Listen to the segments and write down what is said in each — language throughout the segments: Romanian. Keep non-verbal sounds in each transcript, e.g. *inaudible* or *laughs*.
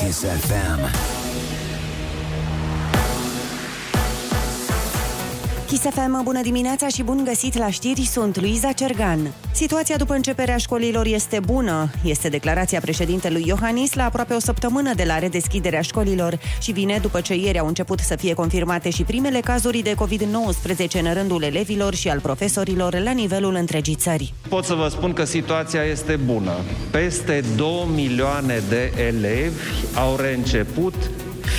Kiss FM. Chisefem, bună dimineața și bun găsit la știri, sunt Luiza Cergan. Situația după începerea școlilor este bună, este declarația președintelui Iohannis la aproape o săptămână de la redeschiderea școlilor și vine după ce ieri au început să fie confirmate și primele cazuri de COVID-19 în rândul elevilor și al profesorilor la nivelul întregii țări. Pot să vă spun că situația este bună. Peste 2 milioane de elevi au reînceput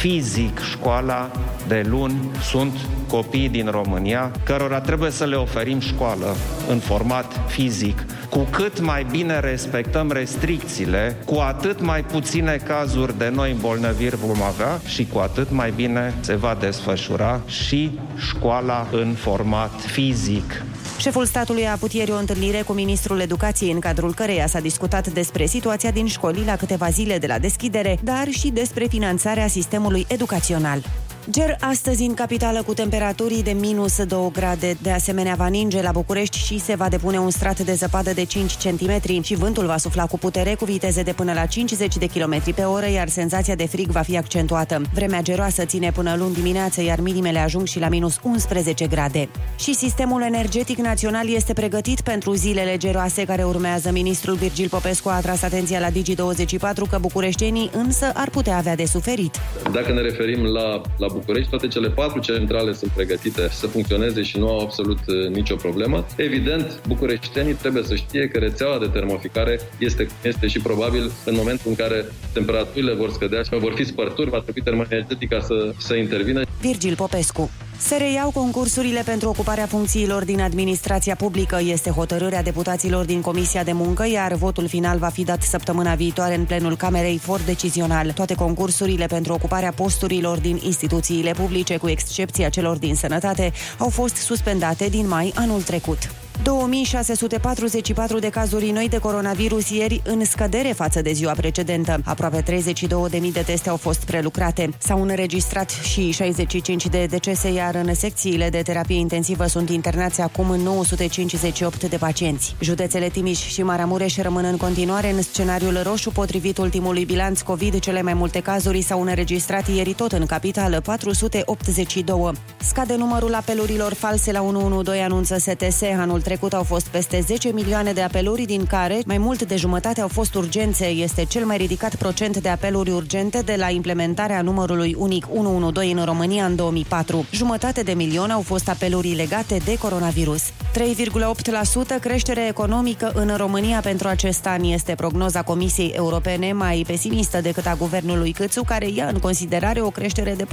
fizic școala de luni sunt copii din România cărora trebuie să le oferim școală în format fizic. Cu cât mai bine respectăm restricțiile, cu atât mai puține cazuri de noi îmbolnăviri vom avea și cu atât mai bine se va desfășura și școala în format fizic. Șeful statului a avut ieri o întâlnire cu ministrul educației, în cadrul căreia s-a discutat despre situația din școli la câteva zile de la deschidere, dar și despre finanțarea sistemului educațional. Ger astăzi în capitală cu temperaturi de minus 2 grade. De asemenea, va ninge la București și se va depune un strat de zăpadă de 5 cm și vântul va sufla cu putere cu viteze de până la 50 de km pe oră, iar senzația de frig va fi accentuată. Vremea geroasă ține până luni dimineață, iar minimele ajung și la minus 11 grade. Și sistemul energetic național este pregătit pentru zilele geroase care urmează. Ministrul Virgil Popescu a atras atenția la Digi24 că bucureștenii însă ar putea avea de suferit. Dacă ne referim la, la București, toate cele patru centrale sunt pregătite să funcționeze și nu au absolut uh, nicio problemă. Evident, bucureștenii trebuie să știe că rețeaua de termoficare este, este și probabil în momentul în care temperaturile vor scădea și vor fi spărturi, va trebui termoenergetica să, să intervină. Virgil Popescu. Se reiau concursurile pentru ocuparea funcțiilor din administrația publică. Este hotărârea deputaților din Comisia de Muncă, iar votul final va fi dat săptămâna viitoare în plenul Camerei for decizional. Toate concursurile pentru ocuparea posturilor din instituțiile publice, cu excepția celor din sănătate, au fost suspendate din mai anul trecut. 2644 de cazuri noi de coronavirus ieri în scădere față de ziua precedentă. Aproape 32.000 de teste au fost prelucrate. S-au înregistrat și 65 de decese, iar în secțiile de terapie intensivă sunt internați acum 958 de pacienți. Județele Timiș și Maramureș rămân în continuare în scenariul roșu potrivit ultimului bilanț COVID. Cele mai multe cazuri s-au înregistrat ieri tot în capitală, 482. Scade numărul apelurilor false la 112, anunță STS. Anul trecut au fost peste 10 milioane de apeluri, din care mai mult de jumătate au fost urgențe. Este cel mai ridicat procent de apeluri urgente de la implementarea numărului unic 112 în România în 2004. Jumătate de milion au fost apeluri legate de coronavirus. 3,8% creștere economică în România pentru acest an este prognoza Comisiei Europene mai pesimistă decât a guvernului Câțu, care ia în considerare o creștere de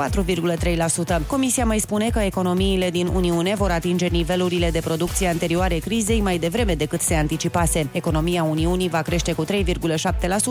4,3%. Comisia mai spune că economiile din Uniune vor atinge nivelurile de producție anterioare crizei mai devreme decât se anticipase. Economia Uniunii va crește cu 3,7%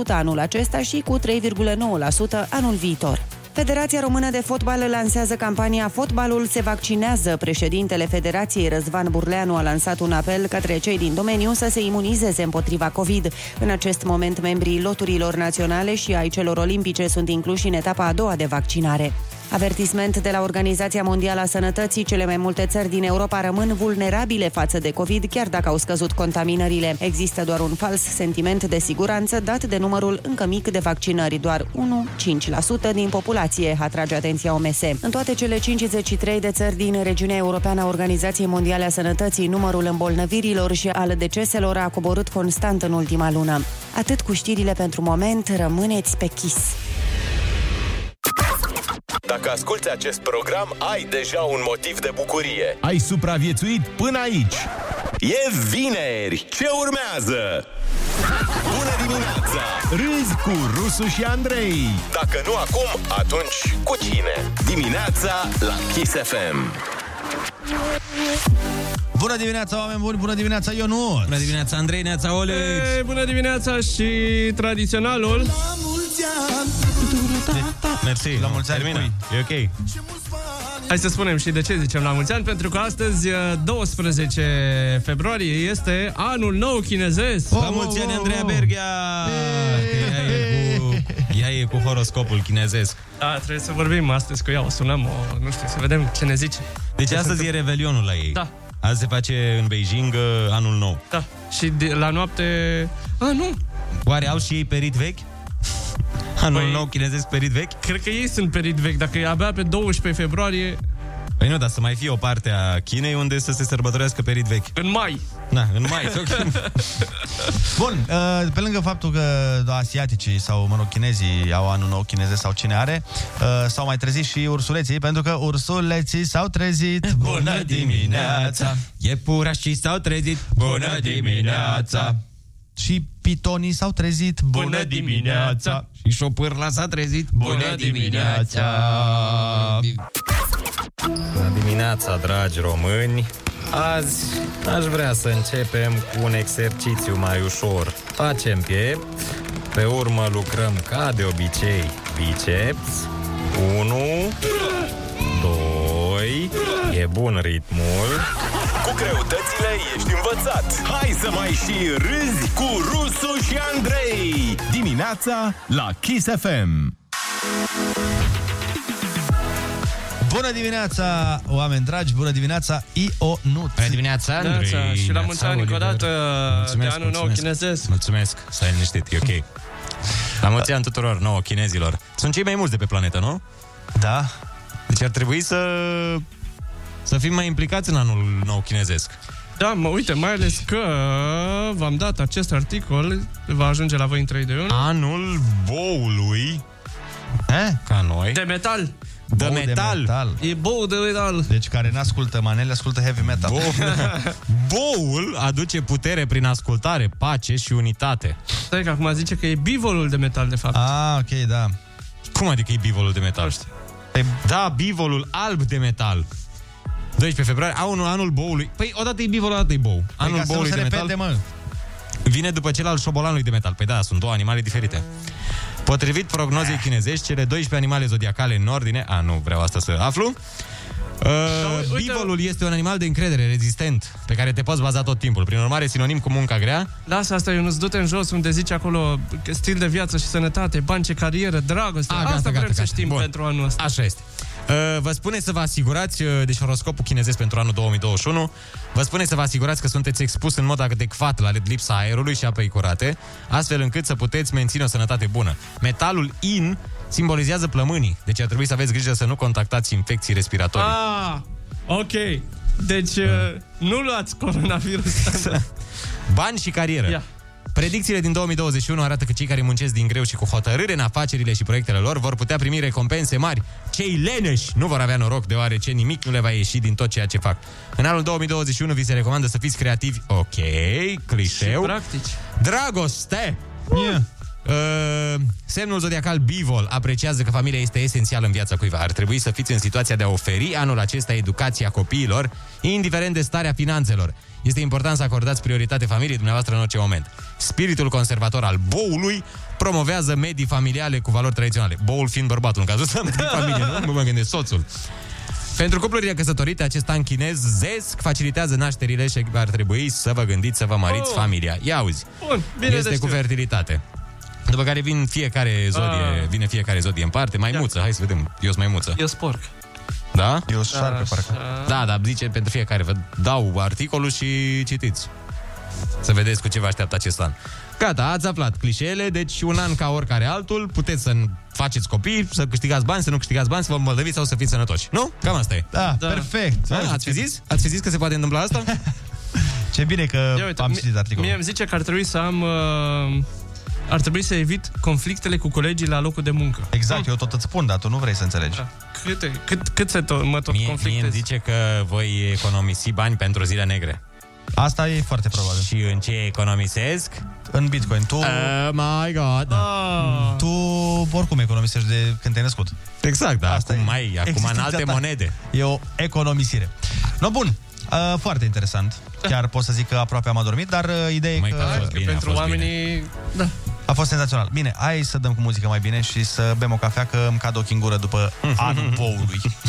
anul acesta și cu 3,9% anul viitor. Federația Română de Fotbal lansează campania Fotbalul se vaccinează. Președintele Federației Răzvan Burleanu a lansat un apel către cei din domeniu să se imunizeze împotriva COVID. În acest moment, membrii loturilor naționale și ai celor olimpice sunt incluși în etapa a doua de vaccinare. Avertisment de la Organizația Mondială a Sănătății, cele mai multe țări din Europa rămân vulnerabile față de COVID, chiar dacă au scăzut contaminările. Există doar un fals sentiment de siguranță dat de numărul încă mic de vaccinări, doar 1-5% din populație, atrage atenția OMS. În toate cele 53 de țări din regiunea europeană a Organizației Mondiale a Sănătății, numărul îmbolnăvirilor și al deceselor a coborât constant în ultima lună. Atât cu știrile pentru moment, rămâneți pe chis. Dacă asculti acest program, ai deja un motiv de bucurie. Ai supraviețuit până aici. E vineri! Ce urmează? Bună dimineața! Râzi cu Rusu și Andrei. Dacă nu acum, atunci cu cine? Dimineața la Kiss FM. Bună dimineața, oameni buni, bună dimineața, Ionut! Bună dimineața, Andrei, neața, Olex! Ei, bună dimineața și tradiționalul Mersi, La mulți ani, termină. cui? E ok. Hai să spunem și de ce zicem la mulți ani Pentru că astăzi, 12 februarie, este anul nou chinezesc La mulți ani, Andreea Berghia! Ea e cu, ea e cu horoscopul chinezesc. Da, trebuie să vorbim astăzi cu ea, o sunăm, o, nu știu, să vedem ce ne zice Deci Ce se astăzi e întâmplă. revelionul la ei. Da. Azi se face în Beijing uh, anul nou. Da, și de, la noapte... A, nu, Oare au și ei perit vechi? *laughs* Anul Păi- nou chinezesc perit vechi? Cred că ei sunt perit vechi. Dacă e abia pe 12 februarie, Păi nu, dar să mai fie o parte a Chinei unde să se sărbătorească perit vechi. în mai. Na, în mai. *laughs* Bun, uh, pe lângă faptul că asiaticii sau, mă rog, chinezii au anul nou chinezesc sau cine are, uh, s-au mai trezit și ursuleții, pentru că ursuleții s-au trezit. Bună dimineața! Iepurașii s-au trezit. Bună dimineața! Și pitonii s-au trezit. Bună dimineața! Și șopârla s-a trezit. Bună dimineața! Bună dimineața, dragi români! Azi aș vrea să începem cu un exercițiu mai ușor. Facem piept, pe urmă lucrăm ca de obicei biceps. 1, 2, e bun ritmul. Cu greutățile ești învățat. Hai să mai și râzi cu Rusu și Andrei. Dimineața la Kiss FM. Bună dimineața, oameni dragi, bună dimineața, Ionut. Bună dimineața, Andrei! Dimineața și la mulți ani încă o Oliver. dată Mulțumesc, de anul nou mulțumesc. chinezesc. Mulțumesc, stai liniștit, e ok. La mulți ani tuturor nouă chinezilor. Sunt cei mai mulți de pe planetă, nu? Da, Deci ar trebui să să fim mai implicați în anul nou chinezesc. Da, mă, uite, mai ales că v-am dat acest articol, va ajunge la voi în 3 de 1. Anul boului, eh? ca noi, De metal. De Bou metal. metal. E bou de metal. Deci care n-ascultă manele, ascultă heavy metal. Bo- *laughs* Boul aduce putere prin ascultare, pace și unitate. Stai că acum zice că e bivolul de metal, de fapt. Ah, ok, da. Cum adică e bivolul de metal? Nu știu. Păi, Da, bivolul alb de metal. 12 februarie, anul, anul boului. Păi odată e bivol, odată e bou. păi Anul ca să nu boului se de metal repete, mă. vine după cel al șobolanului de metal. Păi da, sunt două animale diferite. Potrivit prognozei chinezești, cele 12 animale zodiacale în ordine... A, nu vreau asta să aflu. Uh, uite- bivolul este un animal de încredere, rezistent, pe care te poți baza tot timpul. Prin urmare, sinonim cu munca grea. Lasă asta, eu nu-ți du-te în jos unde zice acolo că stil de viață și sănătate, bani ce carieră, dragoste. A, asta gata, vrem gata, să gata. știm Bun. pentru anul ăsta. Așa este. Uh, Vă spune să vă asigurați, uh, deci horoscopul chinezesc pentru anul 2021, vă spune să vă asigurați că sunteți expus în mod adecvat la lipsa aerului și apei curate, astfel încât să puteți menține o sănătate bună. Metalul in simbolizează plămânii, deci ar trebui să aveți grijă să nu contactați infecții respiratorii. Ah, ok. Deci, uh, nu luați coronavirus. *laughs* Bani și carieră. Ia. Predicțiile din 2021 arată că cei care muncesc din greu și cu hotărâre în afacerile și proiectele lor vor putea primi recompense mari. Cei leneși nu vor avea noroc, deoarece nimic nu le va ieși din tot ceea ce fac. În anul 2021 vi se recomandă să fiți creativi. Ok, clișeu. Practici. Dragoste! Yeah. Uh, semnul zodiacal Bivol apreciază că familia este esențială în viața cuiva. Ar trebui să fiți în situația de a oferi anul acesta educația copiilor, indiferent de starea finanțelor. Este important să acordați prioritate familiei dumneavoastră în orice moment. Spiritul conservator al boului promovează medii familiale cu valori tradiționale. Boul fiind bărbatul, în cazul ăsta, medii *laughs* familie, nu mă gândesc, soțul. Pentru cuplurile căsătorite, acest an chinez zesc facilitează nașterile și ar trebui să vă gândiți să vă măriți Oh. familia. Ia auzi, Bun, bine este de cu știut. fertilitate. După care vin fiecare zodie, Ah. vine fiecare zodie în parte. Maimuță, hai să vedem. Eu sunt maimuță. Eu sporc. Da? Eu sunt șarpe, parcă. Da, da, zice pentru fiecare. Vă dau articolul și citiți. Să vedeți cu ce vă așteaptă acest an. Gata, ați aflat clișeele, deci un an ca oricare altul, puteți să faceți copii, să câștigați bani, să nu câștigați bani, să vă îmbolnăviți sau să fiți sănătoși. Nu? Cam asta e. Da, Da. perfect. Da, ați fi zis? Ați fi zis că se poate întâmpla asta? *laughs* Ce bine că Ia uite, am mi- citit articolul. Mie îmi zice că ar trebui să am... Uh, ar trebui să evit conflictele cu colegii la locul de muncă. Exact, eu tot îți spun, dar tu nu vrei să înțelegi. Da. Câte, cât, cât se tot, mă tot Mie, mie conflictez? îmi zice că voi economisi bani pentru zile negre. Asta e foarte probabil. Și în ce economisesc? În Bitcoin. Tu, Oh my god. Ah, tu oricum economisești de când te-ai născut. Exact, da. Asta acum, e mai, acum în existența alte ta. monede. E o economisire. No, bun. Uh, foarte interesant. Chiar pot să zic că aproape am adormit, dar uh, ideea e Mai că că a fost că bine, a pentru fost oamenii... Da. A fost senzațional. Bine, hai să dăm cu muzică mai bine și să bem o cafea, că îmi cad ochii în gură după anul boului. *laughs*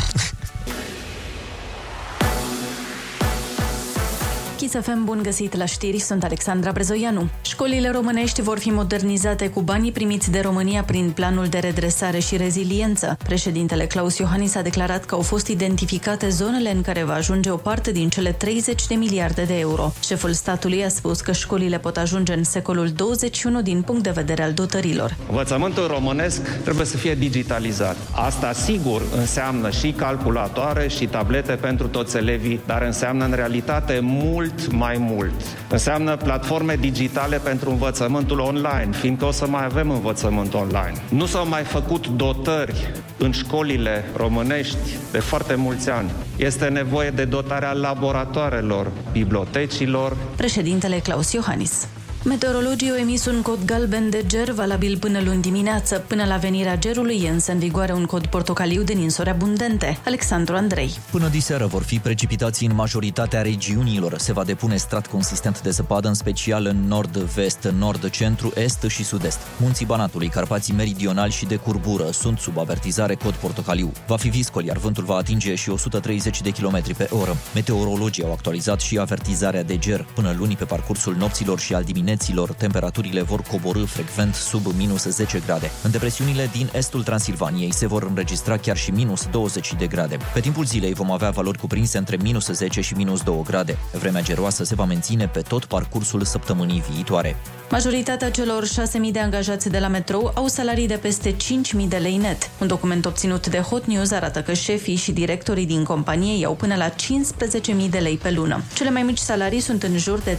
Chisafem, bun găsit la știri, sunt Alexandra Brezoianu. Școlile românești vor fi modernizate cu banii primiți de România prin planul de redresare și reziliență. Președintele Claus Iohannis a declarat că au fost identificate zonele în care va ajunge o parte din cele 30 de miliarde de euro. Șeful statului a spus că școlile pot ajunge în secolul 21 din punct de vedere al dotărilor. Învățământul românesc trebuie să fie digitalizat. Asta sigur înseamnă și calculatoare și tablete pentru toți elevii, dar înseamnă în realitate mult mai mult. Înseamnă platforme digitale pentru învățământul online, fiindcă o să mai avem învățământ online. Nu s-au mai făcut dotări în școlile românești de foarte mulți ani. Este nevoie de dotarea laboratoarelor, bibliotecilor, Președintele Claus Iohannis. Meteorologii au emis un cod galben de ger valabil până luni dimineață. Până la venirea gerului e însă în vigoare un cod portocaliu de ninsori abundente. Alexandru Andrei. Până diseară vor fi precipitații în majoritatea regiunilor. Se va depune strat consistent de zăpadă, în special în nord-vest, nord-centru, est și sud-est. Munții Banatului, Carpații Meridionali și de curbură sunt sub avertizare cod portocaliu. Va fi viscol, iar vântul va atinge și 130 de km pe oră. Meteorologii au actualizat și avertizarea de ger. Până luni, pe parcursul nopților și al dimineții, dimineților, temperaturile vor coborâ frecvent sub minus 10 grade. În depresiunile din estul Transilvaniei se vor înregistra chiar și minus 20 de grade. Pe timpul zilei vom avea valori cuprinse între minus 10 și minus 2 grade. Vremea geroasă se va menține pe tot parcursul săptămânii viitoare. Majoritatea celor 6.000 de angajați de la metrou au salarii de peste 5.000 de lei net. Un document obținut de Hot News arată că șefii și directorii din companie iau până la 15.000 de lei pe lună. Cele mai mici salarii sunt în jur de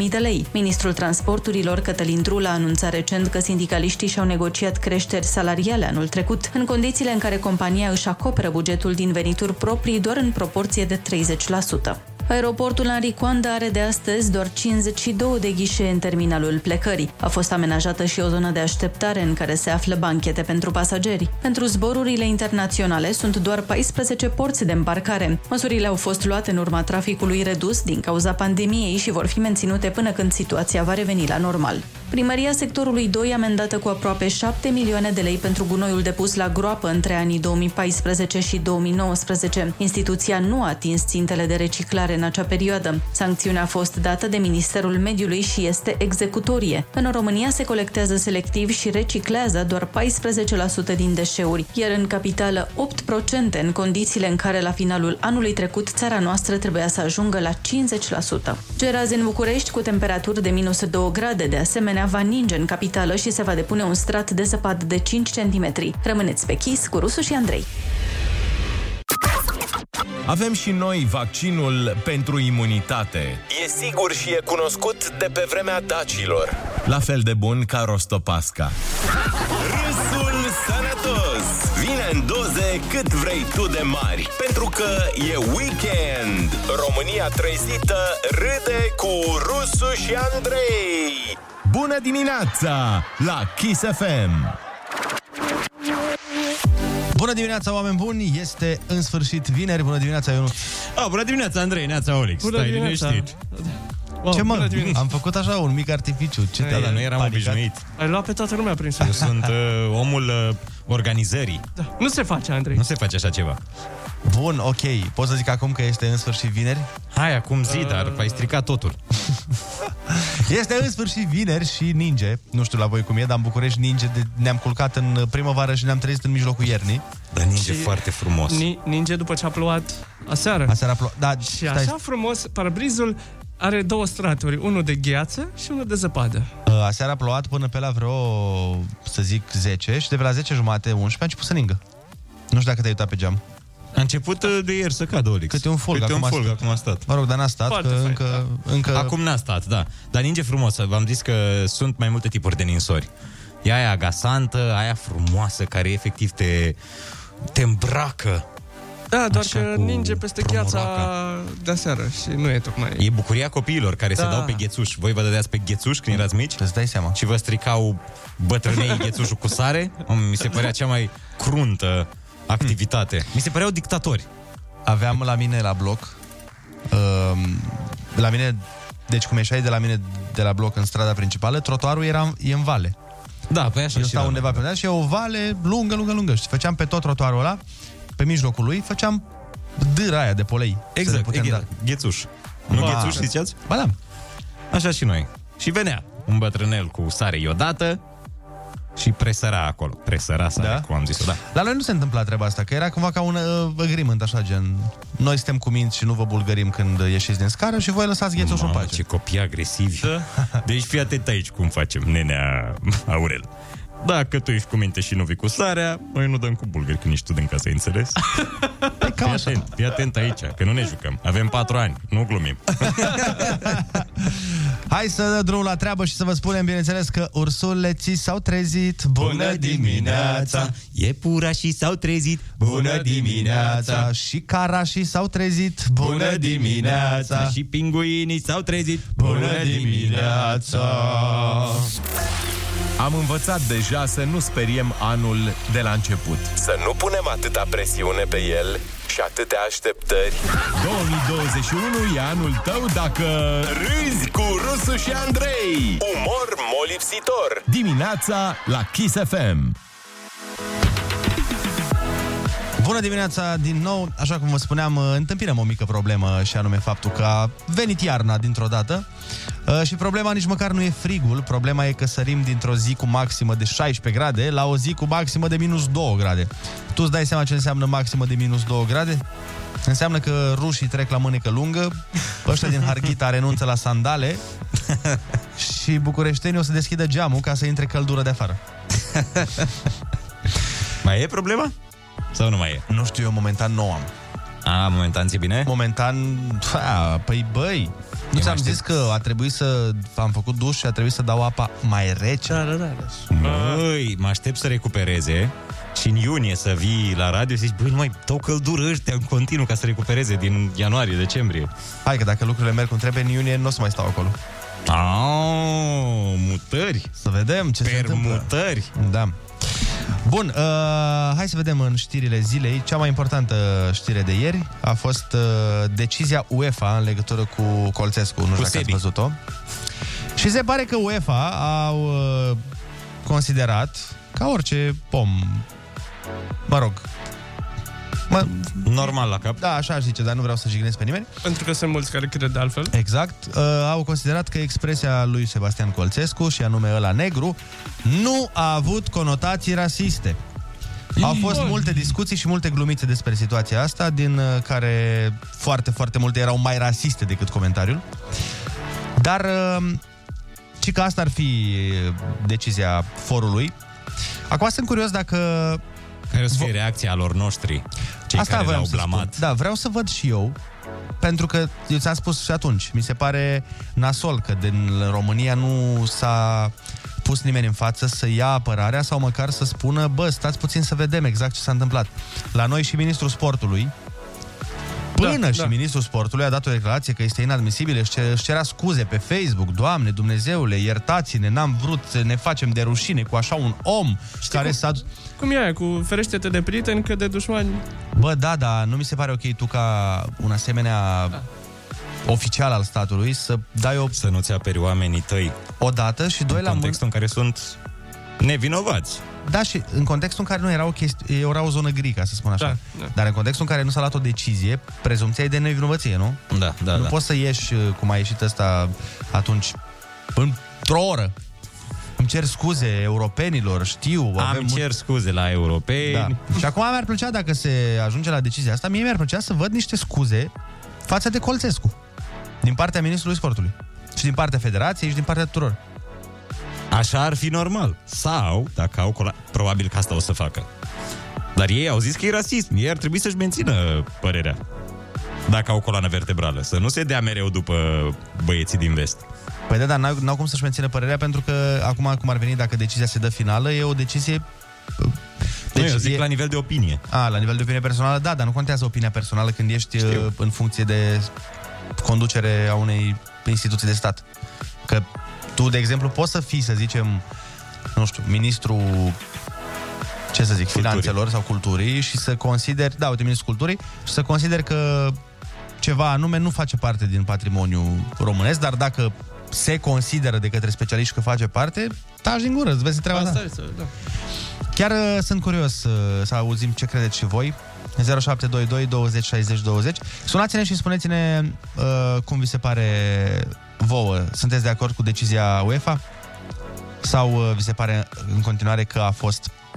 3-4.000 de lei. Ministrul Transporturilor, Cătălin Drula, a anunțat recent că sindicaliștii și-au negociat creșteri salariale anul trecut, în condițiile în care compania își acoperă bugetul din venituri proprii doar în proporție de 30%. Aeroportul Henri Coanda are de astăzi doar 52 de ghișee în terminalul plecării. A fost amenajată și o zonă de așteptare în care se află banchete pentru pasageri. Pentru zborurile internaționale sunt doar 14 porți de îmbarcare. Măsurile au fost luate în urma traficului redus din cauza pandemiei și vor fi menținute până când situația va reveni la normal. Primăria sectorului 2 amendată cu aproape 7 milioane de lei pentru gunoiul depus la groapă între anii 2014 și 2019. Instituția nu a atins țintele de reciclare în acea perioadă. Sancțiunea a fost dată de Ministerul Mediului și este executorie. În România se colectează selectiv și reciclează doar 14% din deșeuri, iar în capitală 8% în condițiile în care la finalul anului trecut țara noastră trebuia să ajungă la 50%. Geraz în București cu temperaturi de minus 2 grade, de asemenea va ninge în capitală și se va depune un strat de zăpadă de 5 cm. Rămâneți pe chis cu Rusu și Andrei. Avem și noi vaccinul pentru imunitate. E sigur și e cunoscut de pe vremea dacilor. La fel de bun ca Rostopasca. Râsul sănătos vine în doze cât vrei tu de mari, pentru că e weekend. România trezită râde cu Rusu și Andrei. Bună dimineața la Kiss FM! Bună dimineața, oameni buni! Este în sfârșit vineri. Bună dimineața, Ionut! Oh, bună dimineața, Andrei, neața Olix. Bună Stai dimineața. liniștit. Wow, Ce mă? bună dimineața. Am făcut așa un mic artificiu. Ce Da, te-ai dar nu eram panicat? obișnuit. Ai luat pe toată lumea prin Eu sus. sunt *laughs* uh, omul uh, organizării. Da. Nu se face, Andrei. Nu se face așa ceva. Bun, ok. Pot să zic acum că este în sfârșit vineri? Hai, acum zi, Uh. dar ai stricat totul. *laughs* Este în sfârșit vineri și ninge. Nu știu la voi cum e, dar în București ninge. De... Ne-am culcat în primăvară și ne-am trezit în mijlocul iernii. Dar ninge Și- foarte frumos. Ni- ninge după ce a plouat aseară. Aseară a plouat. Da, Și stai, așa frumos, parbrizul are două straturi, unul de gheață și unul de zăpadă. Uh, Aseară a plouat până pe la vreo, să zic, 10 și de pe la 10 jumate, 11 a început să ningă. Nu știu dacă te-ai uitat pe geam. A început uh, de ieri să cadă, Olix. Câte un fulg Câte un acum a fulg stat. acum a stat. Mă rog, dar n-a stat, Foarte că fain, încă, încă... Acum n-a stat, da. Dar ninge frumos. V-am zis că sunt mai multe tipuri de ninsori. E aia agasantă, aia frumoasă, care efectiv te, te îmbracă. Da, doar Așa, că cu ninge peste promoroaca. gheața de aseară și nu e tocmai... E bucuria copiilor care da. Da. se dau pe ghețuș. Voi vă dădeați pe ghețuș când erați mici? Îți dai seama. Și vă stricau bătrânei *laughs* ghețușul cu sare? Om, Mi se părea cea mai cruntă activitate. Mi se păreau dictatori. Aveam la mine la bloc, uh, la mine, deci cum ieșai de la mine de la bloc în strada principală, trotuarul era e în vale. Da, pe așa Eu și stau la undeva pe undeva și e o vale lungă, lungă, lungă. Și făceam pe tot trotuarul ăla, pe mijlocul lui, făceam dâra aia de polei. să le Exact, putem exact. da. Ghețuș. Nu Ba. ghețuși ziceați? Ba da. Așa și noi. Și venea un bătrânel cu sare iodată și presăra acolo. Presăra sare, da? cum am zis-o, da. La noi nu se întâmpla treaba asta, că era cumva ca un uh, agreement, așa, gen... Noi suntem cu minți și nu vă bulgărim când ieșiți din scară și voi lăsați ghețoșul în Mamă, pace. ce copii agresivi. Da. Deci fii atent aici cum facem, nenea Aurel. Dacă tu ești cu minte și nu vii cu sarea, noi nu dăm cu bulgări când ești tu din casă, ai înțeles? *laughs* Păi fii atent, fii atent aici, că nu ne jucăm. Avem patru ani, nu glumim. *laughs* Hai să dăm drumul la treabă și să vă spunem, bineînțeles, că ursuleții s-au trezit. Bună dimineața! Iepurașii s-au trezit. Bună dimineața! Și carașii s-au trezit. Bună dimineața! Și pinguinii s-au trezit. Bună dimineața! Am învățat deja să nu speriem anul de la început. Să nu punem atâta presiune pe el și atâtea așteptări. 2021 e anul tău dacă... Râzi cu Rusu și Andrei. Umor molipsitor. Dimineața la Kiss FM. Bună dimineața din nou, așa cum vă spuneam, întâmpinăm o mică problemă și anume faptul că a venit iarna dintr-o dată uh, și problema nici măcar nu e frigul, problema e că sărim dintr-o zi cu maximă de 16 grade la o zi cu maximă de minus 2 grade. Tu îți dai seama ce înseamnă maximă de minus 2 grade? Înseamnă că rușii trec la mânecă lungă, ăștia din Harghita renunță la sandale *laughs* și bucureștenii o să deschidă geamul ca să intre căldură de afară. *laughs* Mai e problema? Sau nu mai e? Nu știu, eu momentan nu am. A, momentan ți bine? Momentan, da, păi băi, nu ți-am zis că a trebuit să... Am făcut duș și a trebuit să dau apa mai rece? Da, da, da. Măi, mă aștept să recupereze și în iunie să vii la radio și zici, băi, nu mai dau căldură ăștia în continuu ca să recupereze din ianuarie, decembrie. Hai că dacă lucrurile merg cum trebuie, în iunie nu o să mai stau acolo. Au, mutări. Să vedem ce se întâmplă. Permutări. Da. Bun, uh, hai să vedem în știrile zilei. Cea mai importantă știre de ieri a fost uh, decizia UEFA în legătură cu Colțescu. Nu știu dacă ați Sebi. văzut-o. Și se pare că UEFA au uh, considerat ca orice pom, mă rog, mă, Normal la cap. da, așa aș zice, dar nu vreau să jignesc pe nimeni. Pentru că sunt mulți care cred de altfel. Exact. Uh, au considerat că expresia lui Sebastian Colțescu, și anume ăla negru, nu a avut conotații rasiste. Au fost multe discuții și multe glumițe despre situația asta, din uh, care foarte, foarte multe erau mai rasiste decât comentariul. Dar, uh, ci că asta ar fi decizia forului. Acum sunt curios dacă Care o să fie reacția lor noștri, cei Asta care voiam l-au să blamat. Spun. Da, vreau să văd și eu, pentru că eu ți-am spus și atunci, mi se pare nasol că din România nu s-a pus nimeni în față să ia apărarea sau măcar să spună, bă, stați puțin să vedem exact ce s-a întâmplat. La noi și ministrul sportului, Până Da, și da. ministrul sportului a dat o declarație că este inadmisibil, își cer- își cerea scuze pe Facebook. Doamne, Dumnezeule, iertați-ne, n-am vrut să ne facem de rușine cu așa un om care s-a... Cum e aia, cu ferește-te de prieteni, că de dușmani... Bă, da, da, nu mi se pare ok tu ca un asemenea da. oficial al statului să dai o, Să nu-ți aperi oamenii tăi o dată și doi în la mână. contextul în care sunt nevinovați. Da, și în contextul în care nu era o chestie, era o zonă gri, ca să spun așa. Da, da. Dar în contextul în care nu s-a luat o decizie, prezumția e de nevinovăție, nu? Da, da, nu da. poți să ieși, uh, cum a ieșit ăsta atunci, într-o oră. Îmi cer scuze europenilor, știu. Am avem mult- cer scuze la europeni. Da. Și acum mi-ar plăcea, dacă se ajunge la decizia asta, mie mi-ar plăcea să văd niște scuze față de Colțescu. Din partea Ministrului Sportului. Și din partea Federației și din partea tuturor. Așa ar fi normal. Sau, dacă au cola... probabil că asta o să facă. Dar ei au zis că e rasism. Ei ar trebui să-și mențină părerea. Dacă au coloană vertebrală. Să nu se dea mereu după băieții din vest. Păi da, dar n-au, n-au cum să-și mențină părerea pentru că acum cum ar veni dacă decizia se dă finală, e o decizie... Deci, nu, eu zic e... la nivel de opinie. A, la nivel de opinie personală, da, dar nu contează opinia personală când ești Știu. uh, în funcție de conducere a unei instituții de stat. Că tu, de exemplu, poți să fii, să zicem, nu știu, ministru ce să zic, Culturii. finanțelor sau culturii și să consideri, da, uite, ministrul culturii, și să consideri că ceva anume nu face parte din patrimoniul românesc, dar dacă se consideră de către specialiști că face parte, taci din gură, îți vezi treaba Asta ta. este, da. Chiar uh, sunt curios uh, să auzim ce credeți și voi. 0722 20 60 20. Sunați-ne și spuneți-ne uh, cum vi se pare vouă. Sunteți de acord cu decizia UEFA? Sau uh, vi se pare în continuare că a fost în, uh,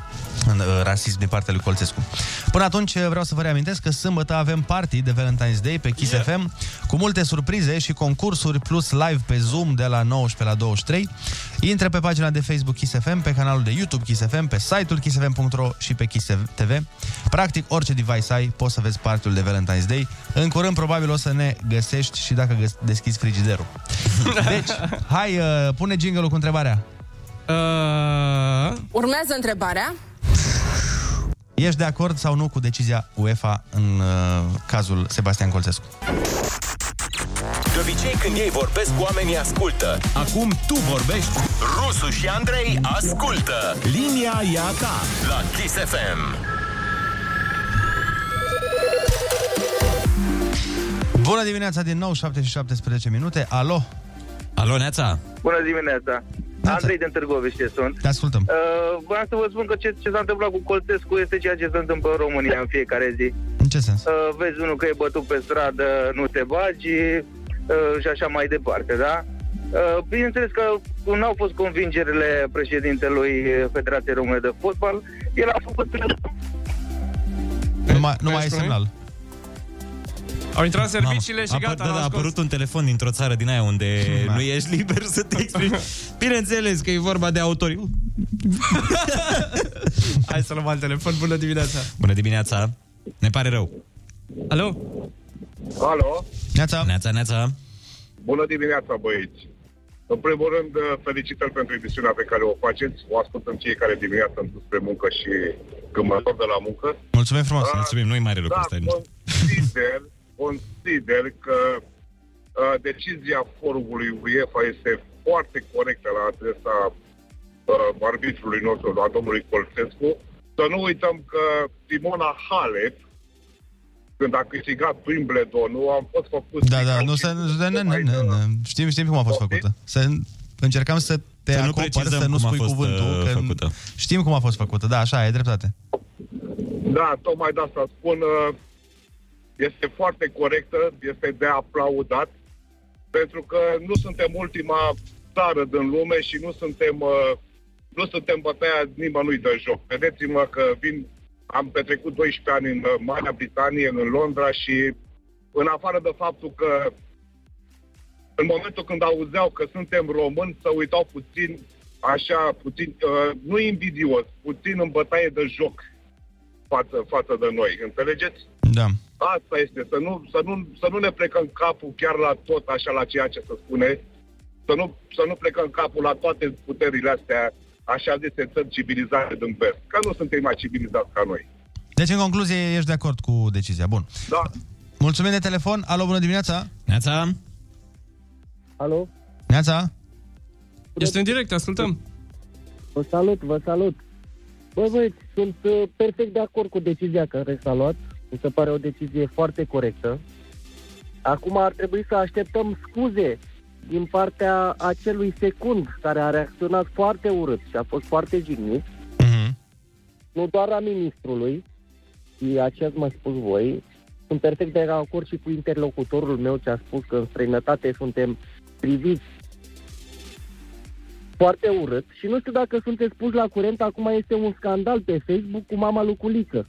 rasism din partea lui Colțescu. Până atunci uh, vreau să vă reamintesc că sâmbătă avem party de Valentine's Day pe Kiss Yeah. FM cu multe surprize și concursuri plus live pe Zoom de la 19 la 23. Intre pe pagina de Facebook Kiss FM, pe canalul de YouTube Kiss FM, pe site-ul kissfm.ro și pe Kiss TV. Practic, orice device ai, poți să vezi party de Valentine's Day. În curând, probabil, o să ne găsești și dacă găs- deschizi frigiderul. *laughs* Deci, hai, uh, pune jingle cu întrebarea. Uh... Urmează întrebarea. Ești de acord sau nu cu decizia UEFA în uh, cazul Sebastian Colțescu? De obicei când ei vorbesc, oamenii ascultă. Acum tu vorbești. Rusu și Andrei ascultă. Linia e a ta la Kiss FM. Bună dimineața din nou, 7 și 17 minute. Alo? Alo, Neața? Bună dimineața! Andrei din Târgoviște sunt. Te ascultăm. Uh, vreau să vă spun că ce, ce s-a întâmplat cu Colțescu este ceea ce se întâmplă în România în fiecare zi. În ce sens? Uh, vezi unul că e bătut pe stradă, nu te bagi uh, și așa mai departe, da? Uh, bineînțeles că nu au fost convingerile președintelui Federației Române de Fotbal. El a făcut... Nu mai, nu mai e semnal. Au intrat serviciile și a, gata, da, da, l-au a scos. apărut un telefon dintr-o țară din aia unde Da. *laughs* nu ești liber să te exprimi. Bineînțeles că e vorba de autori. *laughs* Hai să luăm alt telefon. Bună dimineața. Bună dimineața. Ne pare rău. Alo? Alo? Neața. Neața, neața. Bună dimineața, băieți! În primul rând, felicitări pentru emisiunea pe care o faceți. O ascult în fiecare dimineață în spre muncă și când mă întorc de la muncă. Mulțumim frumos. Mulțumim, nu-i mare lucru Da, ăsta. consider, consider că uh, decizia forumului UEFA este foarte corectă la adresa uh, arbitrului nostru, la domnului Colțescu. Să nu uităm că Simona Halep, când a câștigat Wimbledon-ul, am fost făcut... Da, da, nu să... Nu, nu, nu, nu, nu. Știm, știm cum a fost făcută. Să încercam să te Să nu acopăr, precizăm să nu cum a spui fost, cuvântul. uh, că făcută. Știm cum a fost făcută, da, așa, e dreptate. Da, tocmai de asta spun, uh, este foarte corectă, este de aplaudat, pentru că nu suntem ultima țară din lume și nu suntem, uh, nu suntem bătaia nimănui de joc. Vedeți-mă că vin, am petrecut 12 ani în uh, Marea Britanie, în Londra și în afară de faptul că în momentul când auzeau că suntem români, să uitau puțin, așa, puțin, uh, nu invidios, puțin în bătaie de joc față, față de noi. Înțelegeți? Da. Asta este, să nu, să, nu, să nu ne plecăm capul chiar la tot așa la ceea ce se spune, să nu, să nu plecăm capul la toate puterile astea, așa zise țări civilizate din vest, că nu suntem mai civilizați ca noi. Deci, în concluzie, ești de acord cu decizia. Bun. Da. Mulțumim de telefon. Alo, bună dimineața. Neața. Alo? Neața. Ești în direct, ascultăm. Vă salut, vă salut. Bă, băieți, sunt uh, perfect de acord cu decizia care s-a luat. Mi se pare o decizie foarte corectă. Acum ar trebui să așteptăm scuze din partea acelui secund care a reacționat foarte urât și a fost foarte jignit. Nu doar a ministrului, și a ce ați mai spus voi. Sunt perfect de acord și cu interlocutorul meu ce a spus că în străinătate suntem priviți foarte urât și nu știu dacă sunteți puși la curent, acum este un scandal pe Facebook cu mama lui Culică.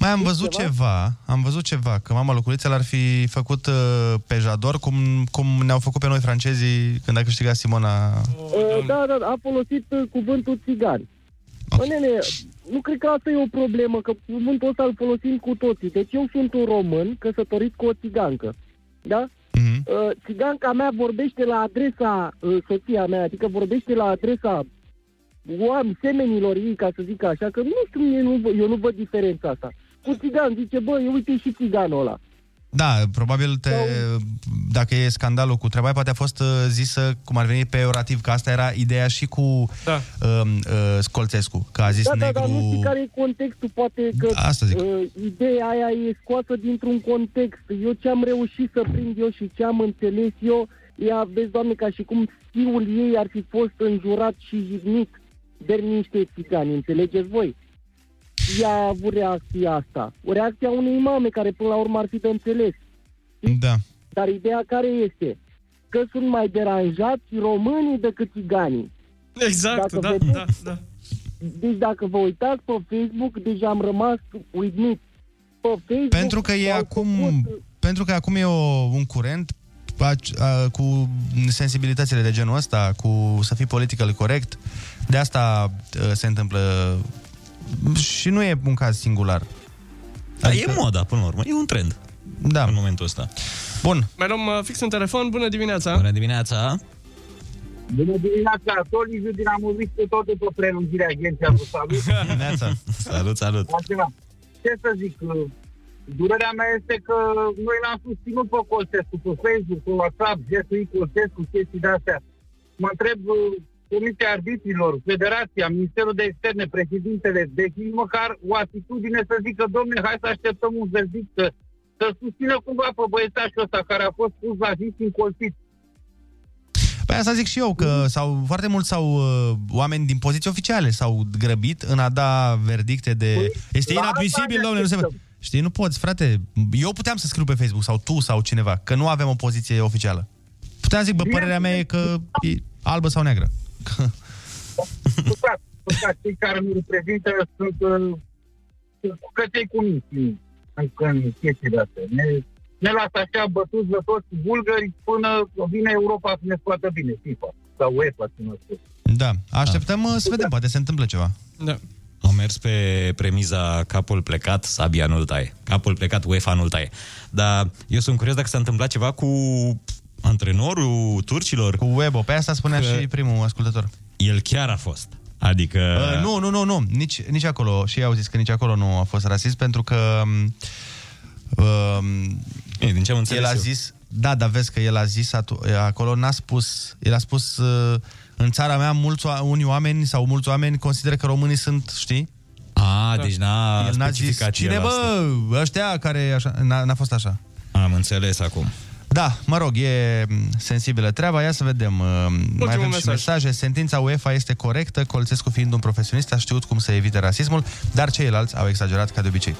Mai am Știți văzut ceva? ceva, am văzut ceva, că mama Luculițel ar fi făcut uh, pe Jador cum, cum ne-au făcut pe noi francezii când a câștigat Simona. Uh, da, da, a folosit uh, cuvântul țigan. Bă, nene, nu cred că asta e o problemă, că cuvântul ăsta îl folosim cu toții. Deci eu sunt un român căsătorit cu o țigancă. Da? Mm-hmm. Uh, țiganca mea vorbește la adresa uh, soția mea, adică vorbește la adresa oameni, semenilor ei, ca să zic așa, că nu știu, eu nu, vă- eu nu văd diferența asta. Cu țigan, zice, bă, uite și țiganul ăla. Da, probabil te, dacă e scandalul cu treaba, aia, poate a fost uh, zisă cum ar veni peorativ, că asta era ideea și cu da. uh, uh, Scolțescu, că a zis da, da, negru... dar nu știi care e contextul, poate că Asta zic. Uh, ideea aia e scoasă dintr-un context. Eu ce am reușit să prind eu și ce am înțeles eu, ea, vezi, doamne, ca și cum fiul ei ar fi fost înjurat și jignit de niște țigani, înțelegeți voi? Ea a avut reacția asta. O reacție a unei mame care până la urmă ar fi de înțeles. Da. Dar ideea care este? Că sunt mai deranjați românii decât țiganii. Exact, Dacă da, vedeți- da, da. Deci dacă vă uitați pe Facebook, deja am rămas uimit. Pe Facebook Pentru că e au acum, făcut- pentru că acum e o, un curent a, a, cu sensibilitățile de genul ăsta, cu să fii political corect. De asta uh, se întâmplă și nu e un caz singular. Da, e moda, până la urmă. E un trend. Da. În momentul ăsta. Bun. Mai luăm uh, fix un telefon. Bună dimineața! Bună dimineața! Bună dimineața, tot Liviu din Amuzic, cu tot după prelungirea agenția vă salut. *laughs* Dimineața. salut, salut. Altceva. Ce să zic, uh, durerea mea este că noi l-am susținut pe Colțescu, pe Facebook, pe WhatsApp, gestul Colțescu, chestii de-astea. Mă întreb uh, Comisia Arbitrilor, Federația, Ministerul de Externe, președintele, deci nici măcar o atitudine să zică, domne, hai să așteptăm un verdict, să, să susțină cumva pe băiețașul ăsta care a fost pus la zi încolțit. Păi asta zic și eu, că sau foarte mulți sau uh, oameni din poziții oficiale s-au grăbit în a da verdicte de... Este la inadmisibil, asta ne domnule, nu se... așteptăm. Știi, nu poți, frate. Eu puteam să scriu pe Facebook, sau tu, sau cineva, că nu avem o poziție oficială. Puteam zic, bă, părerea mea e că e albă sau neagră. Păcat, păcat, cei care nu reprezintă sunt, uh, sunt cătei cu minții în, în chestiile astea. Ne, ne lasă așa bătuți de toți bulgări până vine Europa să ne scoată bine, FIFA sau UEFA, să ne scoată. Da, așteptăm uh, să vedem, poate se întâmplă ceva. Da. Au mers pe premiza capul plecat, sabia nu-l taie. Capul plecat, UEFA nu-l taie. Dar eu sunt curios dacă s-a întâmplat ceva cu antrenorul turcilor. Cu Webo, pe asta spunea Că- și primul ascultător. El chiar a fost. Adică... Uh, nu, nu, nu, nu, nici, nici acolo. Și ei au zis că nici acolo nu a fost rasist, pentru că... Um, e, din ce am înțeles El a eu. zis... Da, dar vezi că el a zis atu- acolo, n-a spus... El a spus... Uh, în țara mea, mulți, oa- unii oameni sau mulți oameni consideră că românii sunt, știi? A, deci n-a El n-a zis, specificat cine el bă, asta. ăștia care așa... N-a, n-a fost așa. Am înțeles acum. Da, mă rog, e m, sensibilă treaba, ia să vedem. uh, Mai avem și mesaj. mesaje. Sentința UEFA este corectă, Colțescu fiind un profesionist a știut cum să evite rasismul, dar ceilalți au exagerat ca de obicei.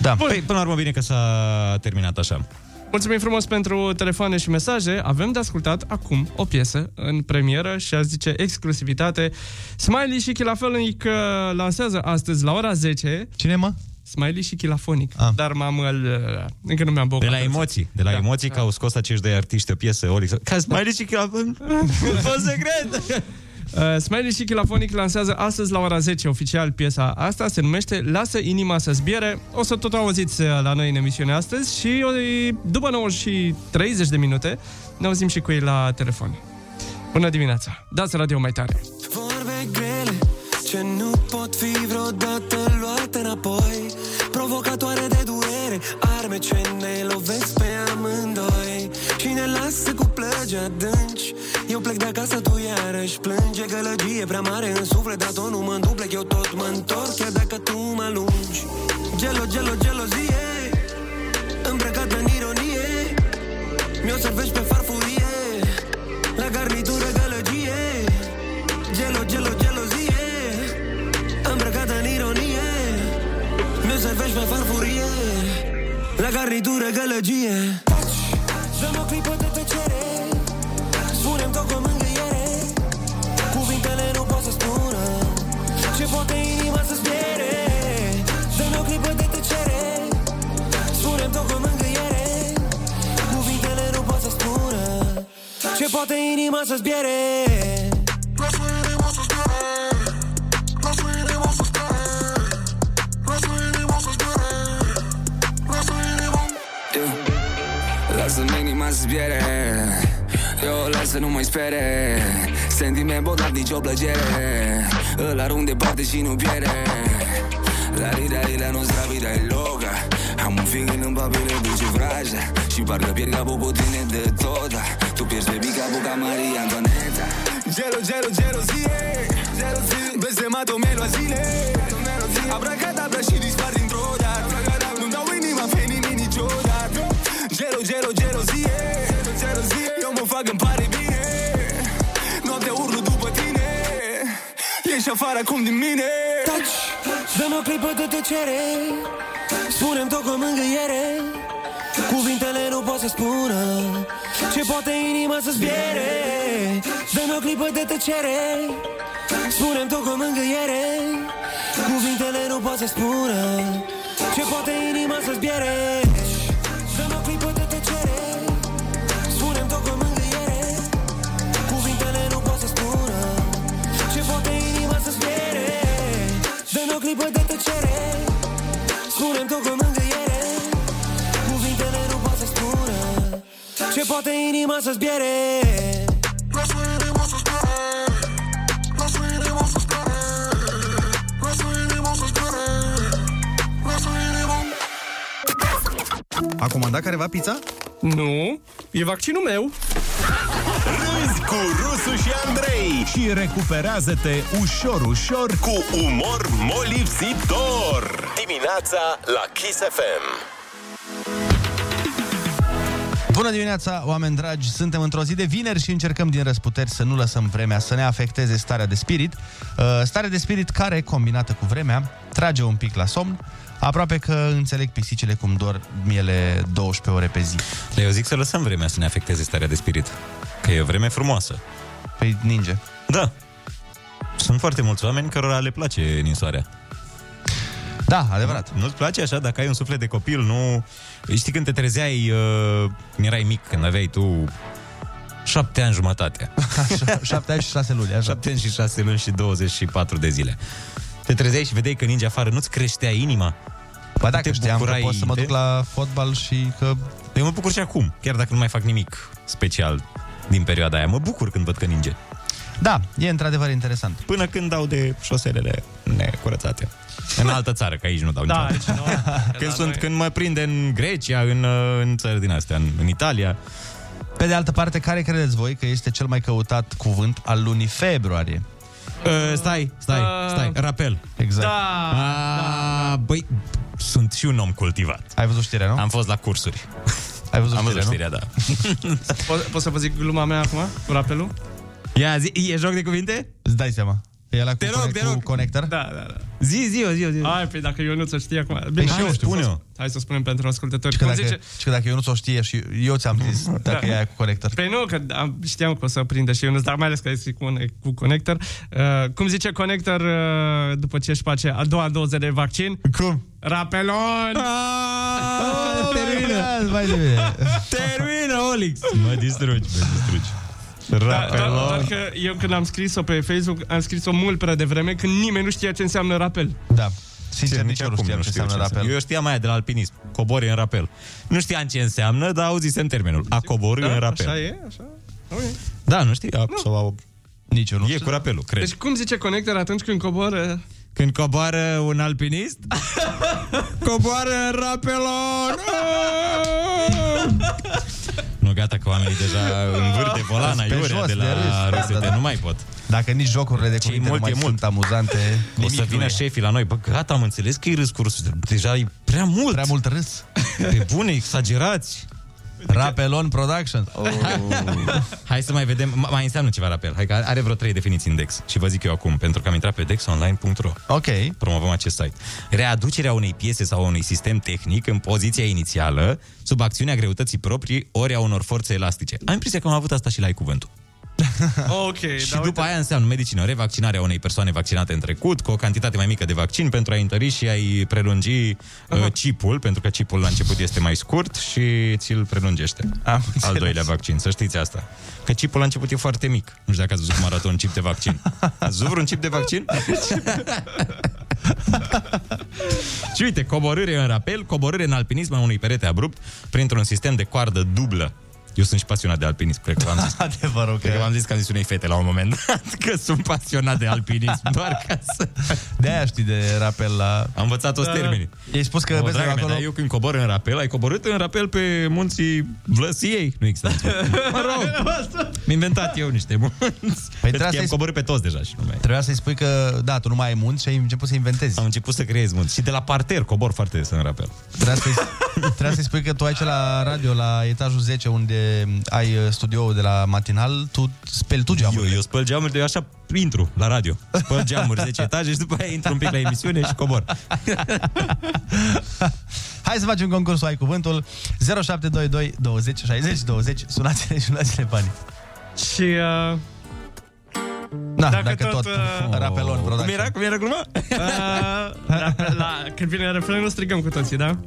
Da. Păi, până la urmă, bine că s-a terminat așa. Mulțumim frumos pentru telefoane și mesaje. Avem de ascultat acum o piesă în premieră și aș zice exclusivitate. Smiley și Chilafonic uh, lansează astăzi la ora 10. Cine mă? Smiley și Chilafonic. Ah. Dar m-am... uh, Încă nu mi-am De bogat. la emoții. De la Da. emoții că au scos acești doi artiști o piesă. Olix. Ca Smiley și Chilafonic. Fost *laughs* secret! Uh, Smiley și Chilafonic lansează astăzi la ora 10 oficial piesa asta, se numește Lasă inima să zbiere. O să tot auziți uh, la noi în emisiune astăzi și uh, după 9 și 30 de minute ne auzim și cu ei la telefon. Bună dimineața! Dați radio mai tare! Vorbe grele Ce nu pot fi vreodată luate înapoi cu plăgi adânci. Eu plec de acasă, tu iarăși plânge Gălăgie prea mare în suflet Dar tot nu mă duplec, eu tot mă întorc Chiar dacă tu mă alungi. Gelo, gelo, gelozie Îmbrăcată în ironie. Mi-o servești pe farfurie La garnitură gălăgie Gelo, gelo, gelozie Îmbrăcată în ironie. Mi-o servești pe farfurie La garnitură gălăgie Taci, dăm o clipă de tăcere poate inima să-ți piere Lasă-mi inima să zbiere. Eu las să nu mai spere Sentiment bogat, nicio plăcere. Îl arunc departe și nu pierde La rida e la nostra vita e loca Am un feeling în papire, duce vraja Și parcă pierd capul cu tine de tot Tu pierzi baby capul ca Maria Antoaneta. Gelo, gelo, gelozie Blestemato melo a zile Abracadabra și dispar dintr-o dată. Nu-mi dau inima pe nimic niciodată. Gelo, gelo, gelozie Eu mă fac, îmi pare bine. Noaptea urlu după tine Ești doar acum din mine. Taci, dă-mi o clipă de tăcere Spune-mi tot cu mângâiere Cuvintele nu pot să spună Ce poate inima să zbiere. Dă-mi o clipă de tăcere Spune-mi tot cu mângâiere Cuvintele nu pot să spună Ce poate inima să zbiere. Dă-mi o clipă de tăcere Spune-mi tot cu mângâiere Cuvintele nu pot să spună Ce poate inima să zbiere. Dă-mi o clipă de tăcere Spune-mi tot cu mângâiere Cuvintele nu pot să spună Ce poate inima să zbiere Lasă inima să zbiere Lasă inima să zbiere Lasă inima să zbiere Lasă inima A comandat careva pizza? Nu, e vaccinul meu. Râzi cu Rusu și Andrei și recuperează-te ușor, ușor cu umor molipsitor. Dimineața la Kiss FM. Bună dimineața, oameni dragi! Suntem într-o zi de vineri și încercăm din răsputeri să nu lăsăm vremea să ne afecteze starea de spirit. Uh, Stare de spirit care, combinată cu vremea, trage un pic la somn, aproape că înțeleg pisicile cum dor miele 12 ore pe zi. Dar eu zic să lăsăm vremea să ne afecteze starea de spirit. Că e o vreme frumoasă. Păi ninge. Da. Sunt foarte mulți oameni cărora le place ninsoarea. Da, adevărat. Nu, nu-ți place așa? Dacă ai un suflet de copil, nu... Știi când te trezeai, uh, când erai mic, când aveai tu șapte ani jumătate. *laughs* șapte ani și șase luni, așa. Șapte ani și șase luni și 24 de zile. Te trezeai și vedeai că ninge afară, nu-ți creștea inima? Ba dacă te știam că bucurai pot să mă de- duc la fotbal și că... Eu mă bucur și acum, chiar dacă nu mai fac nimic special din perioada aia. Mă bucur când văd că ninge. Da, e într-adevăr interesant. Până când dau de șoselele necurățate. În altă țară, că aici nu dau Da, niciodată. aici nu. *laughs* Când, sunt, când mă prinde în Grecia, în, uh, în țări din astea, în, în Italia. Pe de altă parte, care credeți voi că este cel mai căutat cuvânt al lunii februarie? Uh, stai, stai, Uh, stai, rapel. Exact. Da, A, Băi, sunt și un om cultivat. Ai văzut știrea, nu? Am fost la cursuri. *laughs* Ai văzut Am văzut știrea, știrea, da. *laughs* Pot, pot să vă zic gluma mea acum? Cu rapelul? Ia, zi, e joc de cuvinte? Îți dai seama. E la cu, Te rog, conect- te rog. cu conector? Da, da, da. Zi, zi, zi, zi. Hai, păi dacă eu nu ți-o știi acum... Păi și eu hai, știu. spune-o. Hai să spunem pentru ascultători. Și că, Cum dacă, zice... și că dacă eu nu ți-o știe și eu ți-am zis dacă Da. e aia cu conector. Păi nu, că am, știam că o să prindă și eu, dar mai ales că este cu, cu conector. Uh, cum zice conector uh, după ce își face a doua doză de vaccin? Cum? Rapelon! Oh, termină. Mai de bine. Termină, Olix! Mă distrugi, mă distrugi. Da, doar, Rapelon. doar că eu când am scris-o pe Facebook, am scris-o mult prea devreme, când nimeni nu știa ce înseamnă rapel. Da. Sincer, nici eu nu acum știam ce înseamnă rapel. Eu știam aia de la alpinism. Cobori în rapel. Nu știam ce înseamnă, dar auzisem termenul. A coborâ Da, în rapel. așa e, așa. Okay. Da, nu știi? A, sau a, Nici eu nu e cu rapelul, cred. Deci cum zice conector atunci când coboră? Când coboară un alpinist, *laughs* coboară în rapelon! nu, gata, că oamenii deja învârt de volan, Pe aiurea jos, de de la râs. râsete, Da, da. nu mai pot. Dacă nici jocurile de Ce-i cuvinte mult, nu mai e mult. sunt amuzante, O nimic să vină nu e. șefii la noi. Bă, gata, am înțeles că e râs cu râsul. Deja e prea mult. Prea mult râs. Pe bune, exagerați. Rapelon Productions. Oh. *laughs* Hai să mai vedem, m- mai înseamnă ceva rapel. Hai că are vreo trei definiții în Dex. Și vă zic eu acum, pentru că am intrat pe dexonline.ro. Ok. Promovăm acest site. Readucerea unei piese sau a unui sistem tehnic în poziția inițială, sub acțiunea greutății proprii, ori a unor forțe elastice. Am impresia că am avut asta și la ai cuvântul. *laughs* Ok, Și da, după aia înseamnă medicină, revaccinarea unei persoane vaccinate în trecut, cu o cantitate mai mică de vaccin pentru a întări și a-i prelungi uh, chipul, pentru că chipul la început este mai scurt și ți-l prelungește. Am Al doilea vaccin, să știți asta. Că chipul la început e foarte mic. Nu știu dacă ați văzut cum arată un chip de vaccin. *laughs* Ați văzut vreun chip de vaccin? *laughs* și uite, coborâre în rapel, coborâre în alpinism a unui perete abrupt printr-un sistem de coardă dublă. Eu sunt și pasionat de alpinism, cred că v-am zis. *laughs* Adevărul Cred că că... v-am zis că am zis unei fete la un moment dat *laughs* că sunt pasionat de alpinism, *laughs* doar ca să... De-aia știi de rapel la... Am învățat toți Da. termenii. I-ai spus că O, vezi draga mea, acolo... dar eu când cobor în rapel, ai coborât în rapel pe munții Vlăsiei? Nu există. mă rog, mi inventat eu niște munți. Păi trebuia Pentru că să-i am coborât pe toți deja și nu mai... Trebuia să-i spui că, da, tu nu mai ai munți și ai început să inventezi. Am început să creez munți. Și de la parter cobor foarte des în rapel. Trebuia să-i, trebuia să-i spui că tu ai aici la radio, la etajul 10, unde ai uh, studioul de la matinal, tu speli tu geamul. Eu, eu spăl geamuri, eu așa intru la radio. Spăl geamuri 10 etaje și după aia intru un pic la emisiune și cobor. *laughs* Hai să facem concursul Ai Cuvântul 0722 20 60 20 Sunați-ne și luați-ne banii Și... Uh... Da, dacă, dacă tot, tot uh, Rapelon Cum Production. era? Cum era gluma? Uh, la, la, când vine refrenul, strigăm cu toții, da?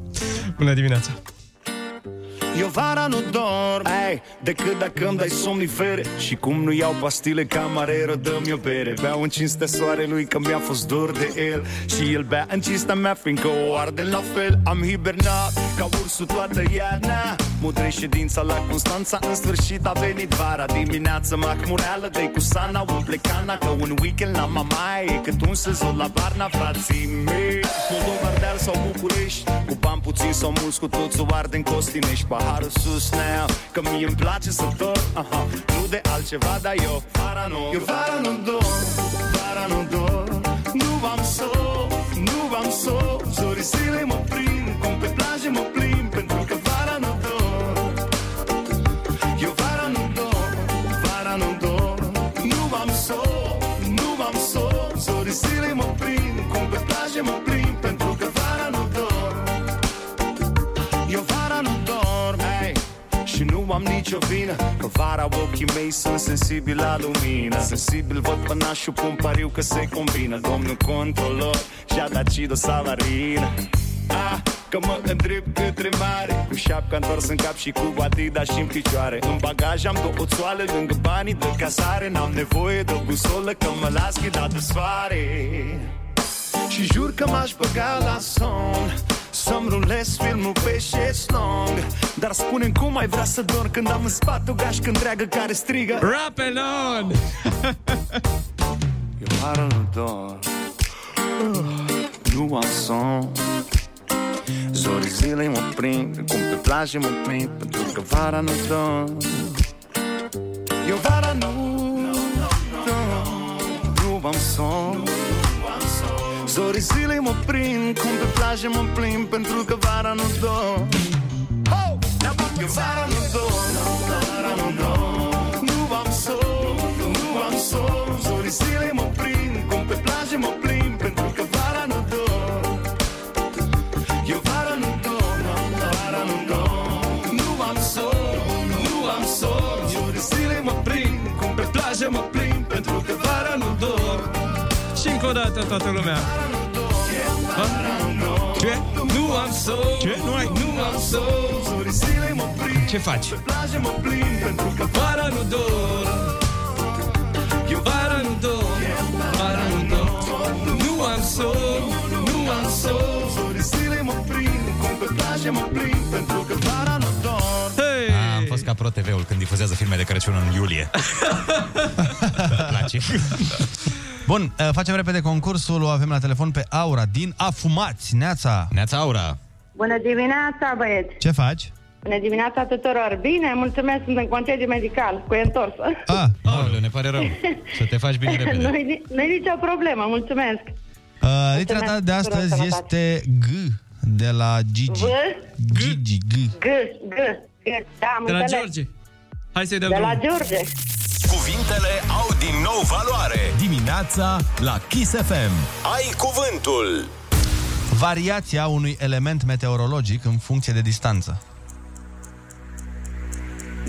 Bună dimineața! Eu vara nu dorm Ei, Decât dacă îmi dai somnifere Și cum nu iau pastile camareră Dă-mi o bere. Beau în cinstea soarelui Că mi-a fost dor de el. Și el bea în cinstea mea Fiindcă o arde la fel. Am hibernat ca ursul toată iarna. Mudrei ședința la Constanța În sfârșit a venit vara Dimineața mahmureală Dei cu sana umple cana Că un weekend la mamaie E cât un sezon la Varna Frații mei. Moldova, Ardeal sau București Cu bani puțin sau mulți Cu toți o arde în Costinești. Paharul sus now Că mie îmi place să dorm aha. Nu de altceva, dar eu Vara nu Eu vara nu dorm Vara nu dorm Nu am sol Nu am sol Zorii zile mă prind Cum pe plajă mă plimb Pentru că vara nu dorm Eu vara nu dorm Vara nu dorm Nu am sol Nu am sol Zorii zile mă prind Cum pe plajă mă plimb Pentru că vara nu dorm Eu vara nu dorm. Hey. Și nu am nicio vină Că vara ochii mei sunt sensibili la lumină. Sensibil văd pănașul pun pariu că se combină. Domnul controlor și-a dat Cido Salarină ah, Că mă îndrept către mare. Cu șapca întors în cap și cu Adidas și în picioare. În bagaj am două țoale lângă banii de casare. N-am nevoie de o busolă că mă las ghidat de soare și jur că m-aș băga la somn Să-mi rulez filmul pe șeslong. Dar spune cum ai vrea să dorm Când am în spate o gașcă întreagă care strigă. Rapelon! Eu vară nu dorm Nu am somn Zorii zilei mă prind Cum pe plajă mă prind Pentru că vara nu dorm Eu vara nu dorm Nu am somn. Zorii zilei mă prind Cum pe plajă mă plimb Pentru că vara nu Oh! Eu vara nu dorm Vara nu dorm Nu am sol Nu am sol Zorii zilei mă prind Cum pe plajă mă plimb mă plimb Pentru că vara nu dorm Și încă o dată toată lumea. Ha? Ce? Nu am sol. Ce? Nu ai? Nu am sol. Zorii zilei mă prind Ce faci? Pe plajă mă plimb Pentru că Vara nu dorm. Eu Vara nu dorm. Vara nu dorm. Nu am sol. Nu am sol. Zorii zilei mă prind Cum pe plajă mă plimb Pentru că vara nu dorm Hey! Am fost ca Pro TV-ul când difuzează filme de Crăciun în iulie. *laughs* Îmi place. Bun, uh, facem repede concursul O avem la telefon pe Aura din Afumați Neața Neața Aura Bună dimineața, băieți! Ce faci? Bună dimineața tuturor! Bine, mulțumesc, sunt în concediu medical, cu întors. Ah, *laughs* Aoleu, ne pare rău. Să te faci bine repede. Nu-i, nu-i nicio problemă, mulțumesc. uh, litera ta de astăzi tuturor este G de la Gigi V? Gigi, G G, G, G, da, am De la înțeles. George. Hai să-i dăm De la drumul. George. Cuvintele au din nou valoare. Dimineața la Kiss FM. Ai cuvântul. Variația unui element meteorologic în funcție de distanță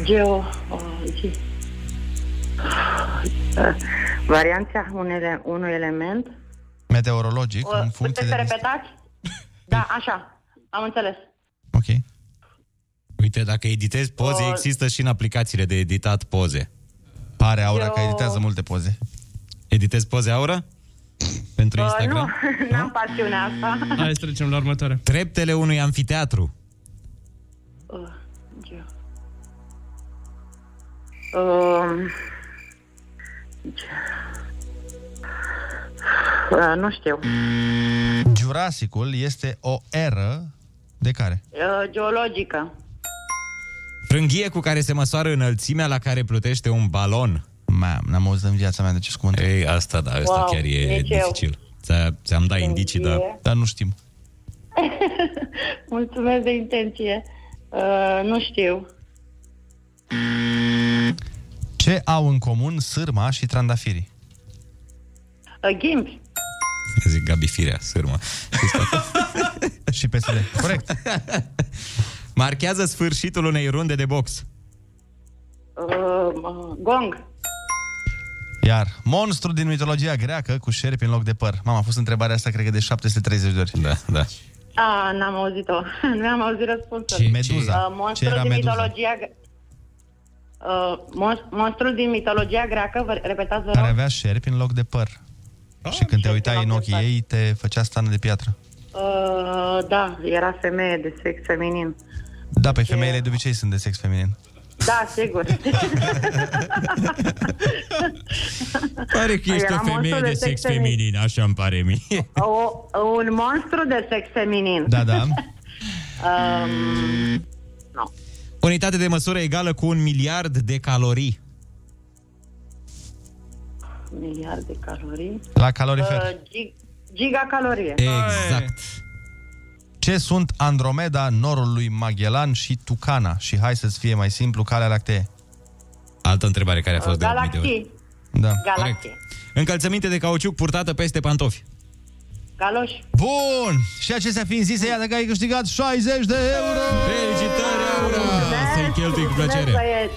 Geo... oh, ge- Uh, Varianța unele, unui element. Meteorologic O, în funcție puteți de să distanță repetați? *laughs* Da, așa. Am înțeles. Ok Uite, dacă editezi poze, O- există și în aplicațiile de editat poze. Pare Aura Eu- că editează multe poze Editezi poze, Aura? Pentru Uh, Instagram? nu, *laughs* n-am pasiunea asta. Hai să trecem la următoare. Treptele unui anfiteatru. Uh, Geo. Um, uh, nu știu. Jurassicul este o eră de care? Uh, geologică. Frânghie cu care se măsoară înălțimea la care plutește un balon. Mam, n-am auzit în viața mea de ce cuvânt. Ei, asta da, asta Wow, chiar e nici eu. dificil. Ți- Ți-am dat indicii, dar... Frânghie. Dar nu știm *laughs* Mulțumesc de intenție. Uh, nu știu. Ce au în comun sârma și trandafirii? Uh, Ghimbi. Zic Gabi Firea, sârmă. *laughs* și PSD. Corect. *laughs* Marchează sfârșitul unei runde de box. Uh, gong. Iar monstru din mitologia greacă cu șerpi în loc de păr. Mama, a fost întrebarea asta, cred că de 730 de ori. Da, da. A, n-am auzit-o. *laughs* nu am auzit răspunsul. Ce- Meduza. Uh, Ce monstrul era din Meduza? mitologia... gre- Uh, mon- monstrul din mitologia greacă, vă repetați vă Care rog? avea șerpi în loc de păr. și când te uitai în ochii ei, te făcea stană de piatră. Uh, da, era femeie de sex feminin. Da, pe femeile de obicei sunt de sex feminin. Da, sigur. *laughs* Pare că ești Era o femeie monstru de de sex sex feminin. feminin, așa îmi pare mie. o, un monstru de sex feminin. Da, da. *laughs* Um, Unitate de măsură egală cu un miliard de calorii. miliard de calorii. La calorifer. Uh, gig, gigacalorie. Exact. Ce sunt Andromeda, norul lui Magellan și Tucana? Și hai să-ți fie mai simplu, Calea Lactee. Altă întrebare care a fost de 8000 de ori. Galaxii. Da. Galaxie. Încălțăminte de cauciuc purtată peste pantofi. Galoși. Bun! Și acestea fiind zise, iată că ai câștigat 60 de euro! Felicitări, Aura! Să-i cheltui cu plăcere. Mulțumesc, băieți.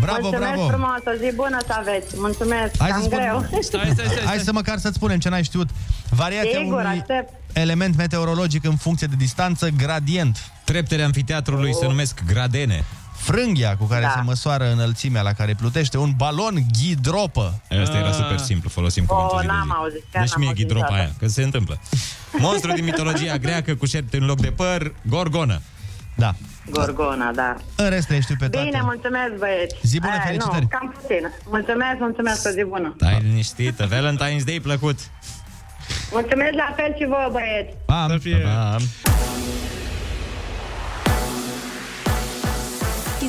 Bravo, Mulțumesc bravo! frumos, o zi bună să aveți. Mulțumesc, Hai cam să, greu. spun, hai să măcar să-ți spunem ce n-ai știut. Variația Sigur, unui aștept. element meteorologic în funcție de distanță, gradient. Treptele amfiteatrului se numesc gradene. Frânghia cu care Da. se măsoară înălțimea la care plutește un balon ghidropă. Asta era super simplu, folosim O, cuvântul zi de n-am zi. auzit, chiar Deci n-am mie auzit ghidropa niciodată. aia, că se întâmplă. Monstru din mitologia greacă cu șerpi în loc de păr, gorgonă. Da. Gorgona, da. În rest le știu pe toate. Bine, mulțumesc, băieți. Zi bună, Eh, felicitări. Nu, cam puțin. Mulțumesc, mulțumesc, o zi bună. Stai liniștită, Valentine's Day plăcut. Mulțumesc la fel și vouă, băieți. Pa, Să fie. Pa.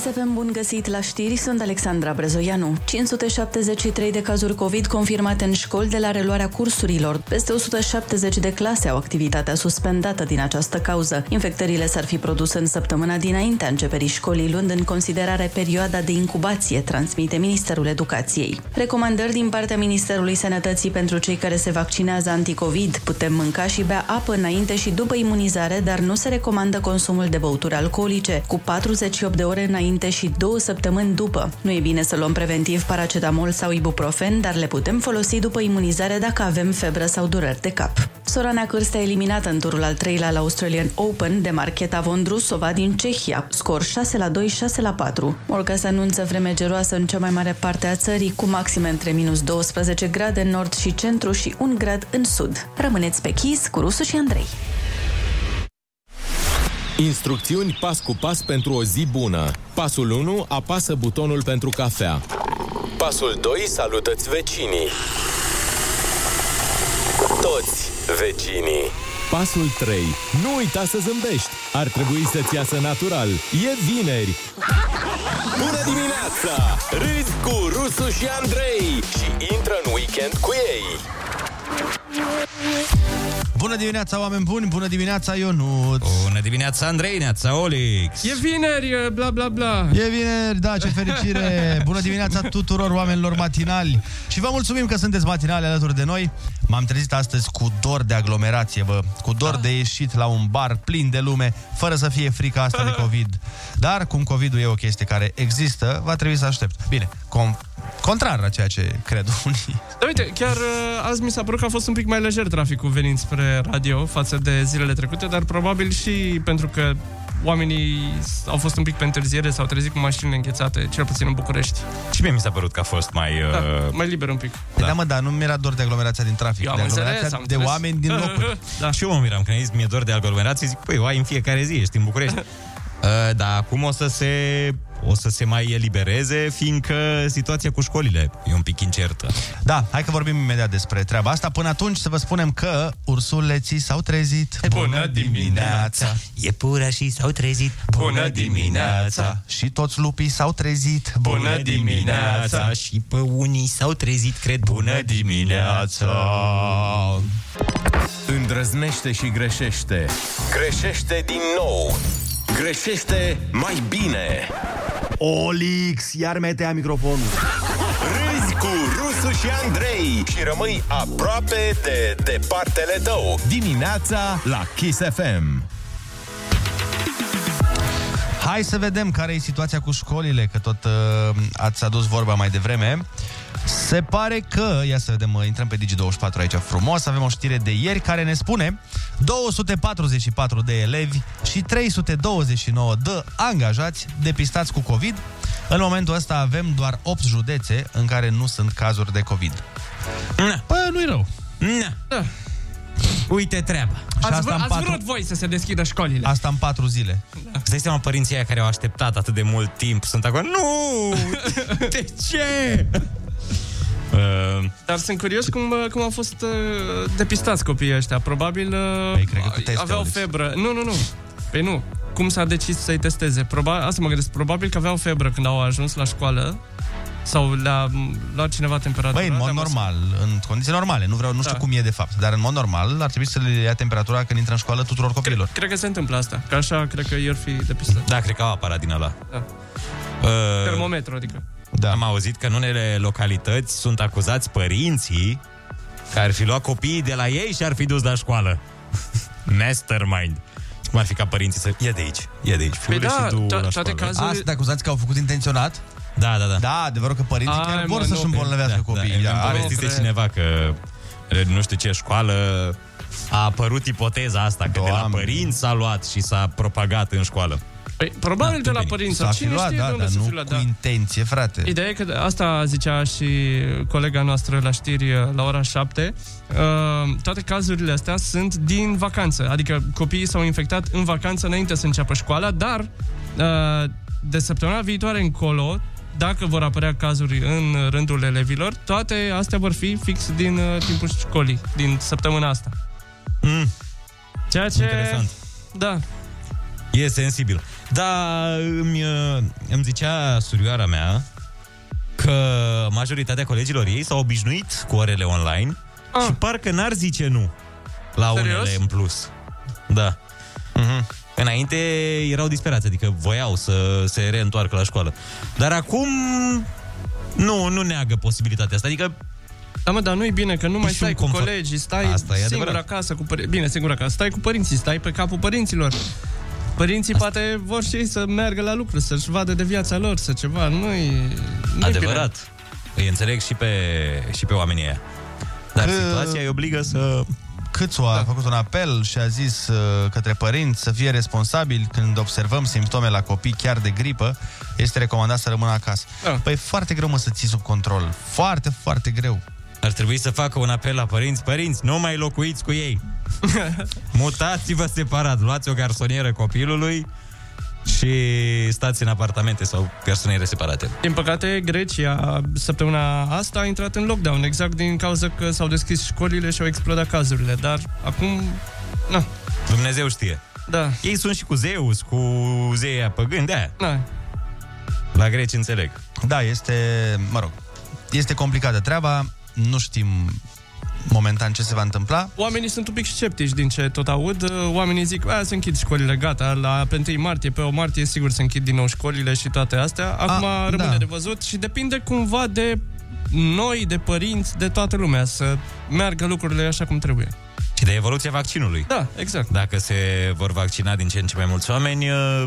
ISFM bun găsit la știri, sunt Alexandra Brezoianu. 573 de cazuri COVID confirmate în școli de la reluarea cursurilor. Peste 170 de clase au activitatea suspendată din această cauză. Infectările s-ar fi produs în săptămâna dinaintea începerii școlii, luând în considerare perioada de incubație, transmite Ministerul Educației. Recomandări din partea Ministerului Sănătății pentru cei care se vaccinează anticovid. Putem mânca și bea apă înainte și după imunizare, dar nu se recomandă consumul de băuturi alcoolice, cu 48 de ore înainte și două săptămâni după. Nu e bine să luăm preventiv paracetamol sau ibuprofen, dar le putem folosi după imunizare dacă avem febră sau dureri de cap. Sorana Cârstea eliminată în turul al treilea la Australian Open de Marcheta Vondrusova din Cehia, scor 6 la 2, 6 la 4. Olga anunță vreme geroasă în cea mai mare parte a țării, cu maxime între minus 12 grade în nord și centru și 1 grad în sud. Rămâneți pe chis cu Rusu și Andrei. Instrucțiuni pas cu pas pentru o zi bună. Pasul 1. Apasă butonul pentru cafea. Pasul 2. Salută-ți vecinii. Toți vecinii. Pasul 3. Nu uita să zâmbești. Ar trebui să-ți iasă natural. E vineri. Bună dimineața! Râzi cu Rusu și Andrei și intră în weekend cu ei. Bună dimineața, oameni buni! Bună dimineața, Ionut! Bună dimineața, Andrei, neața, Olix! E vineri, e bla bla bla. E vineri, da, ce fericire! *laughs* Bună dimineața tuturor oamenilor matinali! Și vă mulțumim că sunteți matinali alături de noi. M-am trezit astăzi cu dor de aglomerație, bă, cu dor de ieșit la un bar plin de lume, fără să fie frica asta de *laughs* COVID. Dar, cum COVID-ul e o chestie care există, va trebui să aștept. Bine, com- contrar la ceea ce cred *laughs* unii. Da, uite, chiar uh, azi mi s-a părut că a fost un pic mai lejer traficul venind spre radio față de zilele trecute, dar probabil și pentru că oamenii au fost un pic pe întârziere, s-au trezit cu mașinile înghețate, cel puțin în București. Și mie mi s-a părut că a fost mai... Da, Uh... mai liber un pic. Da, da mă, dar nu mi-era dor de aglomerația din trafic, Eu am de înțeles, aglomerația am de înțeles. oameni din *laughs* locuri. Da. Și eu mă miram când ai zis, mi-e dor de aglomerație, zic, păi, o ai în fiecare zi, ești în București. *laughs* uh, dar acum o să se o să se mai elibereze, fiindcă situația cu școlile e un pic incertă. Da, hai că vorbim imediat despre treaba asta. Până atunci să vă spunem că ursuleții s-au trezit. Bună dimineața! Iepurașii s-au trezit. Bună dimineața! Și toți lupii s-au trezit. Bună dimineața! Și pe unii s-au trezit, cred. Bună dimineața! Îndrăznește și greșește. Greșește din nou. Greșește mai bine. Olix, iar metea microfonul. Râzi cu Rusu și Andrei și rămâi aproape de departele tău. Dimineața la Kiss FM. Hai să vedem care e situația cu școlile, că tot uh, ați adus vorba mai devreme. Se pare că, ia să vedem, uh, intrăm pe Digi24 aici frumos, avem o știre de ieri care ne spune 244 de elevi și 329 de angajați depistați cu COVID. În momentul ăsta avem doar 8 județe în care nu sunt cazuri de COVID. Bă, nu-i rău. Na. Da. Uite treaba. Ați, asta vă, în ați patru- vrut voi să se deschidă școlile. Asta în 4 zile. Îți dai seama părinții aia care au așteptat atât de mult timp sunt acolo? Nu! *laughs* De ce? *laughs* Uh, Dar sunt curios cum, uh, cum au fost uh, depistați copiii ăștia. Probabil uh, Păi, cred că cu teste, aveau Alex. febră. Nu, nu, nu. Păi nu. Cum s-a decis să-i testeze? Probabil, asta mă gândesc. Probabil că aveau febră când au ajuns la școală sau le-a m, luat cineva temperatura. Băi, în mod le-a măsurat. normal, în condiții normale, nu vreau, nu știu Da. cum e de fapt, dar în mod normal ar trebui să le ia temperatura când intră în școală tuturor copiilor. Cred că se întâmplă asta. Că așa cred că i-ar fi depistat. da, cred că au aparat din ăla. Da. Uh, Termometru, adică. Da. Am auzit că în unele localități sunt acuzați părinții că ar fi luat copiii de la ei și ar fi dus la școală. *laughs* Mastermind. Cum ar fi ca părinții să... Ia de aici, ia de aici. Păi fiule, da, și tu to- la toate școală. cazurile- Asta te acuzați că au făcut intenționat? Da, da, da. Da, adevărul că părinții Ai, chiar mă, vor să-și nu, îmbolnăvească da, copiii. Da, Da, îmi are- povestise cred. cineva că e, nu știu ce școală a apărut ipoteza asta, că de la Doamne. părinți s-a luat și s-a propagat în școală. Păi, probabil de la părinți. S-a Sau fi cine luat, știe da, de unde dar să nu fi luat, cu da. intenție, frate. Ideea e că asta zicea și colega noastră la știri uh, la ora 7. Uh, toate cazurile astea sunt din vacanță. Adică copiii s-au infectat în vacanță înainte să înceapă școala, dar uh, de săptămâna viitoare încolo, dacă vor apărea cazuri în rândul elevilor, toate astea vor fi fix din uh, timpul școlii, din săptămâna asta. Mm. Ceea ce... Interesant. Da. E sensibil. Da, îmi, uh, îmi zicea surioara mea că majoritatea colegilor ei s-au obișnuit cu orele online Ah. și parcă n-ar zice nu la Serios? unele în plus. Da. Mhm. Înainte erau disperați, adică voiau să se reîntoarcă la școală. Dar acum nu, nu neagă posibilitatea asta. Adică Da, mă, dar nu e bine că nu mai și stai un cu confort. colegii, stai Asta e singur adevărat. acasă cu părinții. Bine, singur acasă, stai cu părinții, stai pe capul părinților. Părinții Asta... poate vor și ei să meargă la lucru, să-și vadă de viața lor, să ceva. Nu-i, nu adevărat. Îi înțeleg și pe, și pe oamenii ăia. Dar Că- situația îi obligă să... Câțu a da. făcut un apel și a zis uh, către părinți să fie responsabili când observăm simptome la copii chiar de gripă, este recomandat să rămână acasă. Da. Păi e foarte greu mă să ții sub control. Foarte, foarte greu. Ar trebui să facă un apel la părinți. Părinți, nu mai locuiți cu ei. *laughs* Mutați-vă separat. Luați o garsonieră copilului și stați în apartamente sau garsoniere separate. Din păcate, Grecia săptămâna asta a intrat în lockdown, exact din cauza că s-au deschis școlile și au explodat cazurile. Dar acum, na, Dumnezeu știe. da, Ei sunt și cu Zeus, cu zeia păgâni, de na, La greci înțeleg. Da, este, mă rog, este complicată treaba, nu știm momentan ce se va întâmpla. Oamenii sunt un pic sceptici din ce tot aud. Oamenii zic, a, se închid școlile, gata, la pe 1 martie, pe 8 martie, sigur se închid din nou școlile și toate astea. Acum A, rămâne da. de văzut și depinde cumva de noi, de părinți, de toată lumea, să meargă lucrurile așa cum trebuie. Și de evoluția vaccinului. Da, exact. Dacă se vor vaccina din ce în ce mai mulți oameni, uh,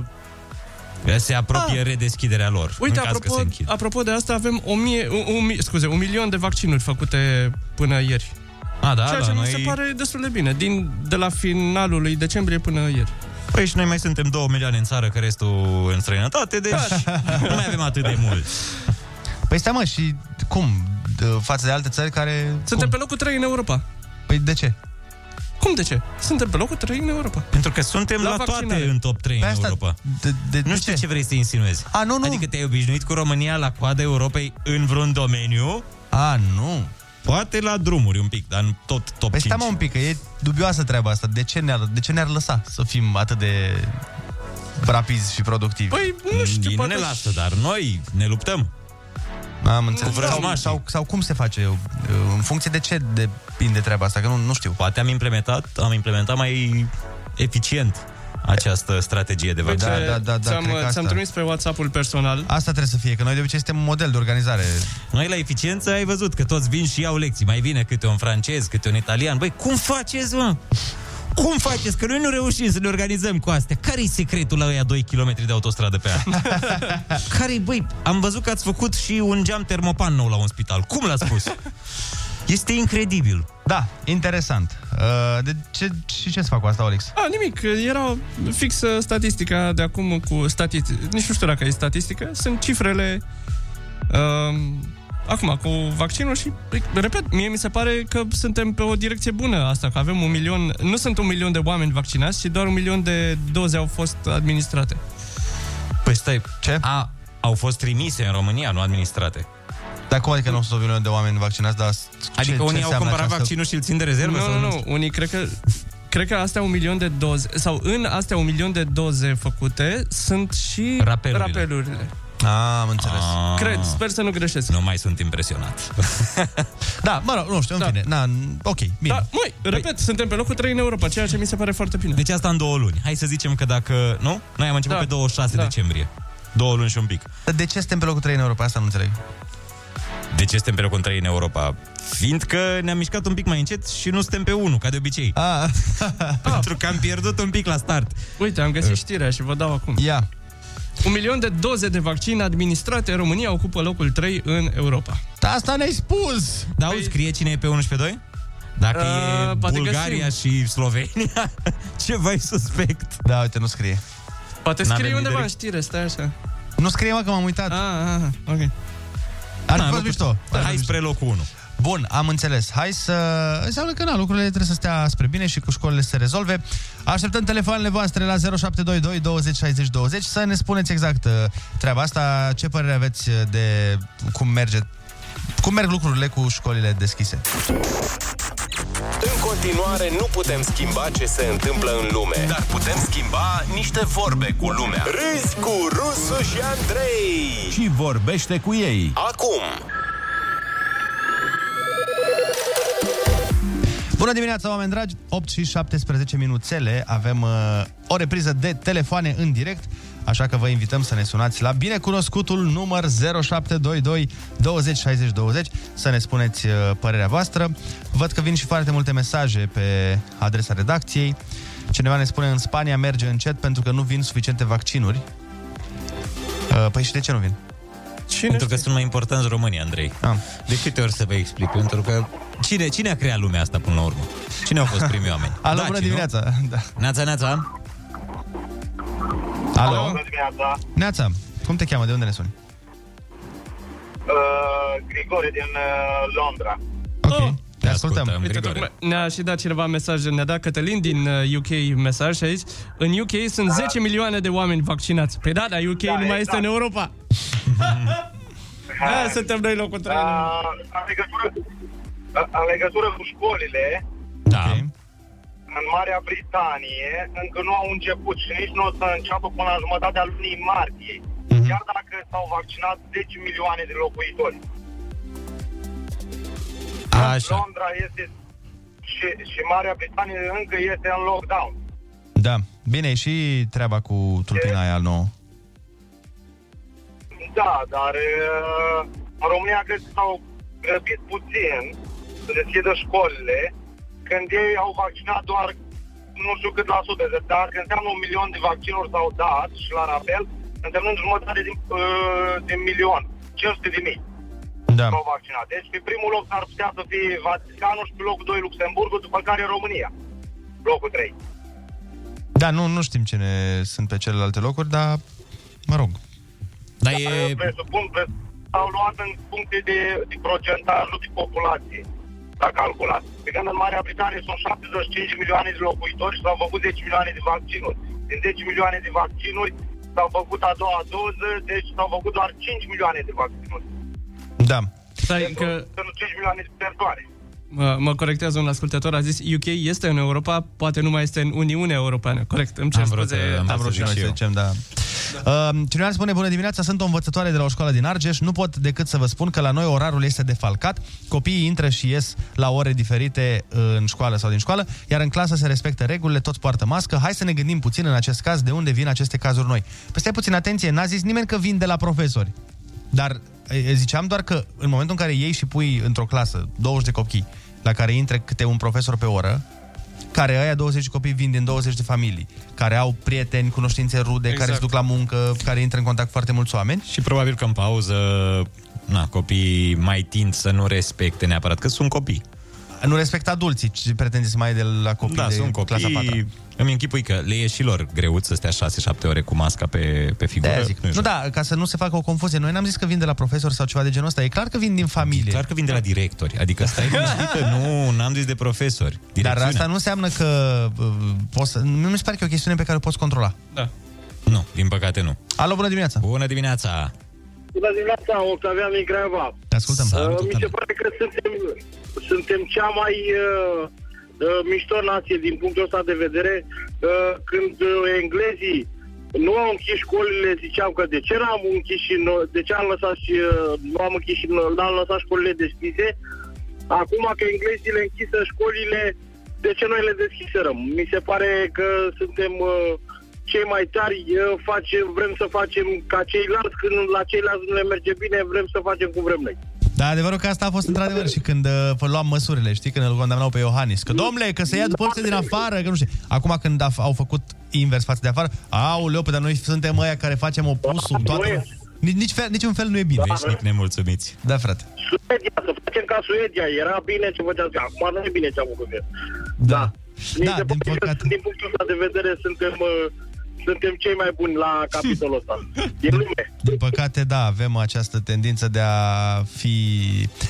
se apropie Ah. redeschiderea lor. Uite, în caz apropo, că se închid. apropo de asta, avem o mie, un, un, mi- scuze, un milion de vaccinuri făcute până ieri. A, da, Ceea la ce noi... mi se pare destul de bine, din, de la finalul lui decembrie până ieri. Păi și noi mai suntem 2 milioane în țară, că restul în străinătate, deci *laughs* nu mai avem atât de mulți. Păi stai mă, și cum? De, față de alte țări care... Suntem cum? pe locul 3 în Europa. Păi de ce? Cum de ce? Suntem pe locul 3 în Europa. Pentru că suntem La la, vaccinare. toate în top 3 Pe în asta- Europa. De, de, Nu de știu ce? ce vrei să insinuezi. A, nu, nu. Adică te-ai obișnuit cu România la coada Europei în vreun domeniu? A, nu. Poate la drumuri un pic, dar în tot top Păi 5. stai mă un pic, că e dubioasă treaba asta. De ce ne-ar, de ce ne-ar lăsa să fim atât de rapizi și productivi? Păi, nu știu, Ei nu poate ne lasă, dar noi ne luptăm. Am înțeles. Cu Sau, vrăjmașii. sau, sau cum se face? În funcție de ce depinde treaba asta? Că nu, nu știu. Poate am implementat, am implementat mai eficient această strategie de Păi vaccinare. ce- da, da, ți-am, cred că ți-am asta. trimis pe WhatsApp-ul personal. Asta trebuie să fie, că noi de obicei suntem un model de organizare. Noi la eficiență ai văzut că toți vin și iau lecții. Mai vine câte un francez, câte un italian. Băi, cum faceți, mă? Cum faceți? Că noi nu reușim să ne organizăm cu astea. Care-i secretul la ăia 2 km de autostradă pe an? *laughs* Care-i, băi, am văzut că ați făcut și un geam termopan nou la un spital. Cum l-ați spus? Este incredibil. Da, interesant. Uh, de ce, și ce să fac cu asta, Olex? A, nimic, era fix uh, statistica de acum cu statistică. Nici nu știu dacă e statistică, sunt cifrele uh, acum cu vaccinul și, repet, mie mi se pare că suntem pe o direcție bună asta, că avem un milion, nu sunt un milion de oameni vaccinați, ci doar un milion de doze au fost administrate. Păi stai, ce? A, au fost trimise în România, nu administrate. Dar cum adică nu sunt un milion de oameni vaccinați, dar Adică ce, unii ce au înseamnă cumpărat această- vaccinul și îl țin de rezervă? Nu, sau nu, nu, știu? unii cred că Cred că astea un milion de doze Sau în astea un milion de doze făcute Sunt și Rapelurile. rapelurile. Ah, am înțeles. Cred, sper să nu greșesc Nu mai sunt impresionat. *laughs* Da, mă rog, nu știu, în Da. fine. Na, ok, bine. Da, măi, repet, suntem pe locul 3 în Europa Ceea ce mi se pare foarte bine Deci asta în două luni. Hai să zicem că dacă... Nu? Noi am început Da. pe 26 Da. decembrie. Două luni și un pic. Dar de ce suntem pe locul 3 în Europa? Asta nu înțeleg. De ce suntem pe locul 3 în Europa? Fiindcă ne-am mișcat un pic mai încet și nu suntem pe 1, ca de obicei. Ah. *laughs* Pentru că am pierdut un pic la start. Uite, am găsit știrea și vă dau acum Ia. Un milion de doze de vaccin administrate România ocupă locul 3 în Europa Da, asta ne-ai spus! Da, auzi, scrie cine e pe 1 și pe 2? Dacă Uh, e poate Bulgaria găsim. și Slovenia, *laughs* ceva e suspect. Da, uite, nu scrie. Poate N-avem scrie undeva lideri. în știre, stai așa Nu scrie, mă, că m-am uitat. Ah, ah, ok Ar Na, fi fost nu- mișto. Da, hai spre locul 1. Bun, am înțeles. Hai să... Înseamnă că, na, lucrurile trebuie să stea spre bine și cu școlile să se rezolve. Așteptăm telefoanele voastre la 0722 20 60 20 să ne spuneți exact uh, treaba asta, ce părere aveți de cum merge cum merg lucrurile cu școlile deschise. În continuare, nu putem schimba ce se întâmplă în lume, dar putem schimba niște vorbe cu lumea. Râzi cu Rusu și Andrei. Și vorbește cu ei. Acum, Bună dimineața, oameni dragi! 8 și 17 minuțele. Avem uh, o repriză de telefoane în direct, așa că vă invităm să ne sunați la binecunoscutul număr 0722 20 60 20 să ne spuneți uh, părerea voastră. Văd că vin și foarte multe mesaje pe adresa redacției. Cineva ne spune în Spania merge încet pentru că nu vin suficiente vaccinuri. Uh, păi și de ce nu vin? Cine Pentru că sunt mai importanți România, Andrei. Ah. De câte ori să vă explic? Pentru că cine, cine a creat lumea asta până la urmă? Cine au fost primii oameni? Alo, Dacii, bună nu? dimineața! *laughs* Da. Neața, neața. Alo? Bună dimineața! Neața, cum te cheamă? De unde ne suni? Uh, Grigore din uh, Londra. Ok, te ascultăm. Uite, Grigore. tocmai ne-a și dat cineva mesaj, ne-a dat Cătălin din uh, UK mesaj și a zis În UK sunt 10 milioane de oameni vaccinați Păi da, dar UK Da, nu mai exact. este în Europa *laughs* Aia suntem noi locul 3 Uh, în, legătură, în legătură cu școlile, Da. În Marea Britanie încă nu au început și nici nu o să înceapă până la jumătatea lunii martie. Chiar dacă s-au vaccinat 10 milioane de locuitori. Așa. Londra este și, și Marea Britanie încă este în lockdown. Da, bine, e și treaba cu tulpina aia nouă. Da, dar uh, în România cred că s-au grăbit puțin să deschidă școlile când ei au vaccinat doar nu știu cât la sută, de- dacă înseamnă un milion de vaccinuri s-au dat și la rapel, însemnând jumătate din, uh, din milion, 500 de mii Da. s-au vaccinat. Deci pe primul loc ar putea să fie Vaticanul și pe locul 2 Luxemburgul, după care România, locul 3. Da, nu, nu știm cine sunt pe celelalte locuri, dar, mă rog. Dar E... Presupun, pres, s-au luat în funcție de, de procentajul de populație, s-a calculat. Pe când în Marea Britanie sunt 75 milioane de locuitori și s-au făcut 10 milioane de vaccinuri. Din 10 milioane de vaccinuri s-au făcut a doua doză, deci s-au făcut doar 5 milioane de vaccinuri. Da. Stai, că Sunt 5 milioane de persoane. Mă, mă corectează un ascultător, a zis UK este în Europa, poate nu mai este în Uniunea Europeană Corect, îmi cer Am vrut, scuze am Am vrut și noi să zicem, da. Uh, cineva spune, bună dimineața, sunt o învățătoare de la o școală din Argeș, nu pot decât să vă spun că la noi orarul este defalcat, copiii intră și ies la ore diferite uh, în școală sau din școală, iar în clasă se respectă regulile, toți poartă mască. Hai să ne gândim puțin în acest caz de unde vin aceste cazuri noi. Păi stai puțin atenție, n-a zis nimeni că vin de la profesori. Dar e, ziceam doar că în momentul în care iei și pui într-o clasă 20 de copii la care intre câte un profesor pe oră, care aia 20 de copii vin din 20 de familii, care au prieteni, cunoștințe rude, exact. care se duc la muncă, care intră în contact cu foarte mulți oameni. Și probabil că în pauză, na, copiii mai tind să nu respecte neapărat, că sunt copii. Nu respectă adulții, ci pretendeți să mai e de la copii Da, de sunt clasa 4. Copii. Îmi închipui că le e și lor greuț să stea 6-7 ore cu masca pe, pe figură. De-aia zic. Nu, da, ca să nu se facă o confuzie. Noi n-am zis că vin de la profesor sau ceva de genul ăsta. E clar că vin din familie. Clar că vin de la directori. Adică stai liniștită, nu, n-am zis de profesori. Dar Direcțiunea. asta nu înseamnă că uh, poți să... Nu mi se pare că e o chestiune pe care o poți controla. Da. Nu, din păcate nu. Alo, bună dimineața! Bună dimineața! Bună dimineața, Octavian din Craiova. Te ascultăm. Uh, mi se pare că suntem, suntem cea mai uh, uh, mișto nație din punctul ăsta de vedere. Uh, când uh, englezii nu au închis școlile, ziceau că de ce n-am închis și noi, de ce am lăsat și, uh, nu am închis și noi, n-am lăsat școlile deschise. Acum că englezii le închisă școlile, de ce noi le deschiserăm? Mi se pare că suntem uh, cei mai tari, uh, face, vrem să facem ca ceilalți, când la ceilalți nu le merge bine, vrem să facem cum vrem noi. Da, adevărul că asta a fost într-adevăr și când uh, luam măsurile, știi, când îl condamnau pe Iohannis. Că, domnule, că se ia după ăștia din afară, că nu știu. Acum când a, au făcut invers față de afară, auleu, pe dar noi suntem ăia care facem opusul. Toată... Nici, nici fel, niciun fel nu e bine. Veșnic nemulțumiți. Da, frate. Suedia, să facem ca Suedia, era bine ce făceați, acum nu e bine ce am făcut eu. Da. Mi se pare că, din punctul ăsta de vedere, suntem, uh, suntem cei mai buni la capitolul ăsta. E lume. Din păcate, da, avem această tendință de a fi...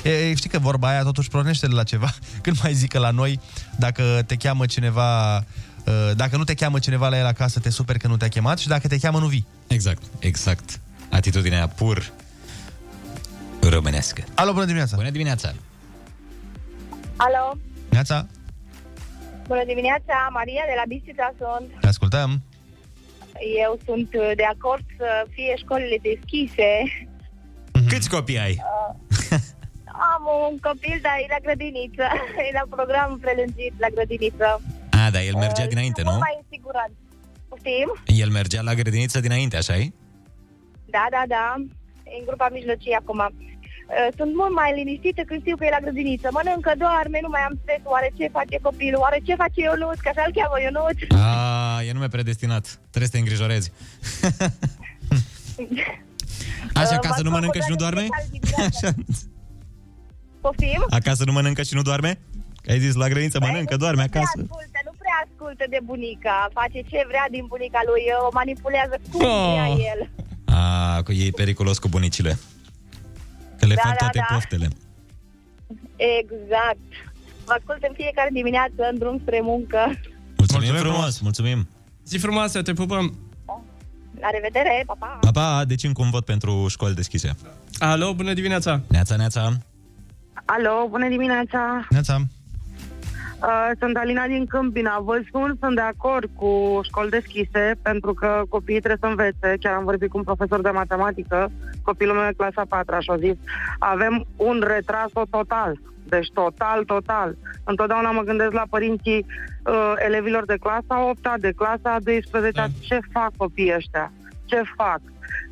E, e, știi că vorba aia totuși pornește de la ceva. *laughs* Când mai zic că la noi, dacă te cheamă cineva... uh, Dacă nu te cheamă cineva la el acasă, te super că nu te-a chemat și dacă te cheamă, nu vii. Exact, exact. Atitudinea pur românească. Alo, bună dimineața! Bună dimineața! Alo, Neața, bună dimineața, Maria de la Bistrița sunt. te ascultăm. Eu sunt uh, de acord să fie școlile deschise. Câți copii ai? Uh, am un copil, dar e la grădiniță. *laughs* E la program prelungit la grădiniță. A, da, el mergea dinainte, Sunt nu? mult mai în siguranță. Poftim? El mergea la grădiniță dinainte, așa -i? Da, da, da. E în grupa mijlocie acum. Uh, Sunt mult mai liniștită când știu că e la grădiniță. Mănâncă, doarme, nu mai am stres. Oare ce face copilul? Oare ce face Ionuț? Că așa-l cheamă Ionuț. A, e nume predestinat. Trebuie să te îngrijorezi. *laughs* Așa, Uh, acasă mă nu mănâncă și nu scot doarme? de dimineața. *laughs* Așa. Poftim? Acasă nu mănâncă și nu doarme? Că ai zis la grădiniță mănâncă, doarme Nu prea acasă. ascultă, nu prea ascultă de bunica. Face ce vrea din bunica lui, o manipulează cum Oh. vrea el. A, că e periculos cu bunicile. Că le Da, fac da, toate da. poftele. Exact. Vă ascult în fiecare dimineață în drum spre muncă. Mulțumim, frumos, mulțumim. Zi frumoasă, te pupăm. La revedere, pa, pa! Pa, pa, deci încă un vot pentru școli deschise. Alo, bună dimineața. Neața, neața. Alo, bună dimineața! Neața. Uh, sunt Alina din Câmpina. Vă spun, sunt de acord cu școli deschise, pentru că copiii trebuie să învețe. Chiar am vorbit cu un profesor de matematică, copilul meu e clasa 4 și a zis, avem un retras total. Deci total, total. Întotdeauna mă gândesc la părinții uh, elevilor de clasa 8 de clasa 12 Da. Ce fac copiii ăștia? Ce fac?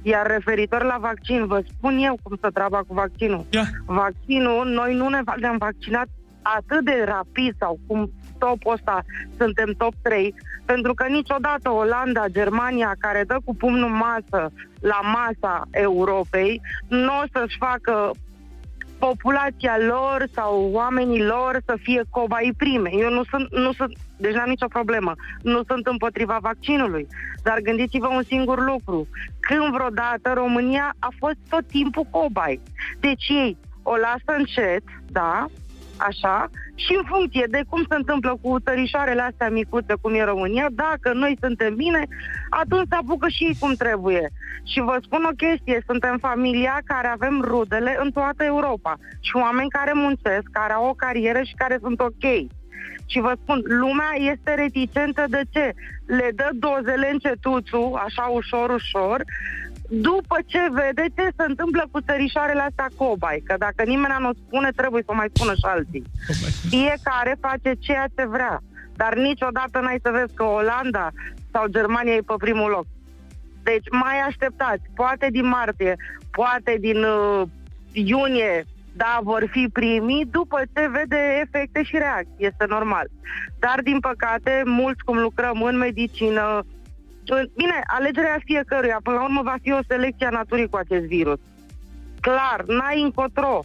Iar referitor la vaccin, vă spun eu cum să treaba cu vaccinul. Yeah. Vaccinul, noi nu ne ne-am vaccinat atât de rapid sau cum topul ăsta suntem top 3, pentru că niciodată Olanda, Germania, care dă cu pumnul în masă la masa Europei, nu o să-și facă populația lor sau oamenii lor să fie cobai prime. Eu nu sunt, nu sunt, deci n-am nicio problemă. Nu sunt împotriva vaccinului. Dar gândiți-vă un singur lucru. Când vreodată România a fost tot timpul cobai. Deci ei o lasă încet, da, așa, și în funcție de cum se întâmplă cu țărișoarele astea micuțe, cum e România, dacă noi suntem bine, atunci se apucă și ei cum trebuie. Și vă spun o chestie, suntem familia care avem rudele în toată Europa și oameni care muncesc, care au o carieră și care sunt ok. Și vă spun, lumea este reticentă de ce? Le dă dozele încetuțu, așa ușor, ușor, după ce vede ce se întâmplă cu țărișoarele astea cobai. Că dacă nimeni nu o spune, trebuie să o mai spună și alții. Fiecare face ceea ce vrea. Dar niciodată n-ai să vezi că Olanda sau Germania e pe primul loc. Deci mai așteptați, poate din martie, poate din uh, iunie, da, vor fi primii după ce vede efecte și reacții. Este normal. Dar, din păcate, mulți cum lucrăm în medicină, în- bine, alegerea fiecăruia, până la urmă va fi o selecție a naturii cu acest virus. Clar, n-ai încotro.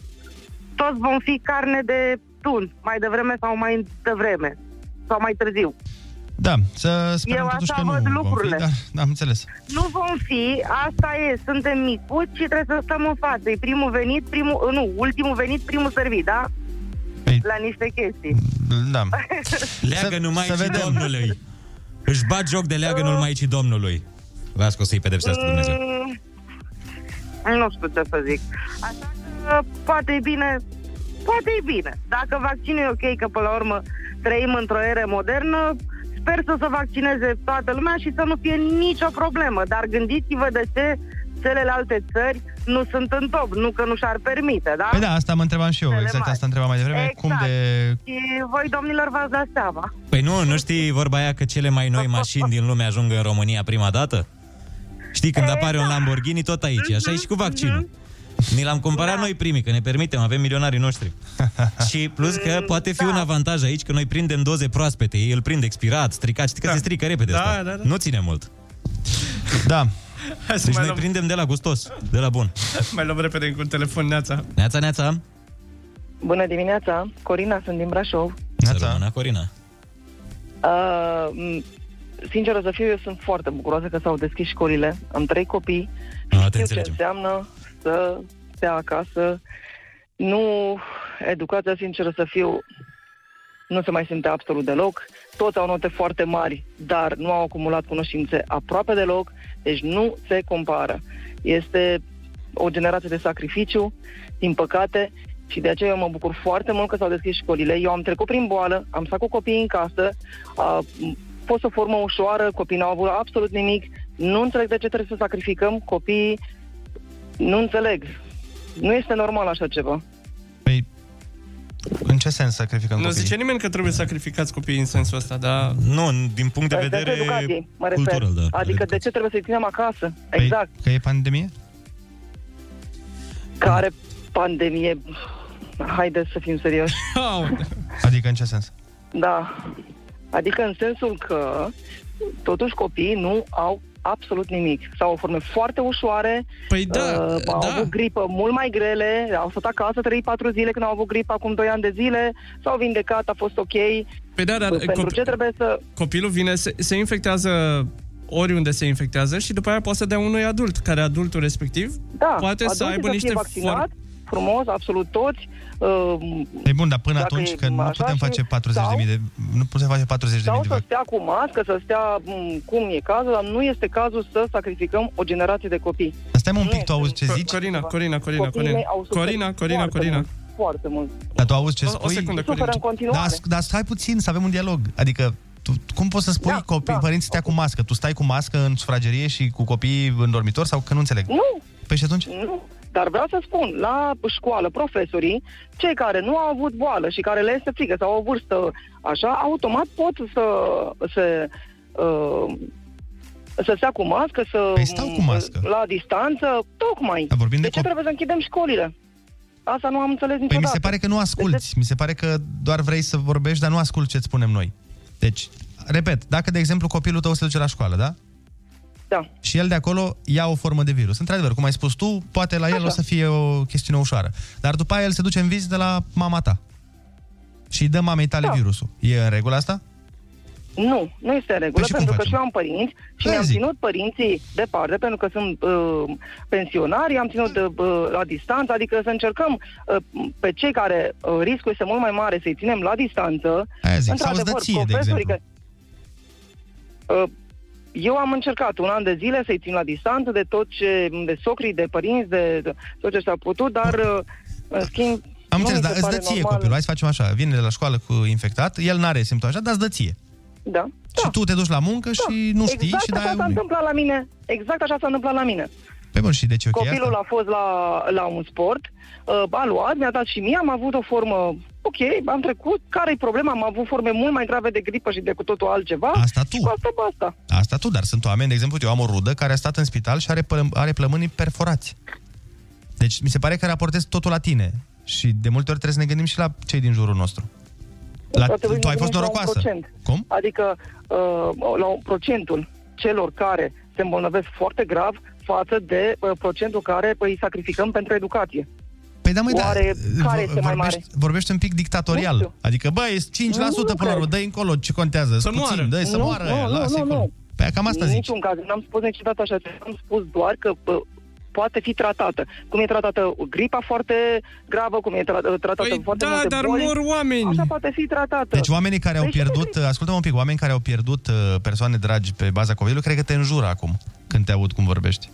Toți vom fi carne de tun, mai devreme sau mai devreme. Sau mai târziu. Da, să sperăm Eu totuși așa că nu văd vom lucrurile. fi, dar da, am înțeles. Nu vom fi, asta e, suntem micuți și trebuie să stăm în față. E primul venit, primul, nu, ultimul venit, primul servit, da? La niște chestii. Da. *laughs* Leagă numai să și vedem. Domnului. Își bat joc de leagă numai Maicii Domnului. Las că o să-i pedepsească Dumnezeu. Mm, nu știu ce să zic. Așa că poate e bine, poate e bine. Dacă vaccinul e ok, că până la urmă trăim într-o eră modernă, sper să se vaccineze toată lumea și să nu fie nicio problemă. Dar gândiți-vă de ce celelalte țări nu sunt în top, nu că nu și-ar permite, da? Păi da, asta mă întrebam și eu, Cele exact mari. asta întrebam mai devreme. Exact. Cum de... Și voi, domnilor, v-ați dat seama. Păi nu, nu știi vorba aia că cele mai noi mașini din lume ajung în România prima dată? Știi, când apare un Lamborghini, tot aici. Așa e și cu vaccinul. Ni l-am cumpărat noi primii, că ne permitem, avem milionarii noștri. *laughs* și plus că poate fi un avantaj aici, că noi prindem doze proaspete, ei îl prind expirat, stricat, știi că se strică repede Da, asta. da, da. Nu ține mult. Da. Hai să Deci mai noi luăm, prindem de la gustos, de la bun. mai luăm repede cu un telefon, Neața. Neața, neața. Bună dimineața, Corina, sunt din Brașov. Să rămână, Corina. Uh, m, sinceră să fiu, eu sunt foarte bucuroasă că s-au deschis școlile. Am trei copii A, te știu ce înțelegem. înseamnă să stea acasă. Nu, educația, sinceră să fiu, nu se mai simte absolut deloc. Toți au note foarte mari, dar nu au acumulat cunoștințe aproape deloc, deci nu se compară. Este o generație de sacrificiu, din păcate, și de aceea eu mă bucur foarte mult că s-au deschis școlile. Eu am trecut prin boală, am stat cu copiii în casă, a fost o formă ușoară, copiii n-au avut absolut nimic, nu înțeleg de ce trebuie să sacrificăm copiii, nu înțeleg. Nu este normal așa ceva. În ce sens sacrificăm Nu copiii? zice nimeni că trebuie sacrificați copiii în sensul ăsta, dar... Nu, din punct În sensul educației, mă refer. adică de ce trebuie să-i ținem acasă? Păi, Exact. Că e pandemie? Care pandemie... Haideți să fim serioși. *laughs* Adică în ce sens? Da. Adică în sensul că totuși copiii nu au absolut nimic. Sau au forme foarte ușoare, păi da, uh, au da. avut gripă mult mai grele, au stat acasă 3-4 zile când au avut gripă acum 2 ani de zile, s-au vindecat, a fost ok. Păi da, dar Pentru cop- ce trebuie să... copilul vine, se, se infectează oriunde se infectează și după aia poate să dea unui adult, care adultul respectiv Da, poate să adulții aibă fie niște vaccinat, for- frumos, absolut toți. Uh, E bun, dar până Dacă atunci, e că nu așa putem și- face 40 de sau- mii de... Nu putem face 40 de sau mii de să vac- stea cu mască, să stea m, cum e cazul, dar nu este cazul să sacrificăm o generație de copii. Stai mă un pic, tu auzi ce Co- zici? Corina, Corina, Corina, Copiii Corina. mei au suferit Corina, Corina, foarte Corina. mult, Foarte mult. Dar tu auzi ce O- o spui? secundă, Suferă Corina. în continuare. Dar, dar stai puțin, să avem un dialog. Adică, tu, cum poți să spui da, copii, da. părinții stea cu mască? Tu stai cu mască în sufragerie și cu copiii în dormitor sau că nu înțeleg? Nu. Păi și atunci? Nu. Dar vreau să spun, la școală, profesorii, cei care nu au avut boală și care le este frică sau au o vârstă așa, automat pot să se uh, să stea cu mască, să... Păi stau cu mască. La distanță, tocmai. Da, vorbim de, de ce cop- trebuie să închidem școlile? Asta nu am înțeles Păi niciodată. mi se pare că nu asculți. Mi se pare că doar vrei să vorbești, dar nu asculti ce-ți spunem noi. Deci, repet, dacă, de exemplu, copilul tău se duce la școală, da? Da. Și el de acolo ia o formă de virus. Într-adevăr, cum ai spus tu, poate la el Așa. o să fie o chestiune ușoară. Dar după aia el se duce în vizită la mama ta. Și îi dă mamei tale Da. virusul. E în regulă asta? Nu, nu este în regulă, Păi și cum pentru că facem? și eu am părinți și Aia mi-am zic. ținut părinții departe, pentru că sunt uh, pensionari, am ținut uh, la distanță, adică să încercăm uh, pe cei care uh, riscul este mult mai mare să-i ținem la distanță. Aia zic, sau Într-adevăr, îți dă ție, de profesorii exemplu. că- Uh, eu am încercat un an de zile să-i țin la distanță de tot ce, de socrii, de părinți, de, de tot ce s-a putut, dar uh, în schimb Am Nu înțeles, mi dar se îți dă pare ție normal. copilul. Hai să facem așa. Vine de la școală cu infectat, el n-are simptome așa, dar îți dă ție. Da. Și tu te duci la muncă și nu știi exact și dai așa s-a unui. întâmplat la mine. Exact așa s-a întâmplat la mine. Pe bun, și de ce ok Copilul asta? a fost la, la un sport, uh, a luat, mi-a dat și mie, am avut o formă, ok, am trecut, care-i problema? Am avut forme mult mai grave de gripă și de cu totul altceva. Asta tu. Și cu asta basta. Asta tu, dar sunt oameni, de exemplu, eu am o rudă care a stat în spital și are, plă- are plămânii perforați. Deci mi se pare că raportezi totul la tine. Și de multe ori trebuie să ne gândim și la cei din jurul nostru. La, Ar trebui tu ai să fost gândim la un norocoasă. procent. Cum? Adică uh, la un procentul celor care se îmbolnăvesc foarte grav față de uh, procentul care păi, îi sacrificăm pentru educație. Păi da, măi, da, Oare care vo- este mai mare? vorbești, vorbești un pic dictatorial. Adică, băi, e 5% Nu, nu până la urmă, cred. dă încolo, ce contează? Să Puțin, moară. dă să Nu, moară nu, aia, nu, lasă nu, acolo. nu. Păi cam asta în zici. niciun caz, n-am spus niciodată așa, am spus doar că pă, poate fi tratată. Cum e tratată gripa foarte gravă, cum e tra- tratată Păi foarte da, multe dar boli, mor oameni. Așa poate fi tratată. Deci oamenii care au Păi și pierdut, ascultă un pic, oamenii care au pierdut uh, persoane dragi pe baza COVID-ului, cred că te înjură acum când te aud cum vorbești.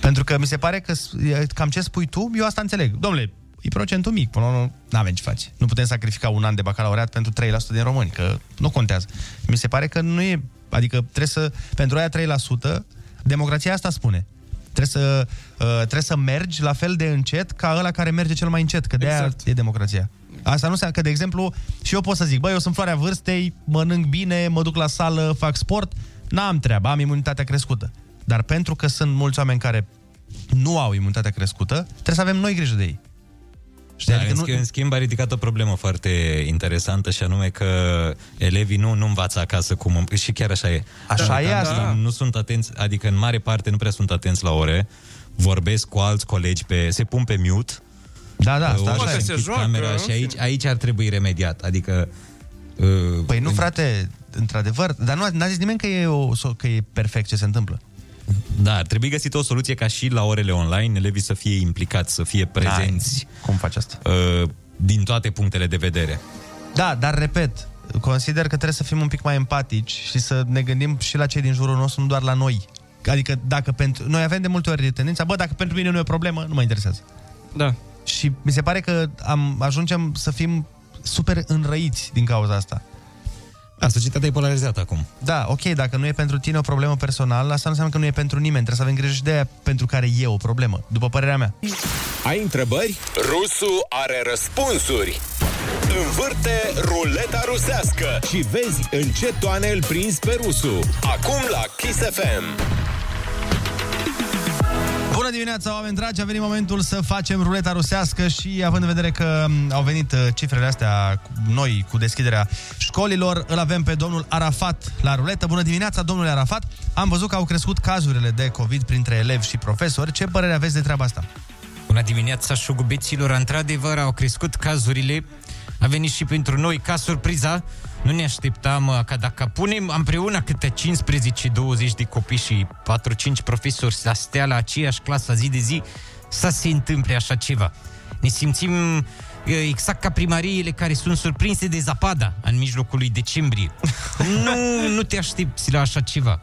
Pentru că mi se pare că s- e cam ce spui tu, eu asta înțeleg. Domnule, e procentul mic, până nu avem ce face. Nu putem sacrifica un an de bacalaureat pentru 3% din români, că nu contează. Mi se pare că nu e, adică trebuie să, pentru aia 3%, democrația asta spune. Trebuie să, uh, trebuie să mergi la fel de încet ca ăla care merge cel mai încet, că de aia Exact. e democrația. Asta nu înseamnă că, de exemplu, și eu pot să zic, băi, eu sunt floarea vârstei, mănânc bine, mă duc la sală, fac sport, n-am treaba, am imunitatea crescută. Dar pentru că sunt mulți oameni care nu au imunitatea crescută, trebuie să avem noi grijă de ei. Da, adică în, nu... în schimb a ridicat o problemă foarte interesantă și anume că elevii nu, nu învață acasă cum... Și chiar așa e. Așa Da, e da, asta. da. Nu sunt atenți, adică în mare parte nu prea sunt atenți la ore, vorbesc cu alți colegi, pe, se pun pe mute. Da, da, asta ori așa e. se închid camera și aici, aici ar trebui remediat. Adică... Uh, Păi nu, frate, într-adevăr, dar nu n-a zis nimeni că e, o, că e perfect ce se întâmplă. Da, ar trebui găsit o soluție ca și la orele online elevii să fie implicați, să fie prezenți. Cum faci asta? Uh, din toate punctele de vedere. Da, dar repet, consider că trebuie să fim un pic mai empatici și să ne gândim și la cei din jurul nostru, nu doar la noi. Adică dacă pentru... Noi avem de multe ori tendința, bă, dacă pentru mine nu e o problemă, nu mă interesează. Da. Și mi se pare că am, ajungem să fim super înrăiți din cauza asta. Da, societatea e polarizată acum. Da, ok, dacă nu e pentru tine o problemă personală, asta nu înseamnă că nu e pentru nimeni. Trebuie să avem grijă și de aia pentru care e o problemă, după părerea mea. Ai întrebări? Rusu are răspunsuri. Învârte ruleta rusească și vezi în ce toane îl prinzi pe Rusu. Acum la Kiss FM. Bună dimineața, oameni dragi! A venit momentul să facem ruleta rusească și având în vedere că m, au venit uh, cifrele astea cu- noi cu deschiderea școlilor, îl avem pe domnul Arafat la ruletă. Bună dimineața, domnule Arafat! Am văzut că au crescut cazurile de COVID printre elevi și profesori. Ce părere aveți de treaba asta? Bună dimineața, șugubeților! Într-adevăr, au crescut cazurile. A venit și pentru noi ca surpriza. Nu ne așteptam uh, ca dacă punem împreună câte 15-20 de copii și 4-5 profesori să stea la aceeași clasă zi de zi, să se întâmple așa ceva. Ne simțim uh, exact ca primariile care sunt surprinse de zapada în mijlocul lui decembrie. *laughs* nu, nu te aștepți la așa ceva.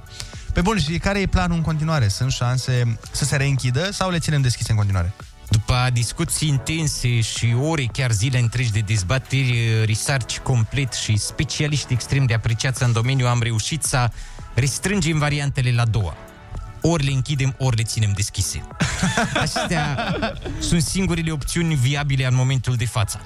Pe bun, și care e planul în continuare? Sunt șanse să se reînchidă sau le ținem deschise în continuare? După discuții intense și ore, chiar zile întregi de dezbateri, research complet și specialiști extrem de apreciați în domeniu, am reușit să restrângem variantele la două. Ori le închidem, ori le ținem deschise. *laughs* Astea sunt singurele opțiuni viabile în momentul de față.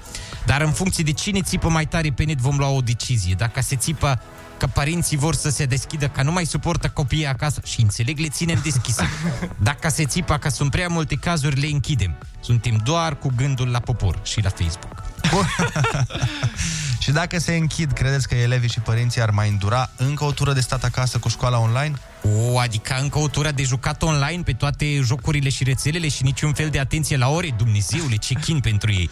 Dar în funcție de cine țipă mai tare pe net, vom lua o decizie. Dacă se țipă că părinții vor să se deschidă, că nu mai suportă copiii acasă și înțeleg, le ținem deschise. *laughs* Dacă se țipă că sunt prea multe cazuri, le închidem. Suntem doar cu gândul la popor și la Facebook. *laughs* Și dacă se închid, credeți că elevii și părinții ar mai îndura încă o tură de stat acasă cu școala online? O, adică încă o tură de jucat online pe toate jocurile și rețelele și niciun fel de atenție la ore? Dumnezeule, ce chin pentru ei!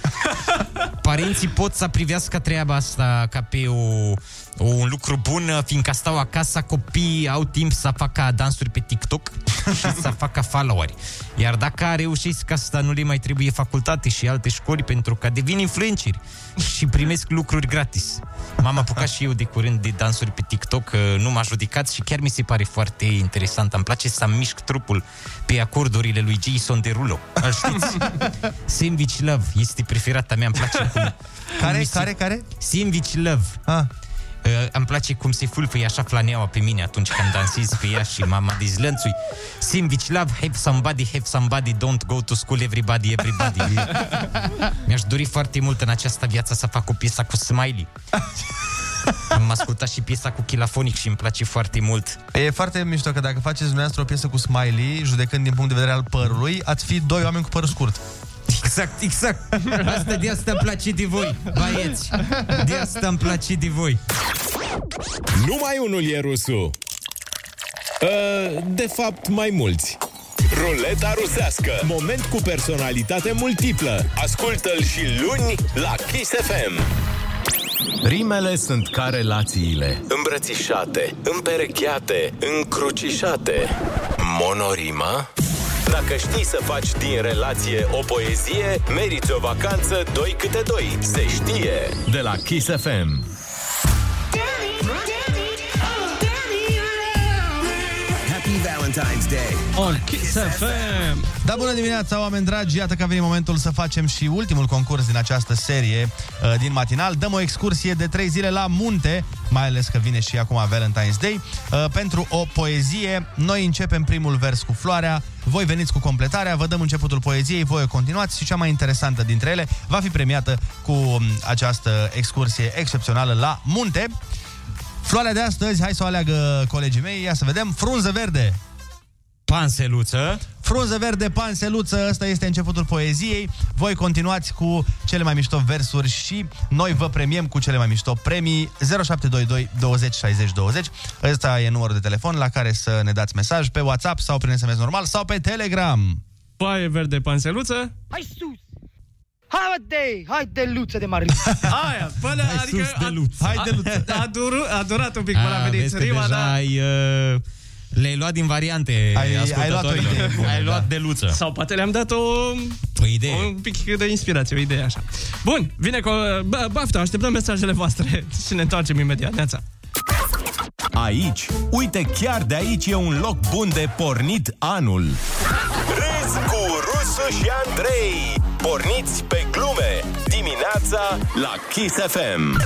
*laughs* Părinții pot să privească treaba asta ca pe o, o, un lucru bun, fiindcă stau acasă, copiii au timp să facă dansuri pe TikTok *laughs* și să facă followeri. Iar dacă reușesc că asta nu le mai trebuie facultate și alte școli pentru că devin influenceri și primesc lucruri gratis. M-am apucat și eu de curând de dansuri pe TikTok, nu m-a judecat și chiar mi se pare foarte foarte interesantă. Îmi place să mișc trupul pe acordurile lui Jason Derulo. Îl știți? *laughs* Sandwich Love este preferata mea, îmi place cum... Care, cum se- care, care? Sandwich Love. Ah. Uh, îmi place cum se fulfăie așa flaneaua pe mine atunci când dansez pe ea și mama dezlănțui. Sandwich love, have somebody, have somebody, don't go to school, everybody, everybody. Mi-aș dori foarte mult în această viață să fac o piesă cu Smiley. Am ascultat și piesa cu Chilafonic și îmi place foarte mult. E foarte mișto că dacă faceți dumneavoastră o piesă cu Smiley, judecând din punct de vedere al părului, ați fi doi oameni cu păr scurt. Exact, exact. Asta de asta îmi place de voi, băieți. De asta îmi place de voi. Numai unul e rusul. Uh, De fapt, mai mulți. Ruleta rusească. Moment cu personalitate multiplă. Ascultă-l și luni la Kiss FM. Rimele sunt ca relațiile. Îmbrățișate, împerecheate, încrucișate. Monorima? Dacă știi să faci din relație o poezie, meriți o vacanță doi câte doi. Se știe! De la Kiss FM. Valentine's Day on Kiss FM. Da, bună dimineața, oameni dragi! Iată că a venit momentul să facem și ultimul concurs din această serie uh, din matinal. Dăm o excursie de 3 zile la munte, mai ales că vine și acum Valentine's Day, uh, pentru o poezie. Noi începem primul vers cu floarea, voi veniți cu completarea, vă dăm începutul poeziei, voi o continuați și cea mai interesantă dintre ele va fi premiată cu um, această excursie excepțională la munte. Floarea de astăzi, hai să o aleagă colegii mei, ia să vedem, frunză verde. Panseluță. Frunză verde, panseluță, ăsta este începutul poeziei. Voi continuați cu cele mai mișto versuri și noi vă premiem cu cele mai mișto premii 0722 20 60 20. Ăsta e numărul de telefon la care să ne dați mesaj pe WhatsApp sau prin SMS normal sau pe Telegram. Paie verde, panseluță. Hai sus! Hai, mă, de, hai de luță de mari. *laughs* Aia, până, Hai adică... sus de a- luță. Hai de luță. A, a, duru, a durat un pic până a venit vezi că rima, deja dar... ai, uh, le-ai luat din variante Ai- ai luat o ascultătorilor. idee bună, Ai luat da. de luță. Sau poate le-am dat o... O idee. Un pic de inspirație, o idee așa. Bun, vine cu... Bă, baftă, așteptăm mesajele voastre *laughs* și ne întoarcem imediat. Neața. Aici, uite, chiar de aici e un loc bun de pornit anul. Râzi cu Rusu și Andrei. Porniți pe glume dimineața la Kiss FM.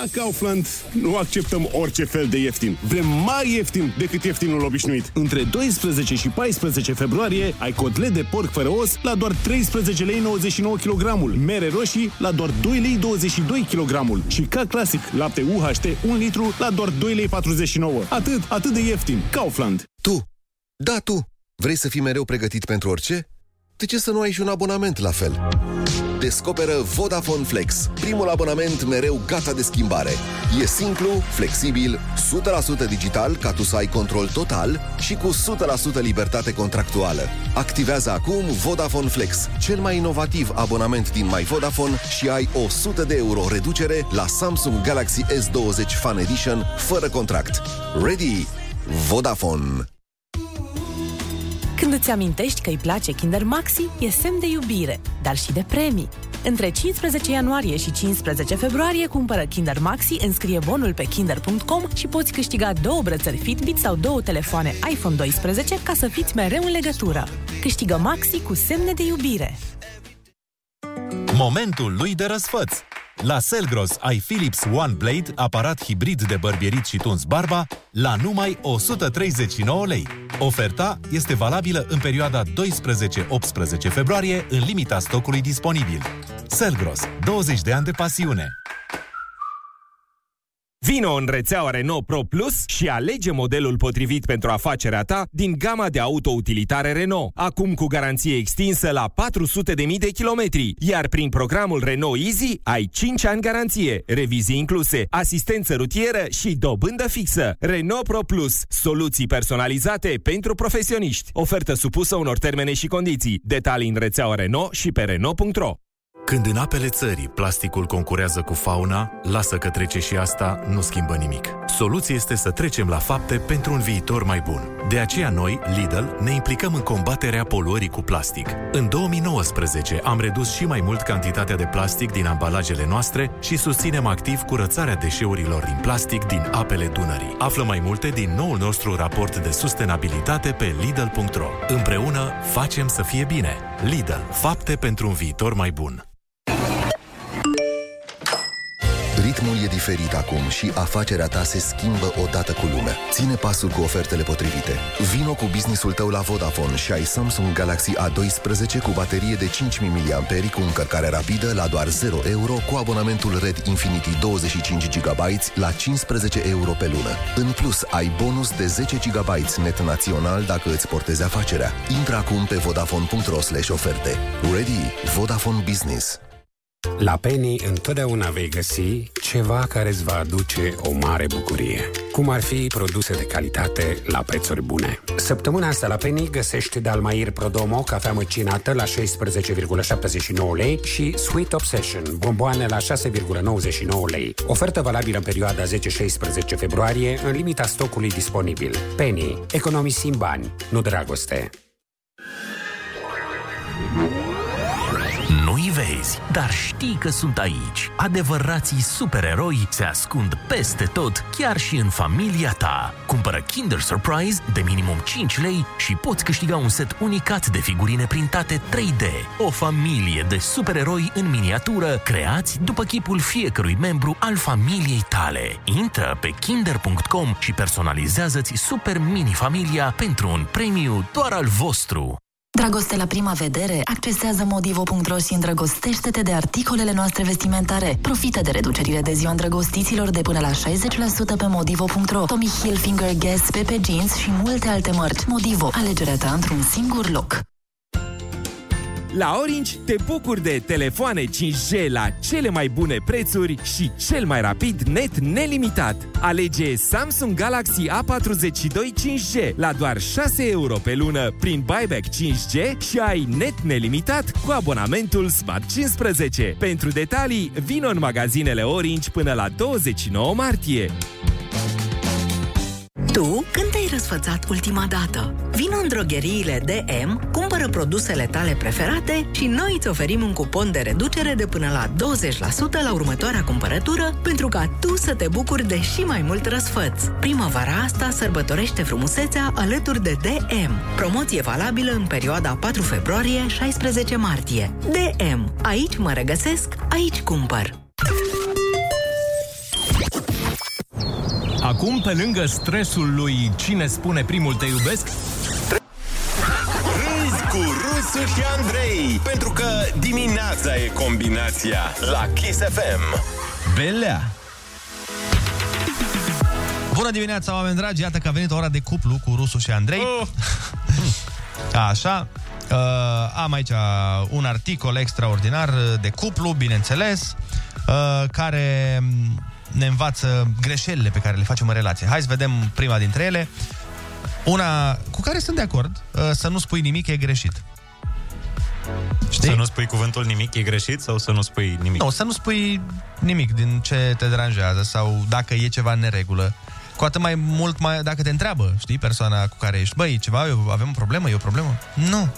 La Kaufland nu acceptăm orice fel de ieftin. Vrem mai ieftin decât ieftinul obișnuit. Între 12 și 14 februarie ai cotlet de porc fără os la doar 13 lei 99 kg, mere roșii la doar 2 lei 22 kg și ca clasic lapte UHT 1 litru la doar 2 lei 49. Atât, atât de ieftin. Kaufland. Tu, da tu, vrei să fii mereu pregătit pentru orice? De ce să nu ai și un abonament la fel? Descoperă Vodafone Flex, primul abonament mereu gata de schimbare. E simplu, flexibil, 100% digital ca tu să ai control total și cu 100% libertate contractuală. Activează acum Vodafone Flex, cel mai inovativ abonament din My Vodafone și ai 100 de euro reducere la Samsung Galaxy S20 Fan Edition fără contract. Ready? Vodafone. Când îți amintești că îi place Kinder Maxi, e semn de iubire, dar și de premii. Între 15 ianuarie și 15 februarie cumpără Kinder Maxi, înscrie bonul pe kinder.com și poți câștiga două brățări Fitbit sau două telefoane iPhone 12 ca să fiți mereu în legătură. Câștigă Maxi cu semne de iubire. Momentul lui de răsfăț. La Selgros ai Philips One Blade, aparat hibrid de bărbierit și tuns barba, la numai 139 lei. Oferta este valabilă în perioada 12-18 februarie, în limita stocului disponibil. Selgros, 20 de ani de pasiune. Vino în rețeaua Renault Pro Plus și alege modelul potrivit pentru afacerea ta din gama de autoutilitare Renault. Acum cu garanție extinsă la 400.000 de kilometri, iar prin programul Renault Easy ai 5 ani garanție, revizii incluse, asistență rutieră și dobândă fixă. Renault Pro Plus, soluții personalizate pentru profesioniști. Ofertă supusă unor termene și condiții. Detalii în rețeaua Renault și pe Renault.ro. Când în apele țării plasticul concurează cu fauna, lasă că trece și asta, nu schimbă nimic. Soluția este să trecem la fapte pentru un viitor mai bun. De aceea noi, Lidl, ne implicăm în combaterea poluării cu plastic. În 2019 am redus și mai mult cantitatea de plastic din ambalajele noastre și susținem activ curățarea deșeurilor din plastic din apele Dunării. Află mai multe din noul nostru raport de sustenabilitate pe Lidl.ro. Împreună facem să fie bine. Lidl. Fapte pentru un viitor mai bun. Ritmul e diferit acum și afacerea ta se schimbă odată cu lumea. Ține pasul cu ofertele potrivite. Vino cu businessul tău la Vodafone și ai Samsung Galaxy A12 cu baterie de 5000 mAh cu încărcare rapidă la doar 0 euro cu abonamentul Red Infinity 25 GB la 15 euro pe lună. În plus, ai bonus de 10 GB net național dacă îți portezi afacerea. Intră acum pe vodafone.ro oferte. Ready? Vodafone Business. La Penny întotdeauna vei găsi ceva care îți va aduce o mare bucurie. Cum ar fi produse de calitate la prețuri bune. Săptămâna asta la Penny găsești Dalmair Prodomo, cafea măcinată la 16,79 lei și Sweet Obsession, bomboane la 6,99 lei. Ofertă valabilă în perioada 10-16 februarie, în limita stocului disponibil. Penny. Economisim bani, nu dragoste. Vezi, dar știi că sunt aici. Adevărații supereroi se ascund peste tot, chiar și în familia ta. Cumpără Kinder Surprise de minimum 5 lei și poți câștiga un set unicat de figurine printate 3D. O familie de supereroi în miniatură, creați după chipul fiecărui membru al familiei tale. Intră pe kinder.com și personalizează-ți super mini-familia pentru un premiu doar al vostru. Dragoste la prima vedere? Accesează modivo.ro și îndrăgostește-te de articolele noastre vestimentare. Profită de reducerile de ziua îndrăgostiților de până la 60% pe modivo.ro. Tommy Hilfiger, Guess, Pepe Jeans și multe alte mărci. Modivo. Alegerea ta într-un singur loc. La Orange te bucuri de telefoane 5G la cele mai bune prețuri și cel mai rapid net nelimitat. Alege Samsung Galaxy A42 5G la doar 6 euro pe lună prin buyback 5G și ai net nelimitat cu abonamentul Smart 15. Pentru detalii, vino în magazinele Orange până la 29 martie. Tu, când te-ai răsfățat ultima dată? Vino în drogheriile DM, cumpără produsele tale preferate și noi îți oferim un cupon de reducere de până la 20% la următoarea cumpărătură pentru ca tu să te bucuri de și mai mult răsfăț. Primăvara asta sărbătorește frumusețea alături de DM. Promoție valabilă în perioada 4 februarie-16 martie. DM. Aici mă regăsesc, aici cumpăr. Acum, pe lângă stresul lui cine spune primul te iubesc, Râzi cu Rusu și Andrei Pentru că dimineața e combinația La Kiss FM Belea! Bună dimineața, oameni dragi! Iată că a venit ora de cuplu cu Rusu și Andrei. Oh. *laughs* Așa. Uh, am aici un articol extraordinar de cuplu, bineînțeles, uh, care ne învață greșelile pe care le facem în relație. Hai să vedem prima dintre ele. Una cu care sunt de acord, uh, să nu spui nimic e greșit. Știi? Să nu spui cuvântul nimic e greșit sau să nu spui nimic? Nu, să nu spui nimic din ce te deranjează sau dacă e ceva în neregulă. Cu atât mai mult mai, dacă te întreabă, știi, persoana cu care ești, băi, ceva, eu, avem o problemă, e o problemă? Nu.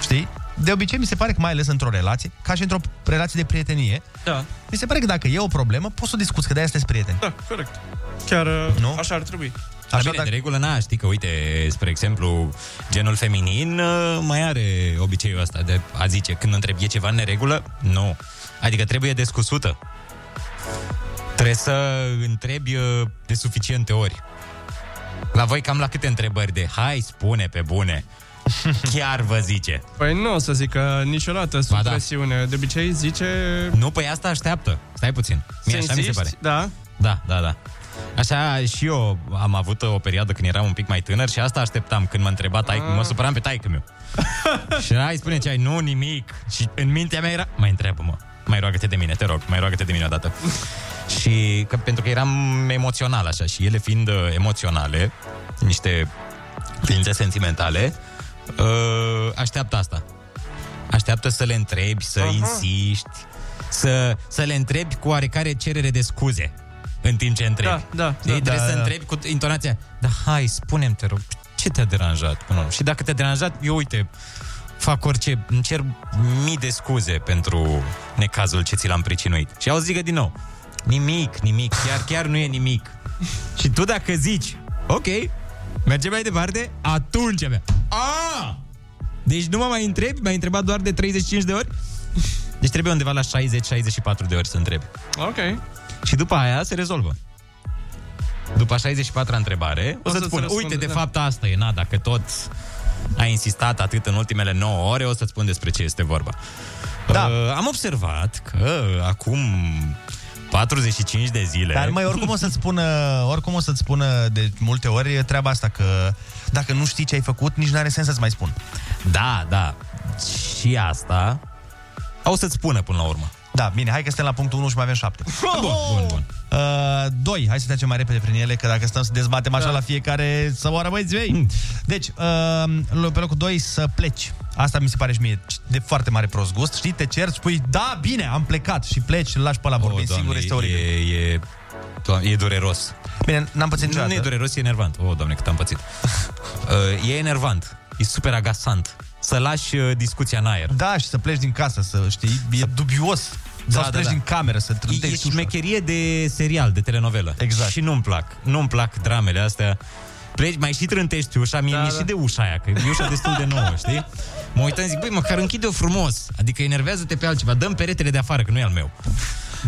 Știi? De obicei, mi se pare că mai ales într-o relație, ca și într-o relație de prietenie, Da. mi se pare că dacă e o problemă, poți să o discuți, că de-aia sunteți prieteni. Da, corect. Chiar nu? așa ar trebui. Așa, bine, de regulă, na, știi că, uite, spre exemplu, genul feminin uh, mai are obiceiul ăsta de a zice, când întrebi, e ceva în neregulă? Nu. Adică trebuie descusută. Trebuie să întrebi uh, de suficiente ori. La voi cam la câte întrebări de hai, spune pe bune. *laughs* Chiar vă zice. Păi nu o să zică niciodată sub Ba da. presiune. De obicei zice... Nu, păi asta așteaptă. Stai puțin. Mie Să așa mi se insisti? pare. Da. Da, da, da. Așa și eu am avut o perioadă când eram un pic mai tânăr și asta așteptam când mă întreba taică, Ah. mă supăram pe taică meu. *laughs* și ai spune ce ai, nu nimic. Și în mintea mea era, mai întreabă-mă, mai roagă-te de mine, te rog, mai roagă-te de mine odată. *laughs* și că, pentru că eram emoțional așa și ele fiind uh, emoționale, niște ființe sentimentale, uh, așteaptă asta. Așteaptă să le întrebi, să Aha. insiști, să, să le întrebi cu oarecare cerere de scuze. în timp ce întrebi. Da, da, Știi? da. Trebuie Da, să da. întrebi cu intonația, da, hai, spune-mi, te rog, ce te-a deranjat? Până la urmă? și dacă te-a deranjat, eu, uite, fac orice, îmi cer mii de scuze pentru necazul ce ți l-am pricinuit. Și au zigă din nou, nimic, nimic, chiar, chiar nu e nimic. și tu dacă zici, ok, mergem mai departe, atunci abia. A! Deci nu mă mai întrebi, m-ai întrebat doar de 35 de ori? Deci trebuie undeva la 60-64 de ori să întrebi. Ok. Și după aia se rezolvă. După 64-a întrebare, o, O să-ți să-ți spun, răspund, uite, de da. fapt asta e, na, dacă tot ai insistat atât în ultimele 9 ore, o să-ți spun despre ce este vorba. Da. Uh, am observat că acum 45 de zile... Dar mai oricum o să-ți spună, oricum o să-ți spună de multe ori treaba asta că dacă nu știi ce ai făcut, nici nu are sens să-ți mai spun. Da, da. Și asta o să-ți spună până la urmă. Da, bine, hai că suntem la punctul 1 și mai avem 7. Bun, bun, bun. Uh, doi, hai să trecem mai repede prin ele, că dacă stăm să dezbatem așa da. la fiecare, să oară băieți vei. Deci, uh, pe locul 2, să pleci. Asta mi se pare și mie de foarte mare prost gust. Știi, te ceri, spui, da, bine, am plecat și pleci și îl lași pe la vorbind O, singur, Doamne, este oribil. E, e, doamne, e dureros. Bine, n-am pățit Nu niciodată. e dureros, e enervant. O, doamne, cât am pățit. *laughs* uh, e enervant. E super agasant. Să lași uh, discuția în aer. Da, și să pleci din casă, să știi, e dubios. Sau să pleci din cameră, să E, trântești e șmecherie de serial, de telenovelă. Exact. Și nu-mi plac. Nu-mi plac dramele astea. Pleci, mai și trântești ușa, mie Da, da, mi-e da. și de ușa aia, că e ușa destul de nouă, știi? Mă uitam, zic, băi, măcar închide-o frumos. Adică enervează-te pe altceva. Dăm peretele de afară, că nu e al meu.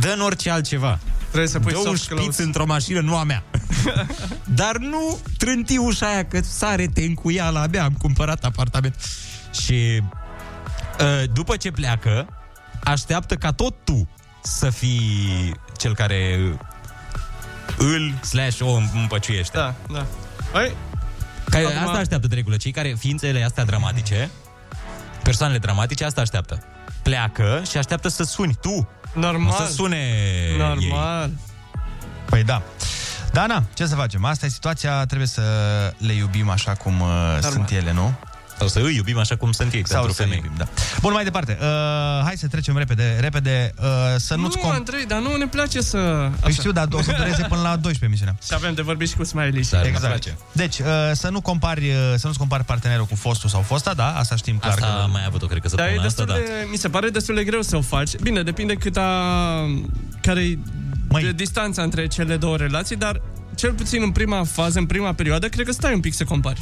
Dă în orice altceva. Trebuie să pui Dă un soft șpiț close. într-o mașină, nu a mea. *laughs* Dar nu trânti ușa aia, că sare te încuiala, abia am cumpărat apartament. Și uh, după ce pleacă, așteaptă ca tot tu să fii cel care îl slash o împăciuiește. Da, da. Păi, Care, Acum- Asta așteaptă de regulă. Cei care, ființele astea dramatice, persoanele dramatice, asta așteaptă. Pleacă și așteaptă să suni tu. Normal. Nu să sune Normal. Păi da. Da, na, ce să facem? Asta e situația, trebuie să le iubim așa cum uh, sunt ele, nu? Sau să îi iubim așa cum sunt ei Sau pentru să ne femei. iubim, da. Bun, mai departe. Uh, hai să trecem repede, repede, uh, să nu-ți... Nu, Andrei, dar nu ne place să... Păi știu, dar o să dureze până la 12 emisiunea. Și avem de vorbit și cu Smiley. Da, exact. Deci, uh, să nu compari, uh, să nu-ți compari partenerul cu fostul sau fosta, da? Asta știm clar. Asta că... am mai avut-o, cred că Dar e săptămâna asta, destul da. de, mi se pare destul de greu să o faci. Bine, depinde cât a, care de distanța între cele două relații, dar cel puțin în prima fază, în prima perioadă, cred că stai un pic să compari.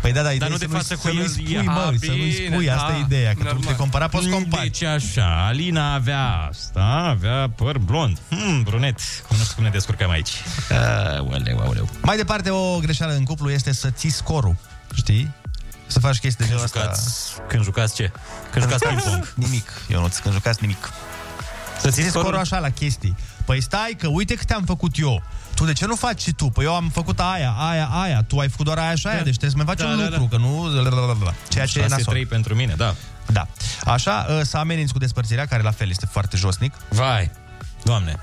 Păi da, da, Dar ideea nu e de să nu-i- față cu să nu-i el, spui, e- mă, A, să nu-i bine, spui, asta da, e ideea, că tu te compara, poți compari. Deci așa, Alina avea asta, avea păr blond. Hmm, brunet. Cum nu știu cum ne descurcăm aici. Aoleu, aoleu. Mai departe, o greșeală în cuplu este să ții scorul, știi? Să faci chestii de Când genul ăsta. jucați, când jucați ce? Când jucați *laughs* ping-pong. Nimic, Ionuț, când jucați nimic. Să ții scorul? scorul așa la chestii. Păi stai că uite câte am făcut eu. Tu de ce nu faci și tu? Păi eu am făcut aia, aia, aia. Tu ai făcut doar aia și aia, Da. deci trebuie să mai faci Da, un da, lucru, că nu... Ceea ce e nasol. 6-3 pentru mine, da. Da. Așa, ă, să ameninți cu despărțirea, care la fel este foarte josnic. Vai, doamne.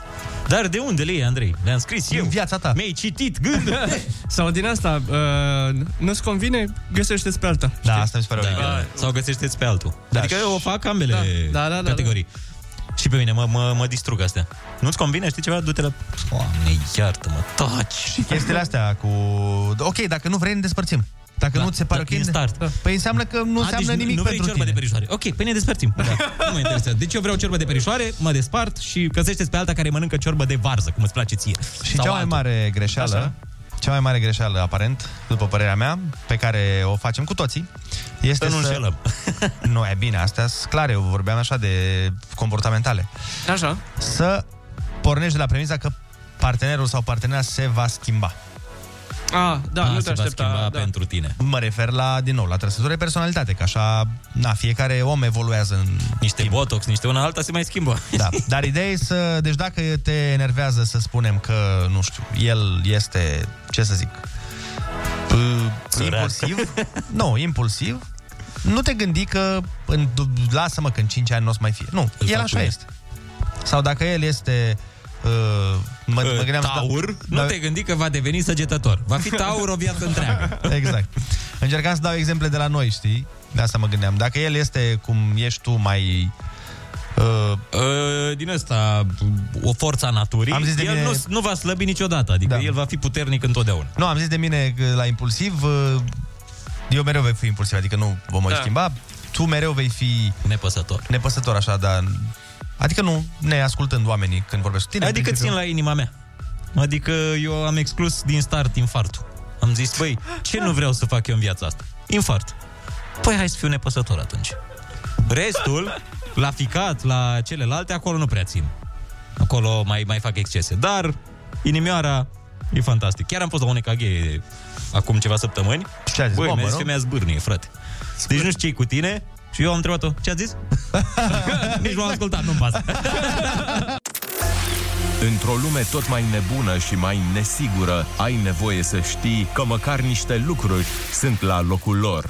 Dar de unde le iei, Andrei? Le-am scris eu. În viața ta. Mi-ai citit gândul. *laughs* Sau din asta, uh, nu-ți convine, găsește-ți pe alta. Da, asta mi se pare da, oribil. da. Sau găsește-ți pe altul. Da. Adică eu o fac ambele Da, da, da, da, categorii. Și pe mine mă, mă, mă distrug astea. Nu-ți convine, știi ceva? Du-te la... Doamne, iartă-mă, taci! Și chestiile astea cu... Ok, dacă nu vrei, ne despărțim. Dacă Da, nu ți se pare da, ok, din ne- start. Păi înseamnă că nu A, înseamnă deci nimic nu vrei pentru ciorbă tine. de perișoare. Ok, păi ne despărțim. Da. *laughs* nu mă interesează. Deci eu vreau ciorbă de perișoare, mă despart și găsește pe alta care mănâncă ciorbă de varză, cum îți place ție. Și Sau cea mai altul. mare greșeală, Așa. Cea mai mare greșeală, aparent, după părerea mea, pe care o facem cu toții, este Să nu să... înșelăm. *laughs* nu, e bine, astea sunt clare, eu vorbeam așa de comportamentale. Așa. Să pornești de la premisa că partenerul sau partenera se va schimba. Ah, da, A, nu se te va aștepta. schimba da. pentru tine. Mă refer la, din nou, la trăsături de personalitate, că așa, na, fiecare om evoluează în Niște botox, niște una alta se mai schimbă. Da, dar ideea e să... Deci dacă te enervează să spunem că, nu știu, el este, ce să zic, uh, impulsiv, nu, impulsiv, nu te gândi că în, lasă-mă că în 5 ani nu o să mai fie. Nu, Îl el fac așa cu el. este. Sau dacă el este... Uh, mă, mă gândeam să- taur, da- nu te gândi că va deveni săgetător. Va fi taur o viață întreagă. *laughs* Exact. Încercam să dau exemple de la noi, știi? De asta mă gândeam. Dacă el este cum ești tu mai Uh, uh, din ăsta, o forță a naturii, Am zis de el mine- nu, nu va slăbi niciodată, adică da. el va fi puternic întotdeauna. Nu, am zis de mine că la impulsiv, uh, eu mereu vei fi impulsiv, adică nu vom mai Da. schimba. Tu mereu vei fi... Nepăsător. Nepăsător, așa, dar... Adică nu, neascultând oamenii când vorbesc cu tine. în Adică principiu. țin la inima mea. Adică eu am exclus din start infartul. Am zis, băi, ce nu vreau să fac eu în viața asta? Infart. Păi hai să fiu nepăsător atunci. Restul, la ficat, la celelalte, acolo nu prea țin. Acolo mai, mai fac excese. Dar inimioara e fantastic. Chiar am fost la un EKG acum ceva săptămâni. Ce a zis? Băi, Bombă, mi-a zis nu? că mi-a zbârnie, frate. Deci nu știu ce cu tine și eu am întrebat-o, ce a zis? *laughs* Nici nu am ascultat, nu-mi pasă. *laughs* Într-o lume tot mai nebună și mai nesigură, ai nevoie să știi că măcar niște lucruri sunt la locul lor.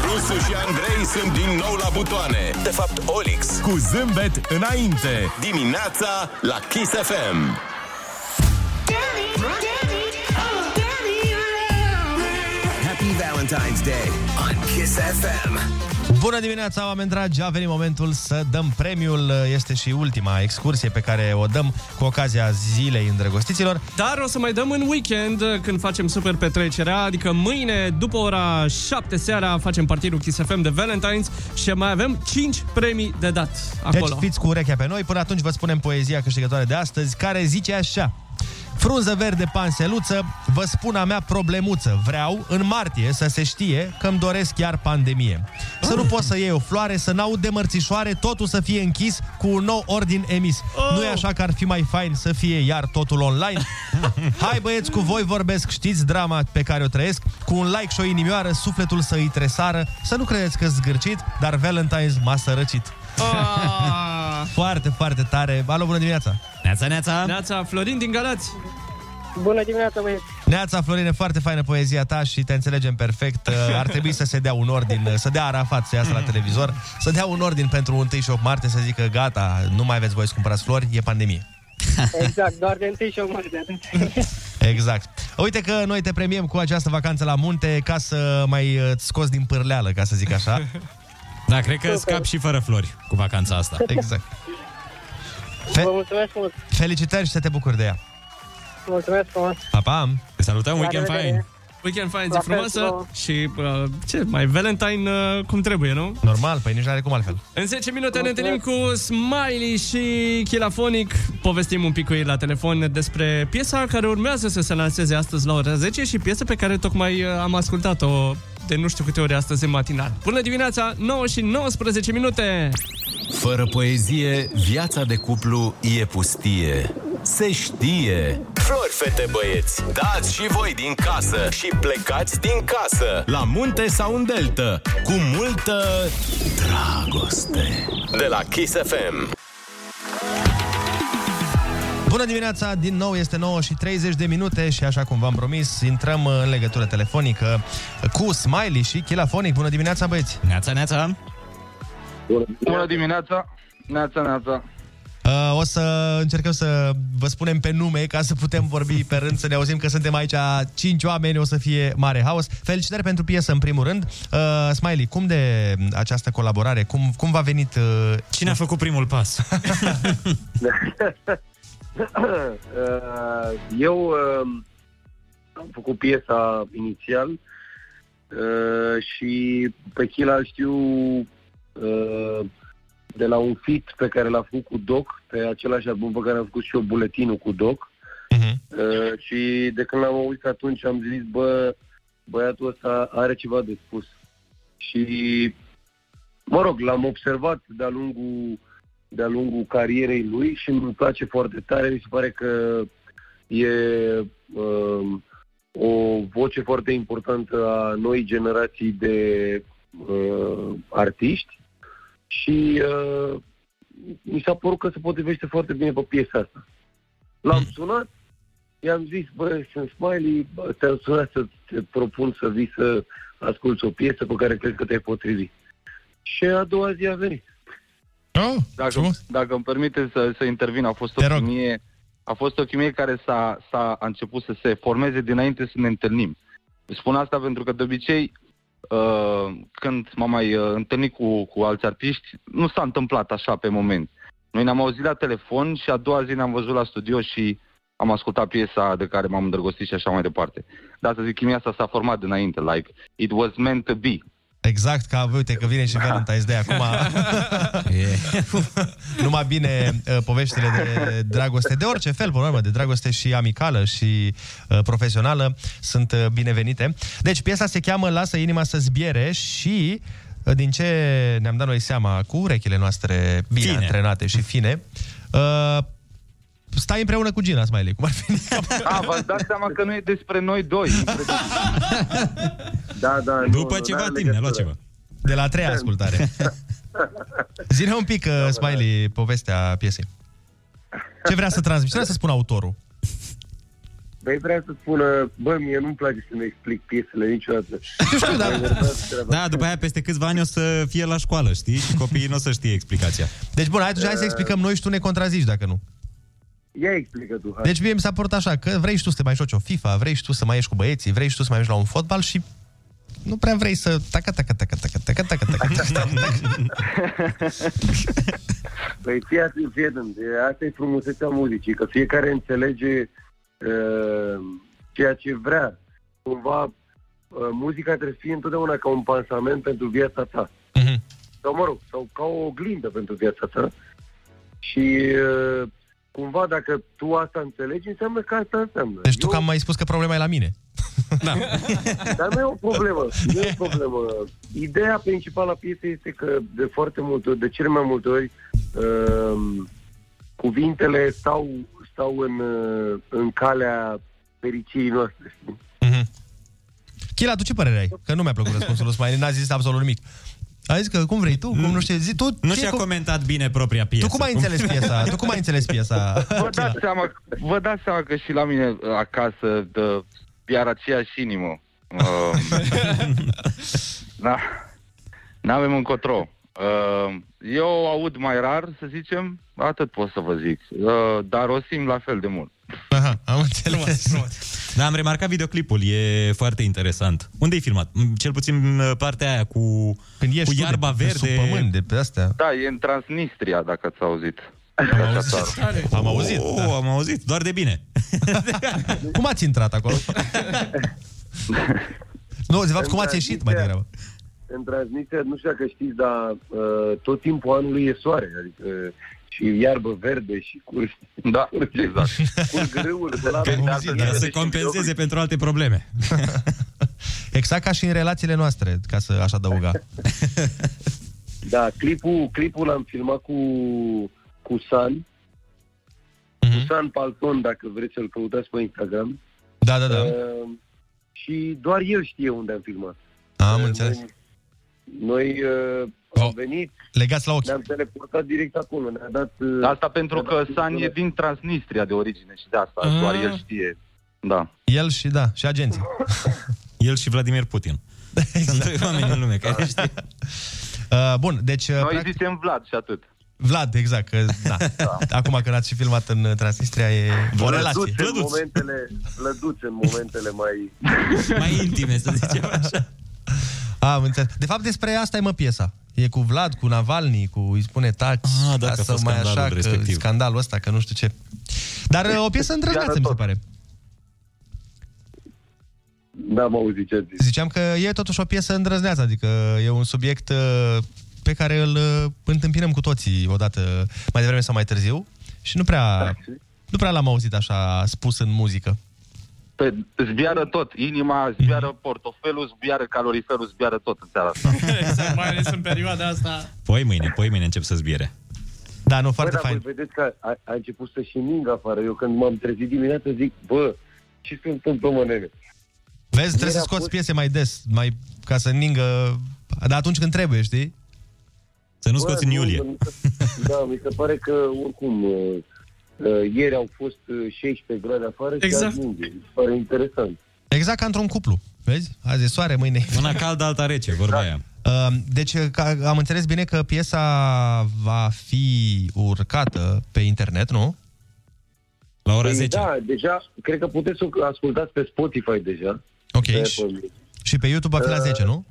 Rusu și Andrei sunt din nou la butoane. De fapt, Olix. Cu zâmbet înainte. Dimineața la Kiss FM. Valentine's Day on Kiss FM. Bună dimineața, oameni dragi! A venit momentul să dăm premiul. Este și ultima excursie pe care o dăm cu ocazia zilei îndrăgostiților. Dar o să mai dăm în weekend când facem super petrecerea, adică mâine după ora 7 seara facem partidul Kiss FM de Valentine's și mai avem 5 premii de dat acolo. Deci fiți cu urechea pe noi. Până atunci vă spunem poezia câștigătoare de astăzi, care zice așa. Frunză verde, panseluță, vă spun a mea problemuță. Vreau, în martie, să se știe că îmi doresc chiar pandemie. Să nu pot să iei o floare, să n-aud de mărțișoare, totul să fie închis cu un nou ordin emis. Nu e așa că ar fi mai fain să fie iar totul online? *laughs* Hai băieți, cu voi vorbesc, știți drama pe care o trăiesc? Cu un like și o inimioară, sufletul să îi tresară. Să nu credeți că zgârcit, dar Valentine's m-a sărăcit. Foarte, foarte tare. Alo, bună dimineața! Neața, neața! Neața, Florin din Galați! Bună dimineața, băieți! Neața, Florine, foarte faină poezia ta și te înțelegem perfect. *laughs* Uh, Ar trebui să se dea un ordin, uh, să dea Arafat să iasă la televizor, să dea un ordin pentru 1 și 8 martie, să zică gata, nu mai aveți voi să cumpărați flori, e pandemie. *laughs* Exact, doar de întâi și o mare de atât. *laughs* Exact. Uite că noi te premiem cu această vacanță la munte ca să mai uh, scoți din pârleală, ca să zic așa. Da, cred că scap și fără flori cu vacanța asta. *laughs* Exact. Vă mulțumesc mult! Felicitări și să te bucuri de ea. Mulțumesc frumos! Pa, pa! Te salutăm, La weekend revedere. fain! Weekend fain, zi La fel, frumoasă vouă. și uh, ce, mai Valentine uh, cum trebuie, nu? Normal, păi nici n-are cum altfel. În 10 minute ne întâlnim cu Smiley și Chilafonic. Povestim un pic cu ei la telefon despre piesa care urmează să se lanseze astăzi la ora 10 și piesa pe care tocmai uh, am ascultat-o de nu știu câte ori astăzi în matinal. Bună dimineața, 9 și 19 minute! Fără poezie, viața de cuplu e pustie. Se știe. Flori, fete, băieți, dați și voi din casă și plecați din casă. La munte sau în delta, cu multă dragoste. De la Kiss FM. Bună dimineața, din nou este 9 și 30 de minute și așa cum v-am promis, intrăm uh, în legătură telefonică cu Smiley și Chilafonic. Bună dimineața, băieți! Neața, neața! Bună dimineața! Neața, neața! Uh, o să încercăm să vă spunem pe nume ca să putem vorbi pe rând, să ne auzim că suntem aici cinci oameni, o să fie mare haos. Felicitări pentru piesă în primul rând. Uh, Smiley, cum de această colaborare? Cum, cum v-a venit? Uh... Cine a făcut primul pas? *laughs* Uh, Eu uh, am făcut piesa inițial uh, și pe Chila îl știu uh, de la un fit pe care l-a făcut cu Doc, pe același album pe care am făcut și eu buletinul cu Doc. Uh, și de când l-am auzit atunci am zis, bă, băiatul ăsta are ceva de spus. Și, mă rog, l-am observat de-a lungul, de-a lungul carierei lui și îmi place foarte tare. Mi se pare că e uh, o voce foarte importantă a noi generații de uh, artiști și uh, mi s-a părut că se potrivește foarte bine pe piesa asta. L-am sunat, i-am zis, bă, sunt Smiley, bă, te-am sunat să te propun să vii să asculti o piesă pe care cred că te-ai potrivit. Și a doua zi a venit. Oh, dacă, dacă îmi permite să, să intervin, a fost o chimie, a fost o chimie care s-a, s-a a început să se formeze dinainte să ne întâlnim. Spun asta pentru că de obicei uh, când m-am mai uh, întâlnit cu, cu alți artiști, nu s-a întâmplat așa pe moment. Noi ne-am auzit la telefon și a doua zi ne-am văzut la studio și am ascultat piesa de care m-am îndrăgostit și așa mai departe. Dar să zic, chimia asta s-a format dinainte, like, it was meant to be. Exact, ca uite că vine și Valentine's Day acum. *laughs* *laughs* Numai bine uh, poveștile de dragoste, de orice fel, până la urmă, de dragoste și amicală și uh, profesională sunt uh, binevenite. Deci piesa se cheamă Lasă inima să zbiere și uh, din ce ne-am dat noi seama cu urechile noastre bine Fine. antrenate și fine, uh, stai împreună cu Gina Smiley, cum ar fi. *laughs* A, v-ați dat seama că nu e despre noi doi. Da, da. *laughs* După ceva timp ne-a luat ceva. De la a treia ascultare. *laughs* Zine un pic, uh, Smiley, povestea piesei. Ce vrea să transmiți? Ce vrea să spună autorul? Băi, vrea să spună, bă, mie nu-mi place să-mi explic piesele niciodată. știu, dar... Da, după aia peste câțiva ani o să fie la școală, știi? Și copiii nu o să știe explicația. Deci, bun, atunci hai să explicăm noi și tu ne contrazici dacă nu. Ia explică tu, hai. Deci mie mi s-a părut așa, că vrei și tu să te mai joci o FIFA, vrei și tu să mai ieși cu băieții, vrei și tu să mai mergi la un fotbal și nu prea vrei să... Taca, taca, taca, taca, taca, taca, taca, taca, Păi fii atent, fii atent. E- Asta e frumusețea muzicii, că fiecare înțelege uh, ceea ce vrea. Cumva, uh, muzica trebuie să fie întotdeauna ca un pansament pentru viața ta. Mhm. Sau, mă rog, sau ca o oglindă pentru viața ta. Și uh, cumva, dacă tu asta înțelegi, înseamnă că asta înseamnă. Deci tu că am mai spus că problema e la mine. *laughs* Dar nu e o problemă. Nu e o problemă. Ideea principală a piesei este că de foarte multe ori, de cele mai multe ori, uh, cuvintele stau, stau în, uh, în calea fericiei noastre. știi? Chila, tu ce părere ai? Că nu mi-a plăcut răspunsul lui Smiley, n-a zis absolut nimic. A zis că cum vrei tu, cum nu știu, zi, tu Nu ce și-a cum- comentat bine propria piesă. Tu cum ai înțeles piesa? Tu cum ai înțeles piesa? Vă *laughs* dați seama, vă dați seama că și la mine uh, acasă de, iar aceeași inimă. *laughs* Uh, da. N-avem încotro. Uh, eu aud mai rar, să zicem, atât pot să vă zic. Uh, dar o simt la fel de mult. Aha, am înțeles. Da, am remarcat videoclipul, e foarte interesant. Unde ai filmat? M, Cel puțin uh, partea aia cu, Când cu ești tu iarba de, verde. de sub pământ, de pe astea. Da, e în Transnistria, dacă ați auzit. Am auzit. Am auzit. Oh, da. am auzit, doar de bine. *laughs* *laughs* Cum ați intrat acolo? *laughs* nu, de fapt, În cum ați ieșit mai Transnistria- degrabă? În Transnistria, nu știu dacă știți, dar uh, tot timpul anului e soare. Adică uh, și iarbă verde și curg. Da, exact. Curg râuri de la Ca să compenseze pentru alte probleme. *laughs* Exact ca și în relațiile noastre, ca să aș adăuga. *laughs* Da, clipul, clipul l-am filmat cu, cu San. Mhm. Cu San Palton, dacă vreți să-l căutați pe Instagram. Da, da, da. Uh, și doar el știe unde am filmat. Am Uh, înțeles. Noi, noi uh, am venit, Legați la ochi. ne-am teleportat direct acolo, ne-a dat... Uh, Asta pentru că San e din Transnistria de origine și de asta, Ah. doar el știe. Da. El și, da, și agenții. *laughs* El și Vladimir Putin. *laughs* Sunt doi oameni în lume care *laughs* știe. Uh, bun, deci... Uh, Noi practic, zicem Vlad și atât. Vlad, exact, că, da. Acum când ați și filmat în Transnistria, e o relație. Vlăduț în momentele, vlăduț în momentele mai... Mai intime, să zicem așa. Am înțeles. De fapt, despre asta e mă piesa. E cu Vlad, cu Navalny, cu îi spune taci, Ah, da, ca că a să fost mai scandalul așa, că respectiv. scandalul ăsta, că nu știu ce. Dar uh, o piesă îndrăzneață, mi se pare. N-am auzit ce zici. Ziceam că e totuși o piesă îndrăzneață, adică e un subiect uh, pe care îl uh, întâmpinăm cu toții odată, mai devreme sau mai târziu și nu prea, nu prea l-am auzit așa spus în muzică. Pe, zbiară tot, inima zbiară portofelul, zbiară caloriferul, zbiară tot în seara asta. *laughs* exact, mai ales în perioada asta. Poi mâine, poi mâine încep să zbiere. Da, nu, Bă, dar voi vedeți că a, a început să și ningă afară. Eu când m-am trezit dimineața zic, bă, ce se întâmplă, mă, nene? Vezi, trebuie Ieri să a scoți fost- piese mai des, mai ca să ningă, dar atunci când trebuie, știi? Să nu Bă, scoți în iulie. mi se- Da, mi se pare că, oricum, uh, uh, ieri au fost uh, 16 grade afară Exact. și azi ninge. Mi se pare interesant. Exact ca într-un cuplu. Vezi? Azi e soare, mâine... Una caldă, alta rece, vorba aia. Uh, Deci ca, am înțeles bine că piesa va fi urcată pe internet, nu? La ora Păi, Da, deja, cred că puteți să o ascultați pe Spotify deja. Ok. Pe Și, Apple. și pe YouTube va fi la Uh, 10, nu?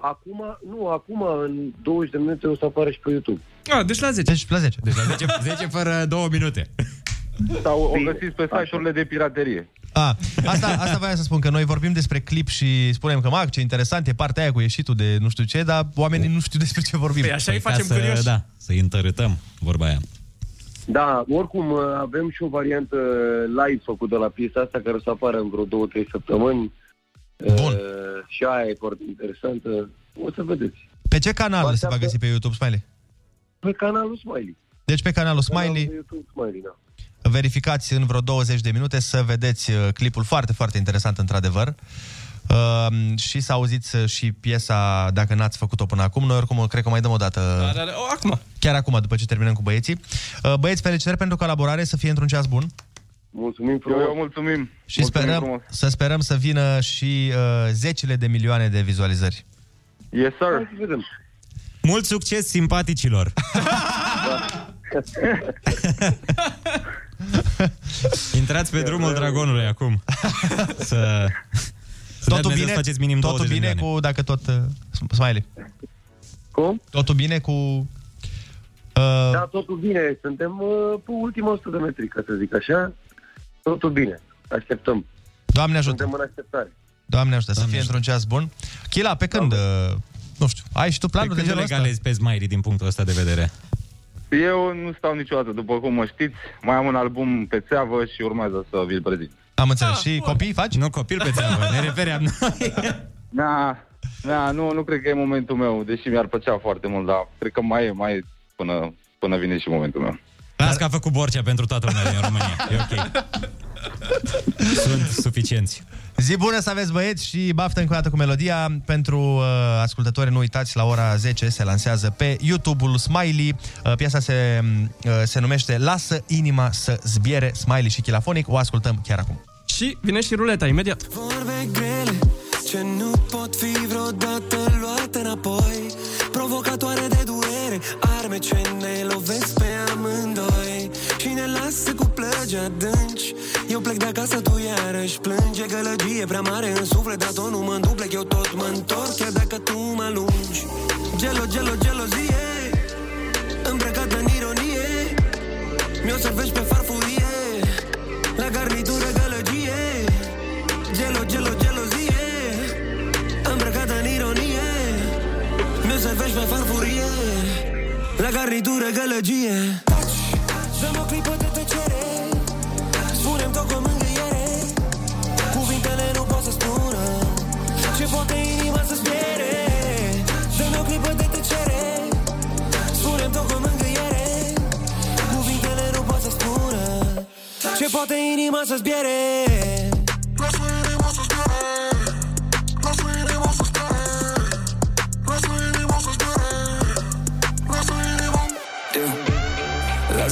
Acum, nu, acum, în 20 de minute o să apară și pe YouTube. Ah, deci la 10. Deci la 10. Deci la 10, 10 *laughs* fără 2 minute. Sau o găsiți pe site-urile de piraterie. A, asta, asta voiam să spun, că noi vorbim despre clip și spunem că, mă, ce interesant e partea aia cu ieșitul de nu știu ce, dar oamenii nu știu despre ce vorbim. Păi așa îi Ca facem să, curioși. Da, să-i întărâtăm, vorba aia. Da, oricum uh, avem și o variantă live făcută la piesa asta care o să apară în vreo 2-3 săptămâni. Bun. Uh, și aia e foarte interesantă. O să vedeți. Pe ce canal Partea se va asta- găsi pe YouTube, Smiley? Pe canalul Smiley. Deci pe canalul Canalul Smiley, de YouTube Smiley, da. verificați în vreo 20 de minute să vedeți uh, clipul foarte, foarte interesant, într-adevăr. Uh, și să auziți uh, și piesa, dacă n-ați făcut-o până acum. Noi oricum cred că mai dăm o dată, Da, da, da. O, acum. chiar acum, după ce terminăm cu băieții. Uh, băieți, felicitări pentru colaborare, să fie într-un ceas bun. Mulțumim Eu, frumos. eu mulțumim. Și mulțumim sperăm, frumos. să sperăm să vină și uh, zecile de milioane de vizualizări. Yes, sir. Hai să vedem. Mult succes simpaticilor! *laughs* Intrați pe drumul dragonului acum. Să... Să dea Totul Dumnezeu bine, să faceți minim totul 20 de bine milioane. cu, dacă tot, uh, Smiley. Cum? Totul bine cu... Uh, Da, totul bine. Suntem uh, pe ultima 100 de metri, ca să zic așa. Totul bine. Așteptăm. Doamne ajută. Suntem în așteptare. Doamne ajută, să fie într-un ceas bun. Chila, pe când? Uh, nu știu, ai și tu Pe planul de când genul îl ăsta? egalezi pe Smiley din punctul ăsta de vedere? Eu nu stau niciodată, după cum mă știți. Mai am un album pe țeavă și urmează să vi-l prezint. Am înțeles. și copii faci? Nu copil pe țeavă, ne refeream noi. *laughs* Da, da, nu, nu cred că e momentul meu, deși mi-ar plăcea foarte mult, dar cred că mai e, mai e până, până vine și momentul meu. Las că a făcut Borcea pentru toată lumea din România. E ok. Sunt suficienți. Zi bună să aveți băieți și baftă încă o dată cu melodia. Pentru uh, ascultători, nu uitați, la ora 10 se lansează pe YouTube-ul Smiley. Uh, piesa se, uh, se numește Lasă inima să zbiere Smiley și Chilafonic. O ascultăm chiar acum. Și vine și ruleta imediat. Vorbe grele ce nu pot fi vreodată luate înapoi Provocatoare de durere, arme ce ne lovesc pe amândoi Și ne lasă cu plăgi adânci. Eu plec de acasă, tu iarăși plânge Gălăgie prea mare în suflet, dar tot nu mă duplec Eu tot mă întorc, chiar dacă tu mă alungi. Gelo, gelo, gelozie Îmbrăcată în ironie. Mi-o servești pe farfurie La garnitură gălăgie. Gelo, gelo, gelozie Îmbrăcată în ironie. Mi-o servești pe farfurie La garnitură gălăgie. Taci, dăm o clipă de tăcere. Spune-mi tot cu mângâiere. Cuvintele nu pot să spună Ce poate inima să spiere Dăm o clipă de tăcere. Spune-mi tot cu mângâiere. Cuvintele nu pot să spună Ce poate inima să zbiere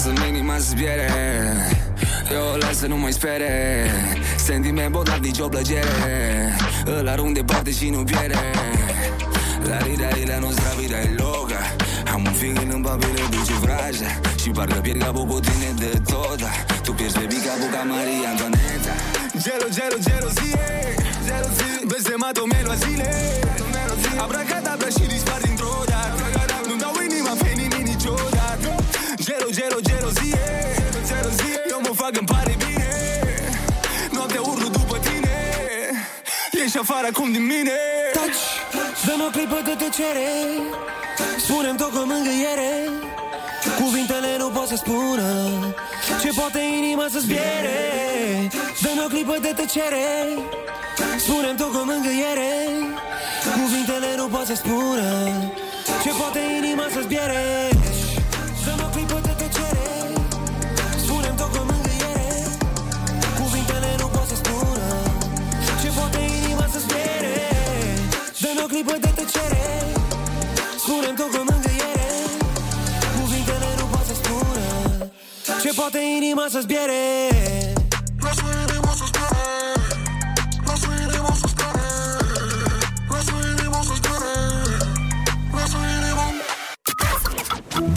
Lasă inima să zbiere. Eu o las să nu mai spere. Sentiment bogat, nicio plăcere. Îl arunc departe și nu pierde La rida y la nostra vida es loca Am un feeling în papire duce vraja Și parcă pierd capul cu tine de tot. Tu pierzi baby capul ca Maria Antoaneta. Gelo, gelo, gelozie. Blestemat-o meloazile Abracadabra și dispar dintr-o dată. Nu-mi dau inima pe nimic niciodată. Gelo, gelo, gelozie Eu mă fac, îmi pare bine. Noaptea urlu după tine. Ești afară acum din mine. Taci, dă-mi o clipă de tăcere. Spune-mi tot cu mângâiere. Cuvintele nu pot să spună Ce poate inima să zbiere. Dă-mi o clipă de tăcere. Spune-mi tot cu mângâiere. Cuvintele nu pot să spună Ce poate inima să zbiere clipă de tăcere. Spune-mi tot cu mângâiere Cuvintele nu pot să spună Ce poate inima să zbiere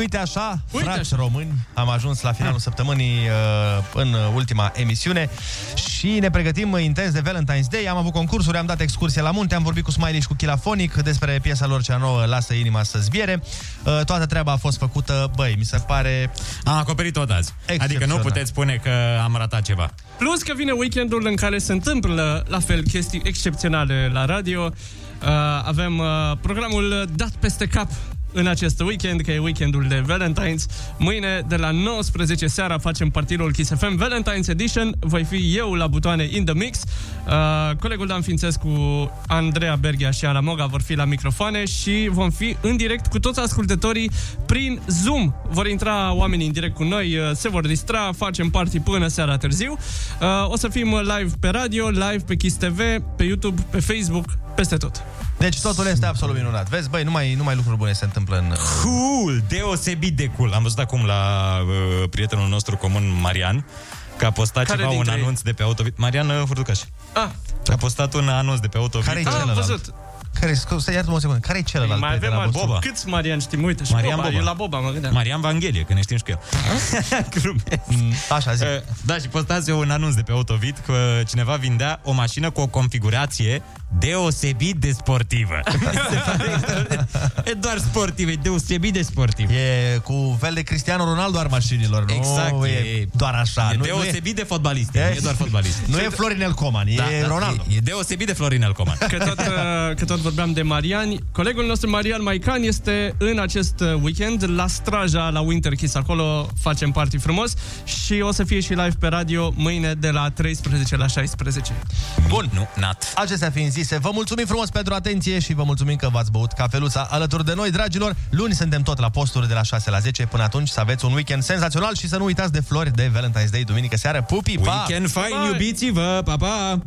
Și uite așa, uite frați așa. români, am ajuns la finalul săptămânii uh, în ultima emisiune și ne pregătim intens de Valentine's Day. Am avut concursuri, am dat excursie la munte, am vorbit cu Smiley și cu Chilafonic despre piesa lor cea nouă, Lasă inima să zbiere. Uh, toată treaba a fost făcută, băi, mi se pare... Am acoperit tot azi. Adică nu puteți spune că am ratat ceva. Plus că vine weekendul în care se întâmplă la fel chestii excepționale la radio. Uh, avem uh, programul dat peste cap în acest weekend, că e weekendul de Valentine's. Mâine, de la 19 seara, facem partidul Kiss FM Valentine's Edition. Voi fi eu la butoane in the mix. Uh, colegul Dan Fințescu, Andreea Berghia și Ana Moga vor fi la microfoane și vom fi în direct cu toți ascultătorii prin Zoom. Vor intra oamenii în direct cu noi, uh, se vor distra, facem party până seara târziu. Uh, o să fim live pe radio, live pe Kiss TV, pe YouTube, pe Facebook, peste tot. Deci totul este absolut minunat. Vezi, băi, numai, numai lucruri bune se întâmplă în... Cool! Deosebit de cool. Am văzut acum la uh, prietenul nostru comun, Marian, că a postat Care ceva, un dintre ei? anunț de pe Autovid. Marian uh, Furtucaș. Ah. A postat un anunț de pe Autovid. Care-i Ah, am celălalt? văzut. Care, scuze, iartă-mă o secundă, care-i celălalt? Mai prieten avem al Boba. vostru? Câți Marian știm? Uite, și Marian Boba. Boba. Eu la Boba mă gândeam. Marian Vanghelie, că ne știm și cu el. *laughs* Glumesc. Mm, Așa, zi. Uh, Da, și postați eu un anunț de pe Autovid că cineva vindea o mașină cu o configurație deosebit de sportivă. *laughs* Se pare extraordinar. e doar sportiv, e deosebit de sportiv. E cu fel de Cristiano Ronaldo al mașinilor, nu Exact, e, e- doar așa. E nu, deosebit de fotbalist, E- nu e doar fotbalist. Nu e Florinel Coman, e Ronaldo. E, e deosebit de Florinel Coman. Că tot, *laughs* uh, că tot vorbeam de Marian, colegul nostru Marian Maican este în acest uh, weekend la Straja, la Winter Kiss. Acolo facem party frumos și o să fie și live pe radio mâine de la 13 la 16. Bun. Nu, nat. Acestea fiind zise, vă mulțumim frumos pentru atenție și vă mulțumim că v-ați băut cafeluța alături de noi, dragilor. Luni suntem tot la posturi de la 6 la 10. Până atunci să aveți un weekend senzațional și să nu uitați de flori de Valentine's Day duminică seară. Pupi, pa! Weekend fine, iubiți-vă, pa, pa!